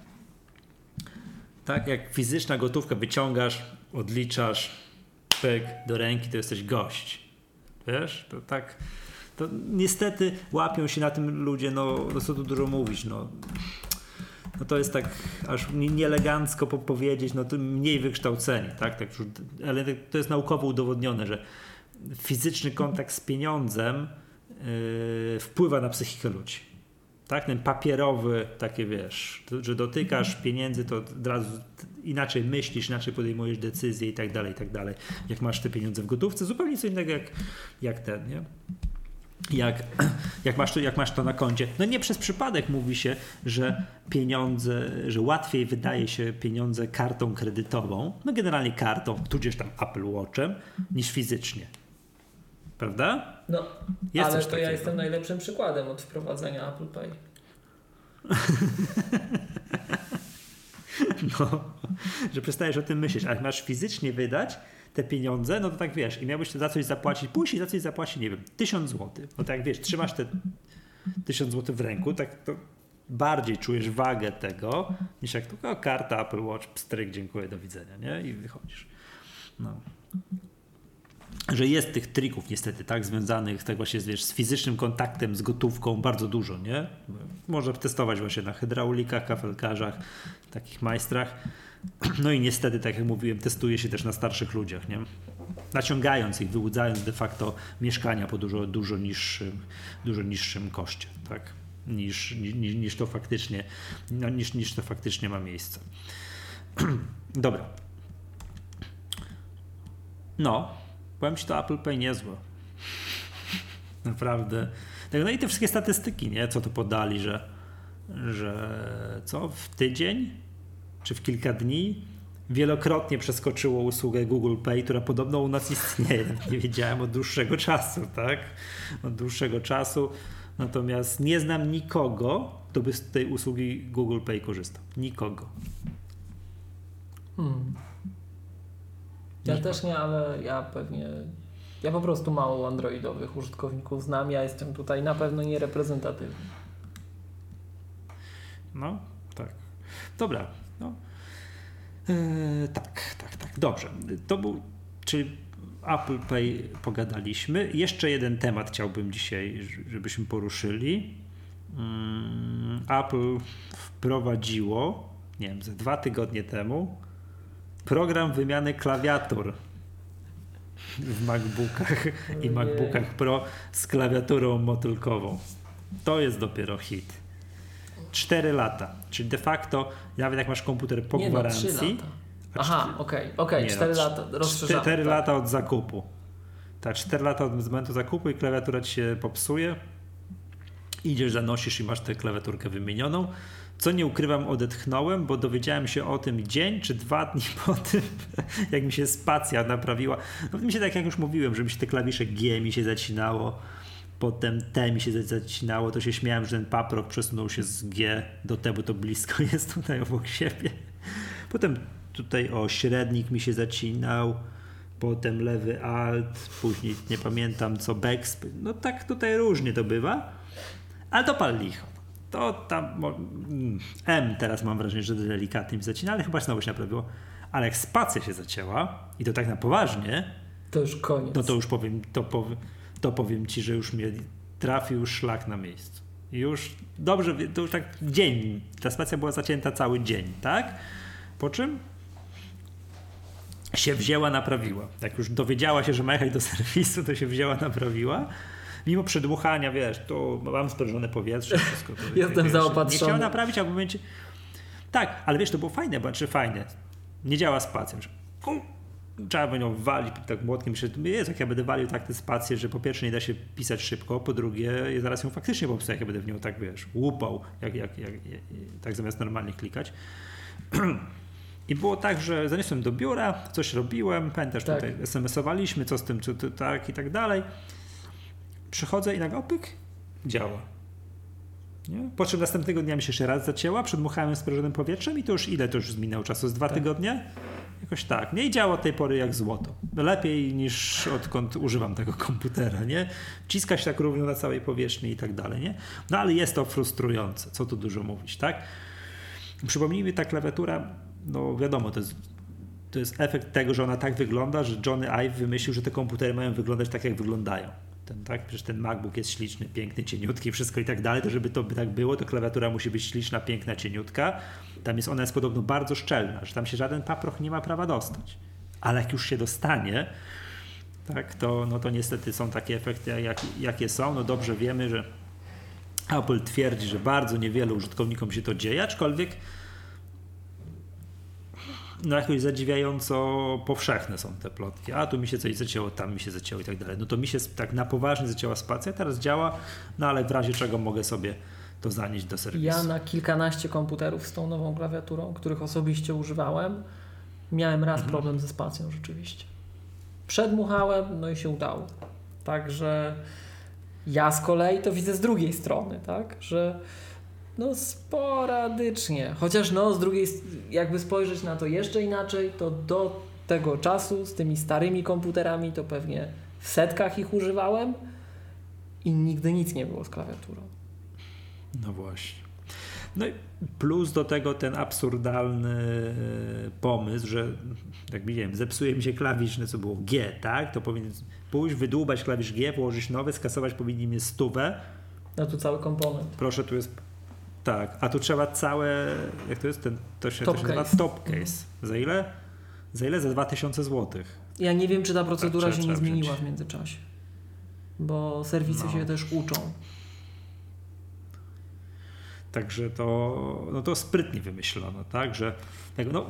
Tak jak fizyczna gotówka wyciągasz, odliczasz, pyk, do ręki, to jesteś gość. Wiesz? To tak. To niestety łapią się na tym ludzie, no, co tu dużo mówić, no. No to jest tak aż nie- nieelegancko po- powiedzieć, no to mniej wykształceni, tak? tak ale to jest naukowo udowodnione, że fizyczny kontakt z pieniądzem yy, wpływa na psychikę ludzi. Tak, ten papierowy, takie wiesz, że dotykasz pieniędzy, to od razu inaczej myślisz, inaczej podejmujesz decyzje i tak dalej, i tak dalej. Jak masz te pieniądze w gotówce, zupełnie co innego jak, jak ten, nie? Jak, jak, masz to, jak masz to na koncie. No nie przez przypadek mówi się, że pieniądze, że łatwiej wydaje się pieniądze kartą kredytową, no generalnie kartą, tudzież tam Apple Watchem, niż fizycznie. Prawda? No, Jest ale to ja takiego. jestem najlepszym przykładem od wprowadzenia Apple Pay. No, że przestajesz o tym myśleć, a jak masz fizycznie wydać te pieniądze, no to tak wiesz, i miałbyś za coś zapłacić, i za coś zapłacić, nie wiem, tysiąc złotych. No tak wiesz, trzymasz te tysiąc złotych w ręku, tak to bardziej czujesz wagę tego, niż jak tylko karta Apple Watch, pstryk, dziękuję, do widzenia, nie? I wychodzisz. No. Że jest tych trików niestety, tak, związanych tak właśnie wiesz, z fizycznym kontaktem, z gotówką bardzo dużo, nie? Można testować właśnie na hydraulikach, kafelkarzach, takich majstrach. No i niestety, tak jak mówiłem, testuje się też na starszych ludziach, nie? Naciągając ich, wyłudzając de facto mieszkania po dużo, dużo niższym, dużo niższym koszcie, tak? Niż, niż, niż to faktycznie, no, niż, niż to faktycznie ma miejsce. Dobra. No, powiem Ci to Apple Pay niezłe. Naprawdę. Tak, No i te wszystkie statystyki, nie? Co to podali, że, że co? W tydzień czy w kilka dni wielokrotnie przeskoczyło usługę Google Pay, która podobno u nas istnieje. Nie wiedziałem od dłuższego czasu, tak? Od dłuższego czasu. Natomiast nie znam nikogo, kto by z tej usługi Google Pay korzystał. Nikogo. Hmm. Ja też nie, ale ja pewnie. Ja po prostu mało androidowych użytkowników znam. Ja jestem tutaj na pewno niereprezentatywny. No, tak. Dobra. No. Eee, tak, tak, tak. Dobrze. To był, czyli Apple Pay pogadaliśmy. Jeszcze jeden temat chciałbym dzisiaj, żebyśmy poruszyli. Mm, Apple wprowadziło, nie wiem, ze dwa tygodnie temu program wymiany klawiatur w MacBookach i Ojej. MacBookach Pro z klawiaturą motylkową. To jest dopiero hit. 4 lata, czyli de facto, nawet jak masz komputer po nie no, 3 gwarancji, lata. a Aha, okej, okej, Nie, 4 no, lata, rozszerzamy. 4 tak. lata od zakupu. Tak, 4 lata od momentu zakupu i klawiatura ci się popsuje. Idziesz, zanosisz i masz tę klawiaturkę wymienioną. Co nie ukrywam, odetchnąłem, bo dowiedziałem się o tym dzień czy dwa dni po tym, jak mi się spacja naprawiła. No mi się tak jak już mówiłem, że mi się te klawisze G mi się zacinało, potem T mi się zacinało, to się śmiałem, że ten paprok przesunął się z G do T, bo to blisko jest tutaj obok siebie. Potem tutaj o średnik mi się zacinał, potem lewy alt, później nie pamiętam co backspace. No tak tutaj różnie to bywa, ale to pal licho. To tam mm, M teraz mam wrażenie, że delikatnie mi zacina, ale chyba znowu się naprawiło. Ale jak spacja się zacięła i to tak na poważnie, To już koniec. no to już powiem, to powiem, to powiem ci, że już mnie trafił szlak na miejscu. Już dobrze, to już tak dzień, ta spacja była zacięta cały dzień, tak? Po czym się wzięła, naprawiła. Jak już dowiedziała się, że ma jechać do serwisu, to się wzięła, naprawiła. Mimo przedmuchania, wiesz, to mam sprężone powietrze, wszystko. Jestem wiesz, zaopatrzony. Nie chciała naprawić, a w momencie... Tak, ale wiesz, to było fajne, bo czy fajne. Nie działa kum, Trzeba by nią walić tak młotkiem. Myślę, jest, jak ja będę walił tak te spacje, że po pierwsze nie da się pisać szybko, po drugie zaraz ją faktycznie popsuję, jak ja będę w nią tak, wiesz, łupał, jak, jak, jak, jak, tak zamiast normalnie klikać. I było tak, że zaniosłem do biura, coś robiłem, pamiętasz, Tak. tutaj SMS-owaliśmy, co z tym, co to, tak i tak dalej. Przychodzę i nagle opyk, działa. Nie? Po czym następnego dnia mi się jeszcze raz zacięła, przedmuchałem sprężonym powietrzem i to już ile to już minęło czasu? Z dwa Tak. tygodnie? Jakoś tak. Nie działa od tej pory jak złoto. Lepiej niż odkąd używam tego komputera, nie? Wciska się tak równo na całej powierzchni i tak dalej, nie? No ale jest to frustrujące, co tu dużo mówić, tak? Przypomnijmy, ta klawiatura, no wiadomo, to jest, to jest efekt tego, że ona tak wygląda, że Johnny Ive wymyślił, że te komputery mają wyglądać tak, jak wyglądają. Ten, tak? Przecież ten MacBook jest śliczny, piękny, cieniutki, wszystko i tak dalej. To żeby to by tak było, to klawiatura musi być śliczna, piękna, cieniutka. Tam jest ona jest podobno bardzo szczelna, że tam się żaden paproch nie ma prawa dostać. Ale jak już się dostanie, tak, to, no to niestety są takie efekty, jak, jakie są. No dobrze wiemy, że Apple twierdzi, że bardzo niewielu użytkownikom się to dzieje, aczkolwiek no jakoś zadziwiająco powszechne są te plotki. A tu mi się coś zacięło, tam mi się zacięło i tak dalej. No to mi się tak na poważnie zacięła spacja, teraz działa, no ale w razie czego mogę sobie to zanieść do serwisu. Ja na kilkanaście komputerów z tą nową klawiaturą, których osobiście używałem, miałem raz Mhm. problem ze spacją rzeczywiście. Przedmuchałem, no i się udało. Także ja z kolei to widzę z drugiej strony, tak, że no sporadycznie, chociaż no z drugiej, jakby spojrzeć na to jeszcze inaczej, to do tego czasu z tymi starymi komputerami to pewnie w setkach ich używałem i nigdy nic nie było z klawiaturą. No właśnie. No i plus do tego ten absurdalny e, pomysł, że jak wiem, zepsuje mi się klawisz, no co było G, tak? To powinien pójść, wydłubać klawisz G, włożyć nowy, skasować powinni mnie stówę. No tu cały komponent. Proszę, tu jest tak, a tu trzeba całe, jak to jest ten, to się, Top to się nazywa case. top case. Za ile? Za ile? Za 2000 złotych. Ja nie wiem, czy ta procedura Tak, się nie zmieniła wziąć. w międzyczasie. Bo serwisy No. się też uczą. Także to, no to sprytnie wymyślono, tak, że tego, no,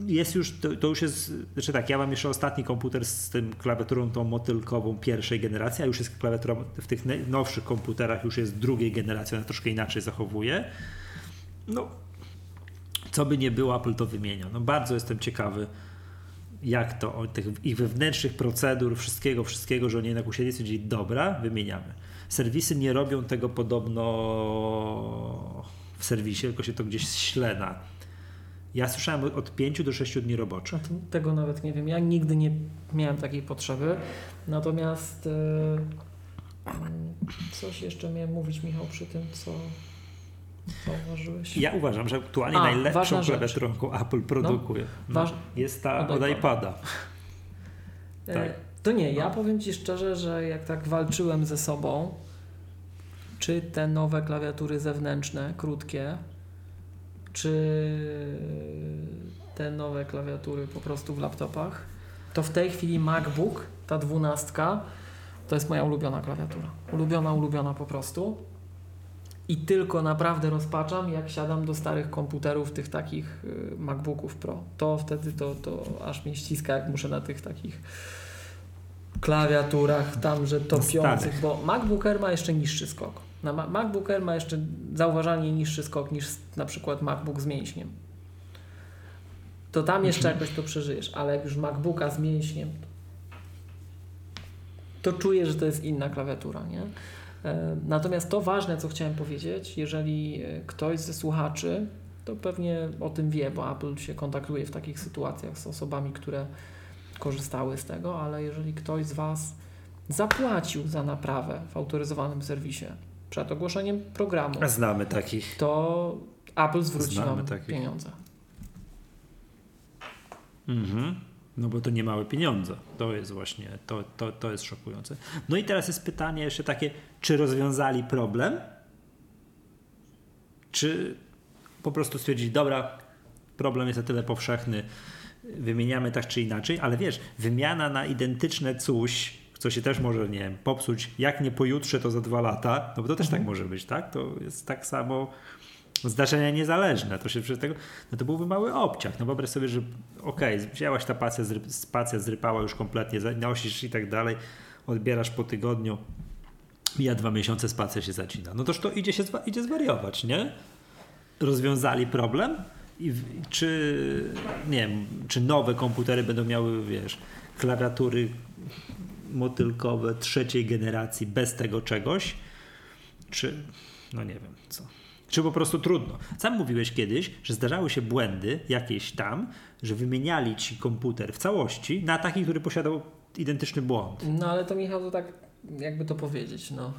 jest już, to, to już jest, znaczy tak, ja mam jeszcze ostatni komputer z tym klawiaturą tą motylkową pierwszej generacji, a już jest klawiatura w tych nowszych komputerach już jest drugiej generacji, ona troszkę inaczej zachowuje. No, co by nie było, Apple to wymienia. No bardzo jestem ciekawy, jak to, tych ich wewnętrznych procedur, wszystkiego, wszystkiego, że oni jednak usiedli i dobra, wymieniamy. Serwisy nie robią tego podobno w serwisie, tylko się to gdzieś ślena. Ja słyszałem od- od 5 do 6 dni roboczych. No tego nawet nie wiem. Ja nigdy nie miałem takiej potrzeby. Natomiast mm, coś jeszcze miałem mówić, Michał, przy tym, co zauważyłeś. Ja uważam, że aktualnie A, najlepszą jaką Apple produkuje, no, waż- jest ta od iPada. iPada. E, tak. To nie, ja powiem Ci szczerze, że jak tak walczyłem ze sobą, czy te nowe klawiatury zewnętrzne, krótkie, czy te nowe klawiatury po prostu w laptopach, to w tej chwili MacBook, ta dwunastka, to jest moja ulubiona klawiatura. Ulubiona, ulubiona po prostu. I tylko naprawdę rozpaczam, jak siadam do starych komputerów, tych takich y, MacBooków Pro. To wtedy to, to aż mnie ściska, jak muszę na tych takich klawiaturach tam, że topiących, bo MacBook Air ma jeszcze niższy skok. Na Ma- MacBook Air ma jeszcze zauważalnie niższy skok niż na przykład MacBook z mięśniem. To tam jeszcze jakoś to przeżyjesz, ale jak już MacBooka z mięśniem, to czuję, że to jest inna klawiatura, nie? E, Natomiast to ważne, co chciałem powiedzieć, jeżeli e, ktoś ze słuchaczy, to pewnie o tym wie, bo Apple się kontaktuje w takich sytuacjach z osobami, które korzystały z tego, ale jeżeli ktoś z Was zapłacił za naprawę w autoryzowanym serwisie przed ogłoszeniem programu, znamy takich. to Apple zwróci Znamy Wam takich. pieniądze. Mhm. No bo to nie małe pieniądze. To jest właśnie, to, to, to jest szokujące. No i teraz jest pytanie jeszcze takie, czy rozwiązali problem? Czy po prostu stwierdzili, dobra, problem jest na tyle powszechny, wymieniamy tak czy inaczej, ale wiesz, wymiana na identyczne coś, co się też może, nie wiem, popsuć, jak nie pojutrze, to za dwa lata, no bo to też tak może być, tak? To jest tak samo zdarzenia niezależne. To się przy tego, no to byłby mały obciach. No wyobraź sobie, że okej, wzięłaś ta pacja, zry, spacja zrypała już kompletnie, nosisz i tak dalej, odbierasz po tygodniu, mija dwa miesiące, spacja się zacina. No toż to idzie się idzie zwariować, nie? Rozwiązali problem i czy, nie wiem, czy nowe komputery będą miały, wiesz, klawiatury motylkowe trzeciej generacji bez tego czegoś, czy, no nie wiem, co. Czy po prostu trudno? Sam mówiłeś kiedyś, że zdarzały się błędy jakieś tam, że wymieniali ci komputer w całości na taki, który posiadał identyczny błąd. No ale to Michał, to tak jakby to powiedzieć, no.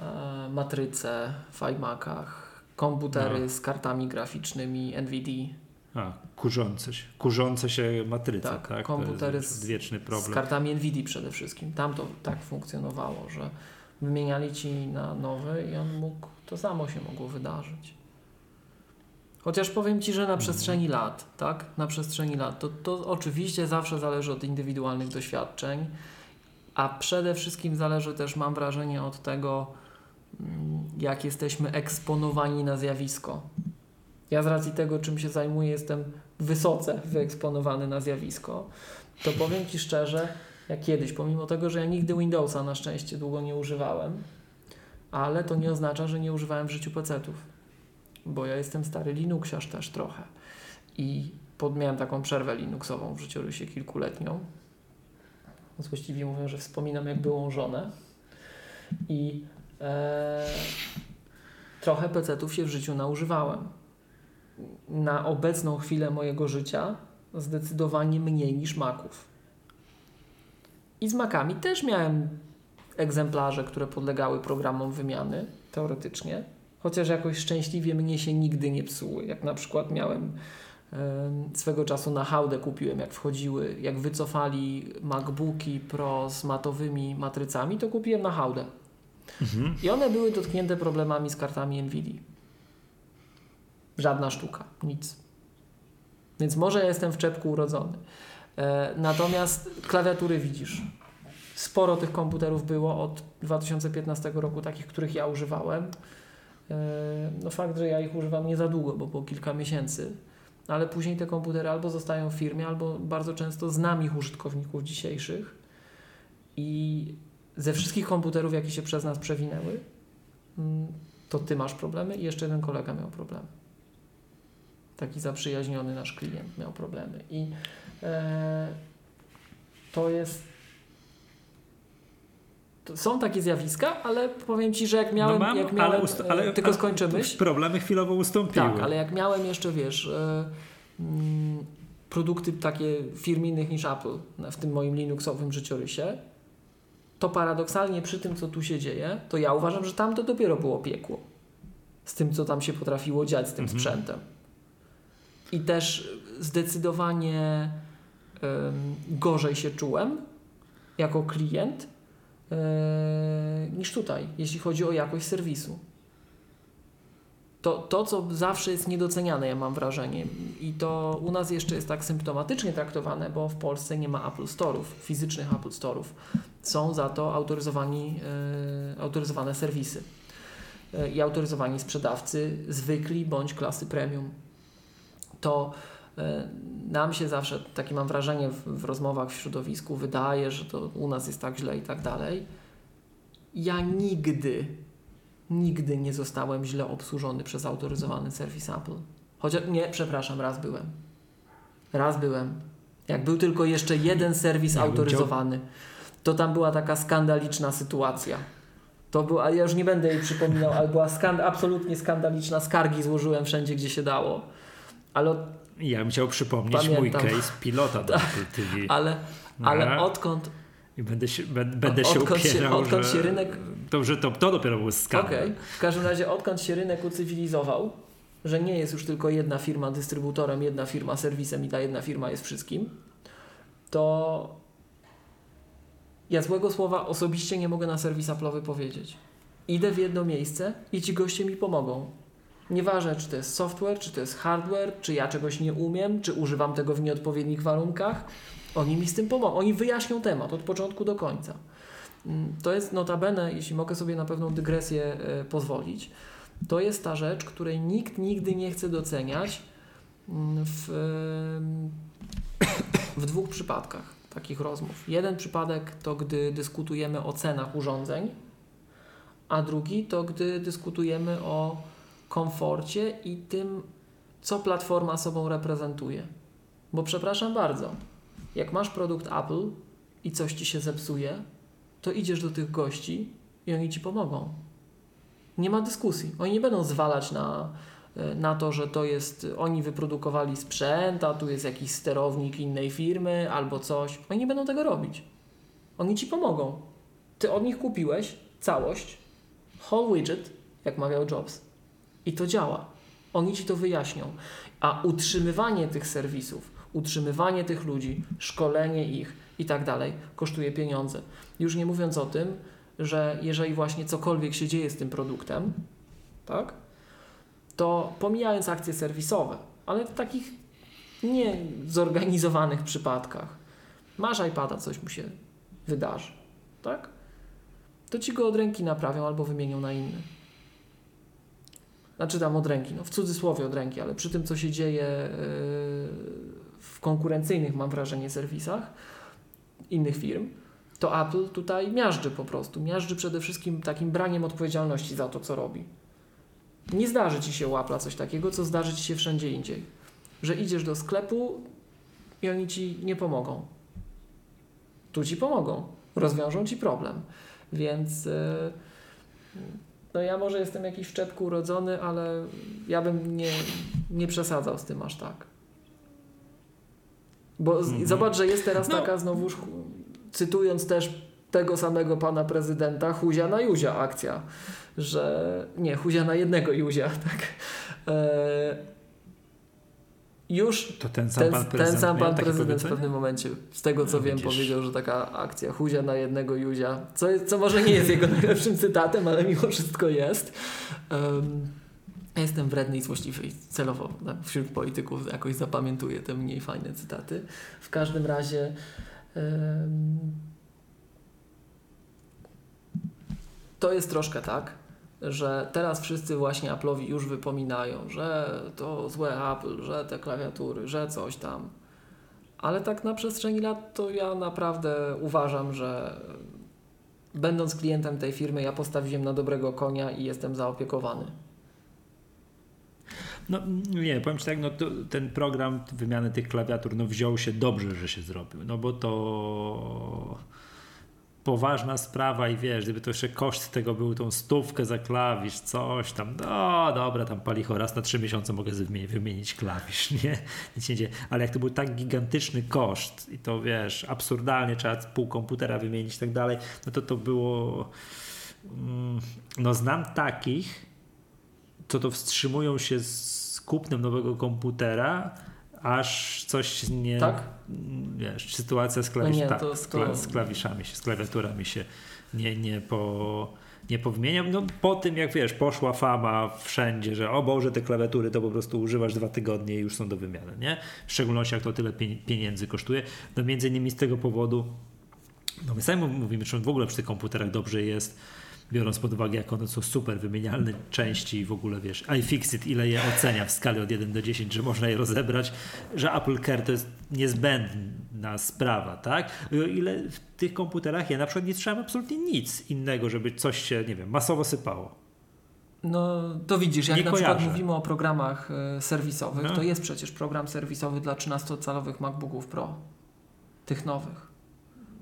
E, matryce w iMacach, komputery No. z kartami graficznymi NVIDIA, A, kurzące się, kurzące się matryce, Tak, tak? komputery to jest z- wieczny z problem. kartami NVIDIA przede wszystkim. Tam to tak funkcjonowało, że wymieniali ci na nowy i on mógł, to samo się mogło wydarzyć. Chociaż powiem Ci, że na przestrzeni lat, tak? Na przestrzeni lat, to, to oczywiście zawsze zależy od indywidualnych doświadczeń, a przede wszystkim zależy też, mam wrażenie, od tego, mm, jak jesteśmy eksponowani na zjawisko. Ja z racji tego, czym się zajmuję, jestem wysoce wyeksponowany na zjawisko. To powiem Ci szczerze, jak kiedyś, pomimo tego, że ja nigdy Windowsa na szczęście długo nie używałem, ale to nie oznacza, że nie używałem w życiu PC-ów, bo ja jestem stary Linuxiarz też trochę i miałem taką przerwę Linuxową w życiorysie kilkuletnią. Więc właściwie mówię, że wspominam jak byłą żonę i e, trochę PC-ów się w życiu naużywałem. Na obecną chwilę mojego życia zdecydowanie mniej niż Maców. I z Macami też miałem egzemplarze, które podlegały programom wymiany, teoretycznie, chociaż jakoś szczęśliwie mnie się nigdy nie psuły. Jak na przykład miałem em, swego czasu na hałdę kupiłem, jak wchodziły, jak wycofali MacBooki Pro z matowymi matrycami, to kupiłem na hałdę. Mhm. I one były dotknięte problemami z kartami NVIDIA. Żadna sztuka, nic. Więc może ja jestem w czepku urodzony. E, natomiast klawiatury widzisz. Sporo tych komputerów było od 2015 roku, takich, których ja używałem. E, no fakt, że ja ich używam nie za długo, bo było kilka miesięcy, ale później te komputery albo zostają w firmie, albo bardzo często znam ich użytkowników dzisiejszych. I ze wszystkich komputerów, jakie się przez nas przewinęły, mm, to ty masz problemy i jeszcze jeden kolega miał problemy. Taki zaprzyjaźniony nasz klient miał problemy. I e, to jest. To są takie zjawiska, ale powiem ci, że jak miałem. no mam, jak miałem ale, ust- e, ale tylko skończę myśl. Problemy chwilowo ustąpiły. Tak, ale jak miałem jeszcze, wiesz, e, mm, produkty takie firm innych niż Apple w tym moim Linuxowym życiorysie, to paradoksalnie przy tym, co tu się dzieje, to ja uważam, że tam to dopiero było piekło. Z tym, co tam się potrafiło dziać z tym Mhm. sprzętem. I też zdecydowanie em, gorzej się czułem jako klient e, niż tutaj, jeśli chodzi o jakość serwisu to, to, co zawsze jest niedoceniane, ja mam wrażenie, i to u nas jeszcze jest tak symptomatycznie traktowane, bo w Polsce nie ma Apple Store'ów, fizycznych Apple Store'ów. Są za to autoryzowani, e, autoryzowane serwisy e, i autoryzowani sprzedawcy, zwykli bądź klasy premium. To e, nam się zawsze, takie mam wrażenie w, w rozmowach w środowisku, wydaje, że to u nas jest tak źle i tak dalej. Ja nigdy nigdy nie zostałem źle obsłużony przez autoryzowany serwis Apple. Chociaż nie, przepraszam, raz byłem. Raz byłem. Jak był tylko jeszcze jeden serwis Ja autoryzowany, to tam była taka skandaliczna sytuacja. To była, ja już nie będę jej przypominał, ale była skand, absolutnie skandaliczna. Skargi złożyłem wszędzie, gdzie się dało. Ale, Ja bym chciał przypomnieć mój Pamiętam. case pilota do Apple TV. ale, ale Aha. odkąd I będę się, bę- będę się Odkąd się- upierał, odkąd że, się rynek- To, że to, to dopiero był skandal. Okej. W każdym razie, odkąd się rynek ucywilizował, że nie jest już tylko jedna firma dystrybutorem, jedna firma serwisem i ta jedna firma jest wszystkim, to ja złego słowa osobiście nie mogę na serwis Apple'owy powiedzieć. Idę w jedno miejsce i ci goście mi pomogą. Nieważne, czy to jest software, czy to jest hardware, czy ja czegoś nie umiem, czy używam tego w nieodpowiednich warunkach. Oni mi z tym pomogą. Oni wyjaśnią temat od początku do końca. Mm, To jest notabene, jeśli mogę sobie na pewną dygresję e, pozwolić, to jest ta rzecz, której nikt nigdy nie chce doceniać mm, w, w dwóch przypadkach takich rozmów. Jeden przypadek to, gdy dyskutujemy o cenach urządzeń, a drugi to, gdy dyskutujemy o komforcie i tym, co platforma sobą reprezentuje. Bo przepraszam bardzo, jak masz produkt Apple i coś ci się zepsuje, to idziesz do tych gości i oni ci pomogą. Nie ma dyskusji. Oni nie będą zwalać na, e, na to, że to jest, oni wyprodukowali sprzęt, a tu jest jakiś sterownik innej firmy albo coś. Oni nie będą tego robić. Oni ci pomogą. Ty od nich kupiłeś całość, whole widget, jak mawiał Jobs. I to działa. Oni ci to wyjaśnią. A utrzymywanie tych serwisów, utrzymywanie tych ludzi, szkolenie ich i tak dalej kosztuje pieniądze. Już nie mówiąc o tym, że jeżeli właśnie cokolwiek się dzieje z tym produktem, tak, to pomijając akcje serwisowe, ale w takich niezorganizowanych przypadkach, masz iPada, coś mu się wydarzy, tak, to ci go od ręki naprawią albo wymienią na inny. Znaczy tam od ręki, no w cudzysłowie od ręki, ale przy tym, co się dzieje yy, w konkurencyjnych, mam wrażenie, serwisach innych firm, to Apple tutaj miażdży po prostu. Miażdży przede wszystkim takim braniem odpowiedzialności za to, co robi. Nie zdarzy ci się u coś takiego, co zdarzy ci się wszędzie indziej. Że idziesz do sklepu i oni ci nie pomogą. Tu ci pomogą. Rozwiążą ci problem. Więc yy, no ja może jestem jakiś w czepku urodzony, ale ja bym nie, nie przesadzał z tym aż tak. Bo z, Mhm. zobacz, że jest teraz No. taka znowuż, cytując też tego samego pana prezydenta, Huzia na Juzia akcja, że nie, Huzia na jednego Juzia, tak. E, już To ten sam ten, pan ten prezydent sam miał pan prezydent w pewnym momencie, z tego co No, wiem, widzisz. powiedział, że taka akcja Huzia na jednego Juzia, co, co może nie jest jego najlepszym cytatem, ale mimo wszystko jest. Um, ja jestem wredny i złośliwy i celowo tak, wśród polityków jakoś zapamiętuję te mniej fajne cytaty. W każdym razie em, to jest troszkę tak, że teraz wszyscy właśnie Apple'owi już wypominają, że to złe Apple, że te klawiatury, że coś tam. Ale tak na przestrzeni lat to ja naprawdę uważam, że będąc klientem tej firmy, ja postawiłem na dobrego konia i jestem zaopiekowany. No nie, powiem Ci tak, no to, ten program wymiany tych klawiatur no wziął się dobrze, że się zrobił, no bo to poważna sprawa i wiesz, gdyby to jeszcze koszt tego był tą stówkę za klawisz, coś tam, no dobra, tam palicho, raz na trzy miesiące mogę wymienić, klawisz, nie? Nic nie dzieje, ale jak to był tak gigantyczny koszt i to wiesz, absurdalnie trzeba pół komputera wymienić i tak dalej, no to to było, mm, no znam takich, co to wstrzymują się z kupnem nowego komputera, aż coś nie. Tak? Wiesz, sytuacja z, klawisz, No nie, tak, to- z, to- z klawiszami, się, z klawiaturami się nie, nie, po, nie powmienia. No, po tym, jak wiesz, poszła fama wszędzie, że o Boże, te klawiatury to po prostu używasz dwa tygodnie i już są do wymiany, nie? W szczególności jak to tyle pie- pieniędzy kosztuje. No między innymi z tego powodu, no my sami mówimy, że w ogóle przy tych komputerach dobrze jest, biorąc pod uwagę, jak one są super wymienialne części i w ogóle wiesz, iFixit ile je ocenia w skali od 1 do 10, że można je rozebrać, że Apple Care to jest niezbędna sprawa, tak? I o ile w tych komputerach ja na przykład nie trzeba absolutnie nic innego, żeby coś się, nie wiem, masowo sypało. No to widzisz, jak Nie na przykład kojarzę. mówimy o programach e, serwisowych, No. to jest przecież program serwisowy dla 13-calowych MacBooków Pro, tych nowych,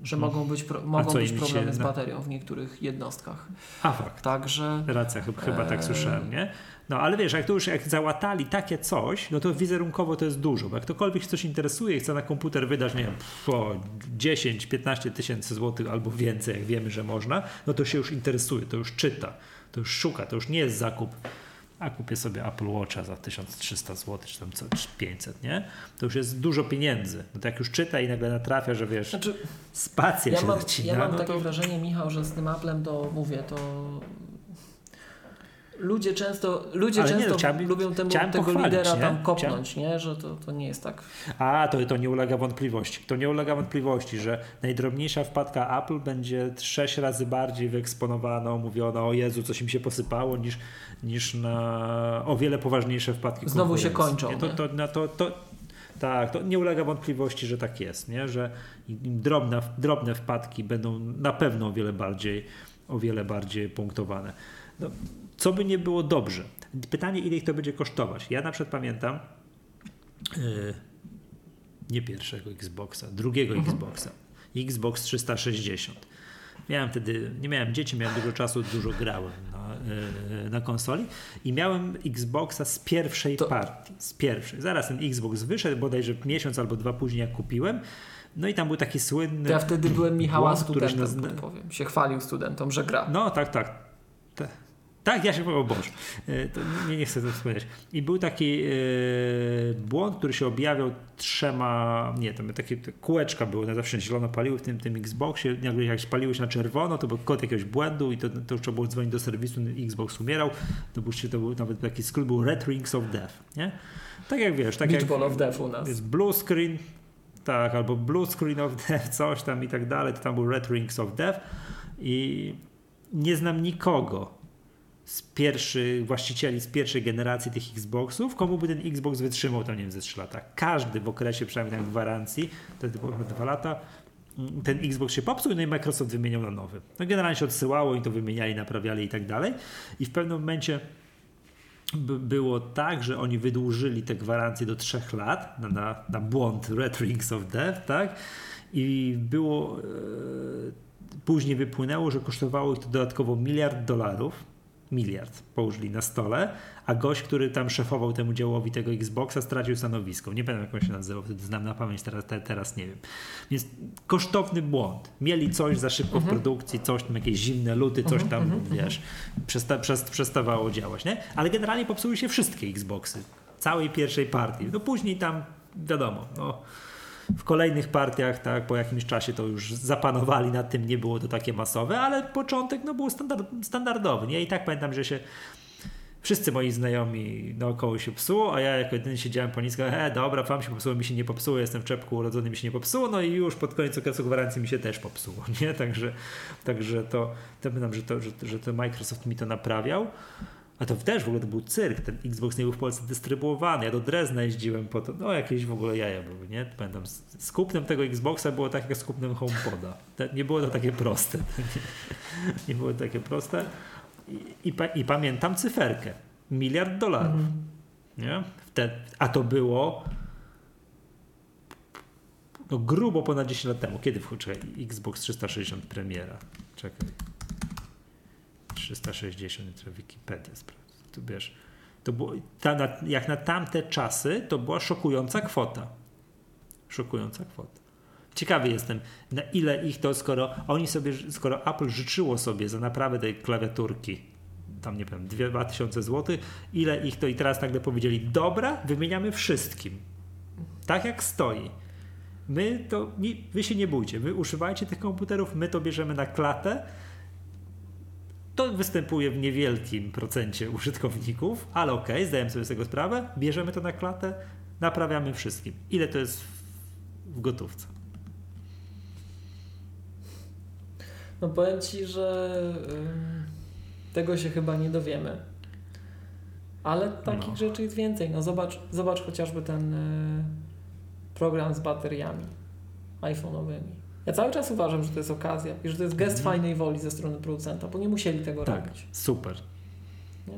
że Mhm. mogą być, mogą być im się problemy z baterią w niektórych jednostkach. A fakt. Także Racja, chyba, chyba tak Eee. słyszałem, nie? No ale wiesz, jak to już jak załatali takie coś, no to wizerunkowo to jest dużo, bo jak ktokolwiek się coś interesuje i chce na komputer wydać, nie wiem, pff, o 10-15 tysięcy złotych albo więcej, jak wiemy, że można, no to się już interesuje, to już czyta, to już szuka, to już nie jest zakup, a kupię sobie Apple Watcha za 1300 zł, czy tam co, czy 500, nie? To już jest dużo pieniędzy. No to jak już czyta i nagle natrafia, że wiesz, znaczy, spacja ja się mam, ja mam no takie to... wrażenie, Michał, że z tym Applem to mówię, to ludzie często, ludzie Ale nie, często no, chciałem- lubią temu, tego lidera nie? tam kopnąć, nie? że to, to nie jest tak. A, to, to nie ulega wątpliwości. To nie ulega wątpliwości, że najdrobniejsza wpadka Apple będzie sześć razy bardziej wyeksponowana, omówiona, o Jezu, coś im się posypało, niż, niż na o wiele poważniejsze wpadki Znowu się kończą, Nie? To, to, no, to, to, tak, to nie ulega wątpliwości, że tak jest, nie? że drobne, drobne wpadki będą na pewno o wiele bardziej, o wiele bardziej punktowane. No, co by nie było dobrze. Pytanie, ile ich to będzie kosztować. Ja na przykład pamiętam, Yy, nie pierwszego Xboxa, drugiego Xboxa. Xbox 360. Miałem wtedy, nie miałem dzieci, miałem dużo czasu, dużo grałem na, yy, na konsoli i miałem Xboxa z pierwszej To- partii, z pierwszej. Zaraz ten Xbox wyszedł, bodajże miesiąc albo dwa później jak kupiłem. No i tam był taki słynny... To ja wtedy byłem Michała błąd, który studentem, naz- powiem. Się chwalił studentom, że gra. No tak, tak. Ta- Tak, ja się powiem, o Boże, E, to nie, nie chcę to wspomnieć. I był taki e, błąd, który się objawiał trzema, nie, tam takie kółeczka były, na zawsze zielono paliły w tym, tym Xboxie, nagle jak paliły się na czerwono, to był kod jakiegoś błędu i to, to trzeba było dzwonić do serwisu, Xbox umierał, to był, to był nawet taki skrót, był Red Rings of Death, nie? Tak jak wiesz, tak Beach jak of Death u nas. jest blue screen, tak, albo blue screen of death, coś tam i tak dalej, to tam był red rings of death i nie znam nikogo z pierwszych właścicieli, z pierwszej generacji tych Xboxów, komu by ten Xbox wytrzymał tam, nie wiem, ze 3 lata. Każdy w okresie przynajmniej tam gwarancji, to było chyba 2 lata, mm, ten Xbox się popsuł, no i Microsoft wymieniał na nowy. No generalnie się odsyłało i to wymieniali, naprawiali i tak dalej. I w pewnym momencie by było tak, że oni wydłużyli te gwarancje do trzech lat na, na, na błąd Red Rings of Death, tak? I było. E, później wypłynęło, że kosztowało ich to dodatkowo miliard dolarów. Miliard położyli na stole, a gość, który tam szefował temu działowi tego Xboxa, stracił stanowisko. Nie pamiętam, jak on się nazywał, wtedy znam na pamięć, teraz, te, teraz nie wiem. Więc kosztowny błąd. Mieli coś za szybko w produkcji, coś tam, jakieś zimne luty, coś tam, wiesz, przesta, przest, przestawało działać, nie? Ale generalnie popsuły się wszystkie Xboxy. Całej pierwszej partii. No później tam, wiadomo, no, w kolejnych partiach, tak, po jakimś czasie to już zapanowali nad tym, nie było to takie masowe, ale początek no, był standard, standardowy. Nie? I tak pamiętam, że się wszyscy moi znajomi naokoło się psuło, a ja jako jedyny siedziałem po nisko, e, dobra, wam się popsuło, mi się nie popsuło, jestem w czepku urodzony, mi się nie popsuło, no i już pod koniec okresu gwarancji mi się też popsuło, nie? Także, także to, to pamiętam, że to, że, że to Microsoft mi to naprawiał. A to też w ogóle to był cyrk, ten Xbox nie był w Polsce dystrybuowany. Ja do Drezna jeździłem po to, no jakieś w ogóle jaja były, nie? Pamiętam, z, kupnem tego Xboxa było tak jak z kupnem HomePoda. Nie było to takie proste. Nie, było to takie proste. I, i, I pamiętam cyferkę. Miliard dolarów. Nie? Wtedy, a to było no grubo ponad 10 lat temu. Kiedy wchodził Xbox 360 premiera? Czekaj. 360, to Wikipedia sprawdza. Tu wiesz, to było, ta, na, jak na tamte czasy, to była szokująca kwota. Szokująca kwota. Ciekawy jestem, na ile ich to, skoro oni sobie, skoro Apple życzyło sobie za naprawę tej klawiaturki, tam nie wiem, 2000 zł, ile ich to i teraz nagle powiedzieli, dobra, wymieniamy wszystkim. Tak jak stoi. My to, wy się nie bójcie, wy używajcie tych komputerów, my to bierzemy na klatę, to występuje w niewielkim procencie użytkowników, ale okej, okay, zdajemy sobie z tego sprawę, bierzemy to na klatę, naprawiamy wszystkim. Ile to jest w, gotówce? No powiem Ci, że ym, tego się chyba nie dowiemy. Ale takich No. rzeczy jest więcej. No zobacz, zobacz chociażby ten y, program z bateriami iPhone'owymi. Ja cały czas uważam, że to jest okazja i że to jest gest Mhm. fajnej woli ze strony producenta, bo nie musieli tego Tak, robić. super, Nie?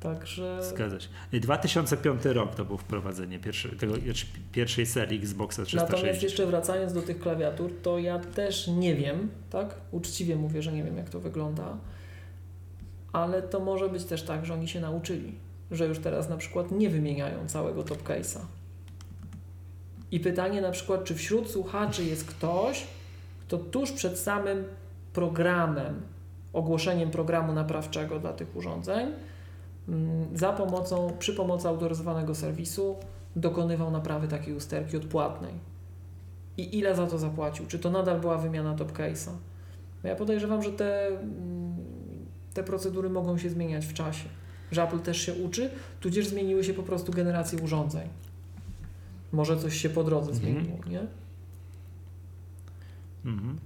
Także zgadza się. 2005 rok to było wprowadzenie pierwszy, tego, znaczy pierwszej serii Xboxa 360. Natomiast jeszcze wracając do tych klawiatur, to ja też nie wiem, tak? Uczciwie mówię, że nie wiem, jak to wygląda, ale to może być też tak, że oni się nauczyli, że już teraz na przykład nie wymieniają całego top case'a. I pytanie na przykład, czy wśród słuchaczy jest ktoś, kto tuż przed samym programem, ogłoszeniem programu naprawczego dla tych urządzeń, mm, za pomocą, przy pomocy autoryzowanego serwisu dokonywał naprawy takiej usterki odpłatnej. I ile za to zapłacił? Czy to nadal była wymiana top case'a? Ja podejrzewam, że te, mm, te procedury mogą się zmieniać w czasie. Że Apple też się uczy, tudzież zmieniły się po prostu generacje urządzeń. Może coś się po drodze Mhm. zmieniło, nie? Mhm.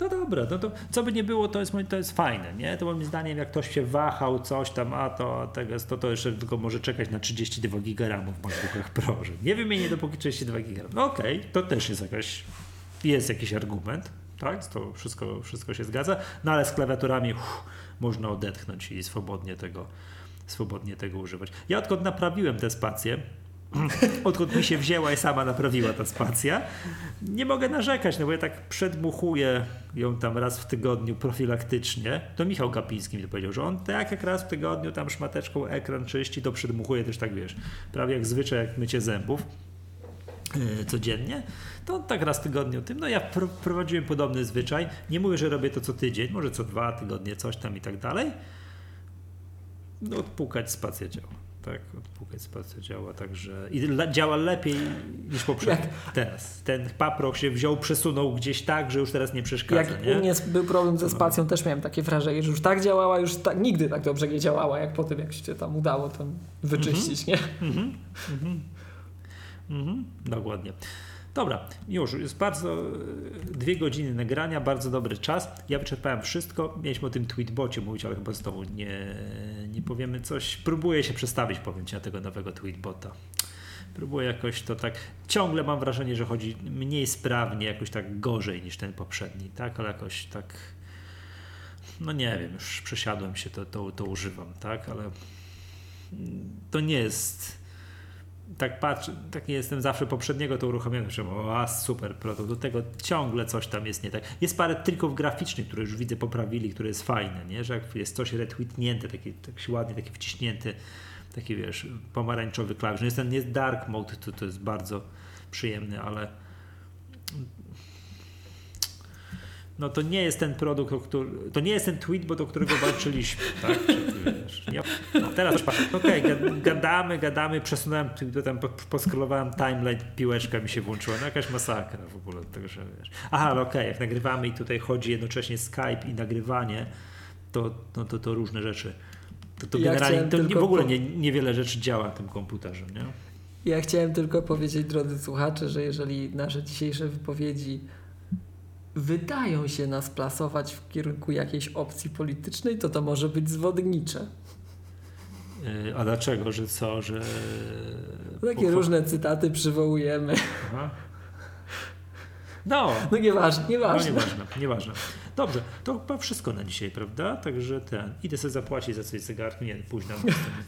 No dobra, no to co by nie było, to jest, to jest fajne, nie? To moim zdaniem, jak ktoś się wahał, coś tam, a to, a tego, to, to jeszcze tylko może czekać na 32 giga w MacBookach Pro, że nie wymienię dopóki 32 giga. No okej, to też jest jakaś, jest jakiś argument, tak? To wszystko, wszystko się zgadza, no ale z klawiaturami uff, można odetchnąć i swobodnie tego, swobodnie tego używać. Ja odkąd naprawiłem te spacje, odkąd mi się wzięła i sama naprawiła ta spacja. Nie mogę narzekać, no bo ja tak przedmuchuję ją tam raz w tygodniu profilaktycznie. To Michał Kapiński mi to powiedział, że on tak jak raz w tygodniu tam szmateczką ekran czyści, to przedmuchuje też tak, wiesz, prawie jak zwyczaj, jak mycie zębów yy, codziennie, to on tak raz w tygodniu tym. No ja pr- prowadziłem podobny zwyczaj. Nie mówię, że robię to co tydzień, może co dwa tygodnie, coś tam i tak dalej. No, odpukać spacja działa. Tak, odpukać spacja działa, także i działa lepiej niż poprzednio. Teraz. Ten paprok się wziął, przesunął gdzieś tak, że już teraz nie przeszkadza, Jak nie? u mnie był problem ze spacją, też miałem takie wrażenie, że już tak działała, już tak, nigdy tak dobrze nie działała, jak po tym, jak się tam udało to wyczyścić, nie? Mhm, mhm, mhm, dokładnie. Dobra, już jest bardzo e, dwie godziny nagrania, bardzo dobry czas. Ja wyczerpałem wszystko. Mieliśmy o tym tweetbocie mówić, ale chyba znowu nie, nie powiemy coś. Próbuję się przestawić, powiem ci, na tego nowego tweetbota. Próbuję jakoś to tak. Ciągle mam wrażenie, że chodzi mniej sprawnie, jakoś tak gorzej niż ten poprzedni, tak? Ale jakoś tak. No nie wiem, już przesiadłem się, to, to, to używam, tak? Ale to nie jest. Tak patrzę, tak jestem zawsze poprzedniego to uruchomiony, że a super produkt, do tego ciągle coś tam jest nie tak. Jest parę trików graficznych, które już widzę poprawili, które jest fajne, nie? że jak jest coś retweetnięte, taki, tak ładnie, taki wciśnięty, taki wiesz, pomarańczowy klawisz. No jest ten jest dark mode, to, to jest bardzo przyjemny, ale no to nie jest ten produkt, o który, to nie jest ten tweetbot, o którego walczyliśmy, tak? Czy ty wiesz, ja, no teraz już patrzę, okej, gad- gadamy, gadamy, przesunąłem, tu- tam po- poskrolowałem timeline, piłeczka mi się włączyła, no jakaś masakra w ogóle, także wiesz. Aha, ale okej, jak nagrywamy i tutaj chodzi jednocześnie Skype i nagrywanie, to, no, to, to różne rzeczy. To, to Ja generalnie to nie, w ogóle nie, niewiele rzeczy działa na tym komputerze, nie? Ja chciałem tylko powiedzieć, drodzy słuchacze, że jeżeli nasze dzisiejsze wypowiedzi wydają się nas plasować w kierunku jakiejś opcji politycznej, to to może być zwodnicze. Yy, A dlaczego, że co, że... Takie pochwa- różne cytaty przywołujemy. Aha. No, No nieważne, No nieważne. nieważne, nieważne. Dobrze, to chyba wszystko na dzisiaj, prawda? Także ten, idę sobie zapłacić za coś zegarku, nie, późno,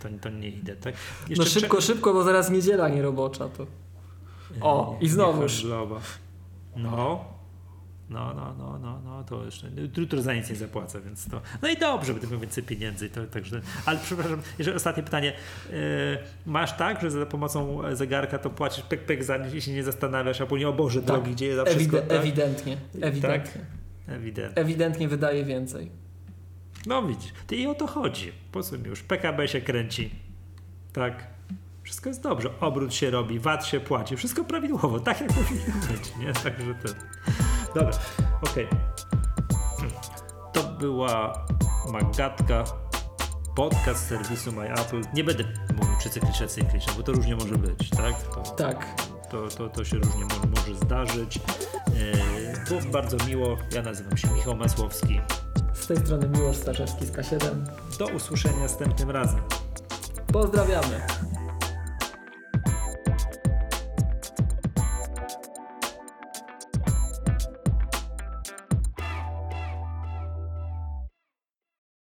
to, to, nie idę, tak? No szybko, szybko, bo zaraz niedziela nierobocza to. O, i znowuż. No, no, no, no, no, no, to jeszcze, jutro za nic nie zapłacę, więc to, no i dobrze, będę miał więcej pieniędzy, to, także, ale przepraszam, jeszcze ostatnie pytanie, Yy, masz tak, że za pomocą zegarka to płacisz pek, pek za nic i się nie zastanawiasz, a później, o Boże, Tak. drogi, gdzie je za wszystko, Ewide- tak? Ewidentnie, ewidentnie. Ewidentnie. Ewidentnie wydaje więcej. No widzisz, ty i o to chodzi. Po co mi już? PKB się kręci. Tak. Wszystko jest dobrze. Obrót się robi, VAT się płaci. Wszystko prawidłowo, tak jak powinno być. Nie? Także to. Dobra, okej. Hmm. To była Magatka, podcast serwisu My Apple. Nie będę mówił czy cykliczne, cykliczne, bo to różnie może być, tak? To, Tak. to, to, to się różnie może, może zdarzyć. Yy, było bardzo miło. Ja nazywam się Michał Masłowski. Z tej strony Miłosz Starzewski z K7. Do usłyszenia następnym razem. Pozdrawiamy.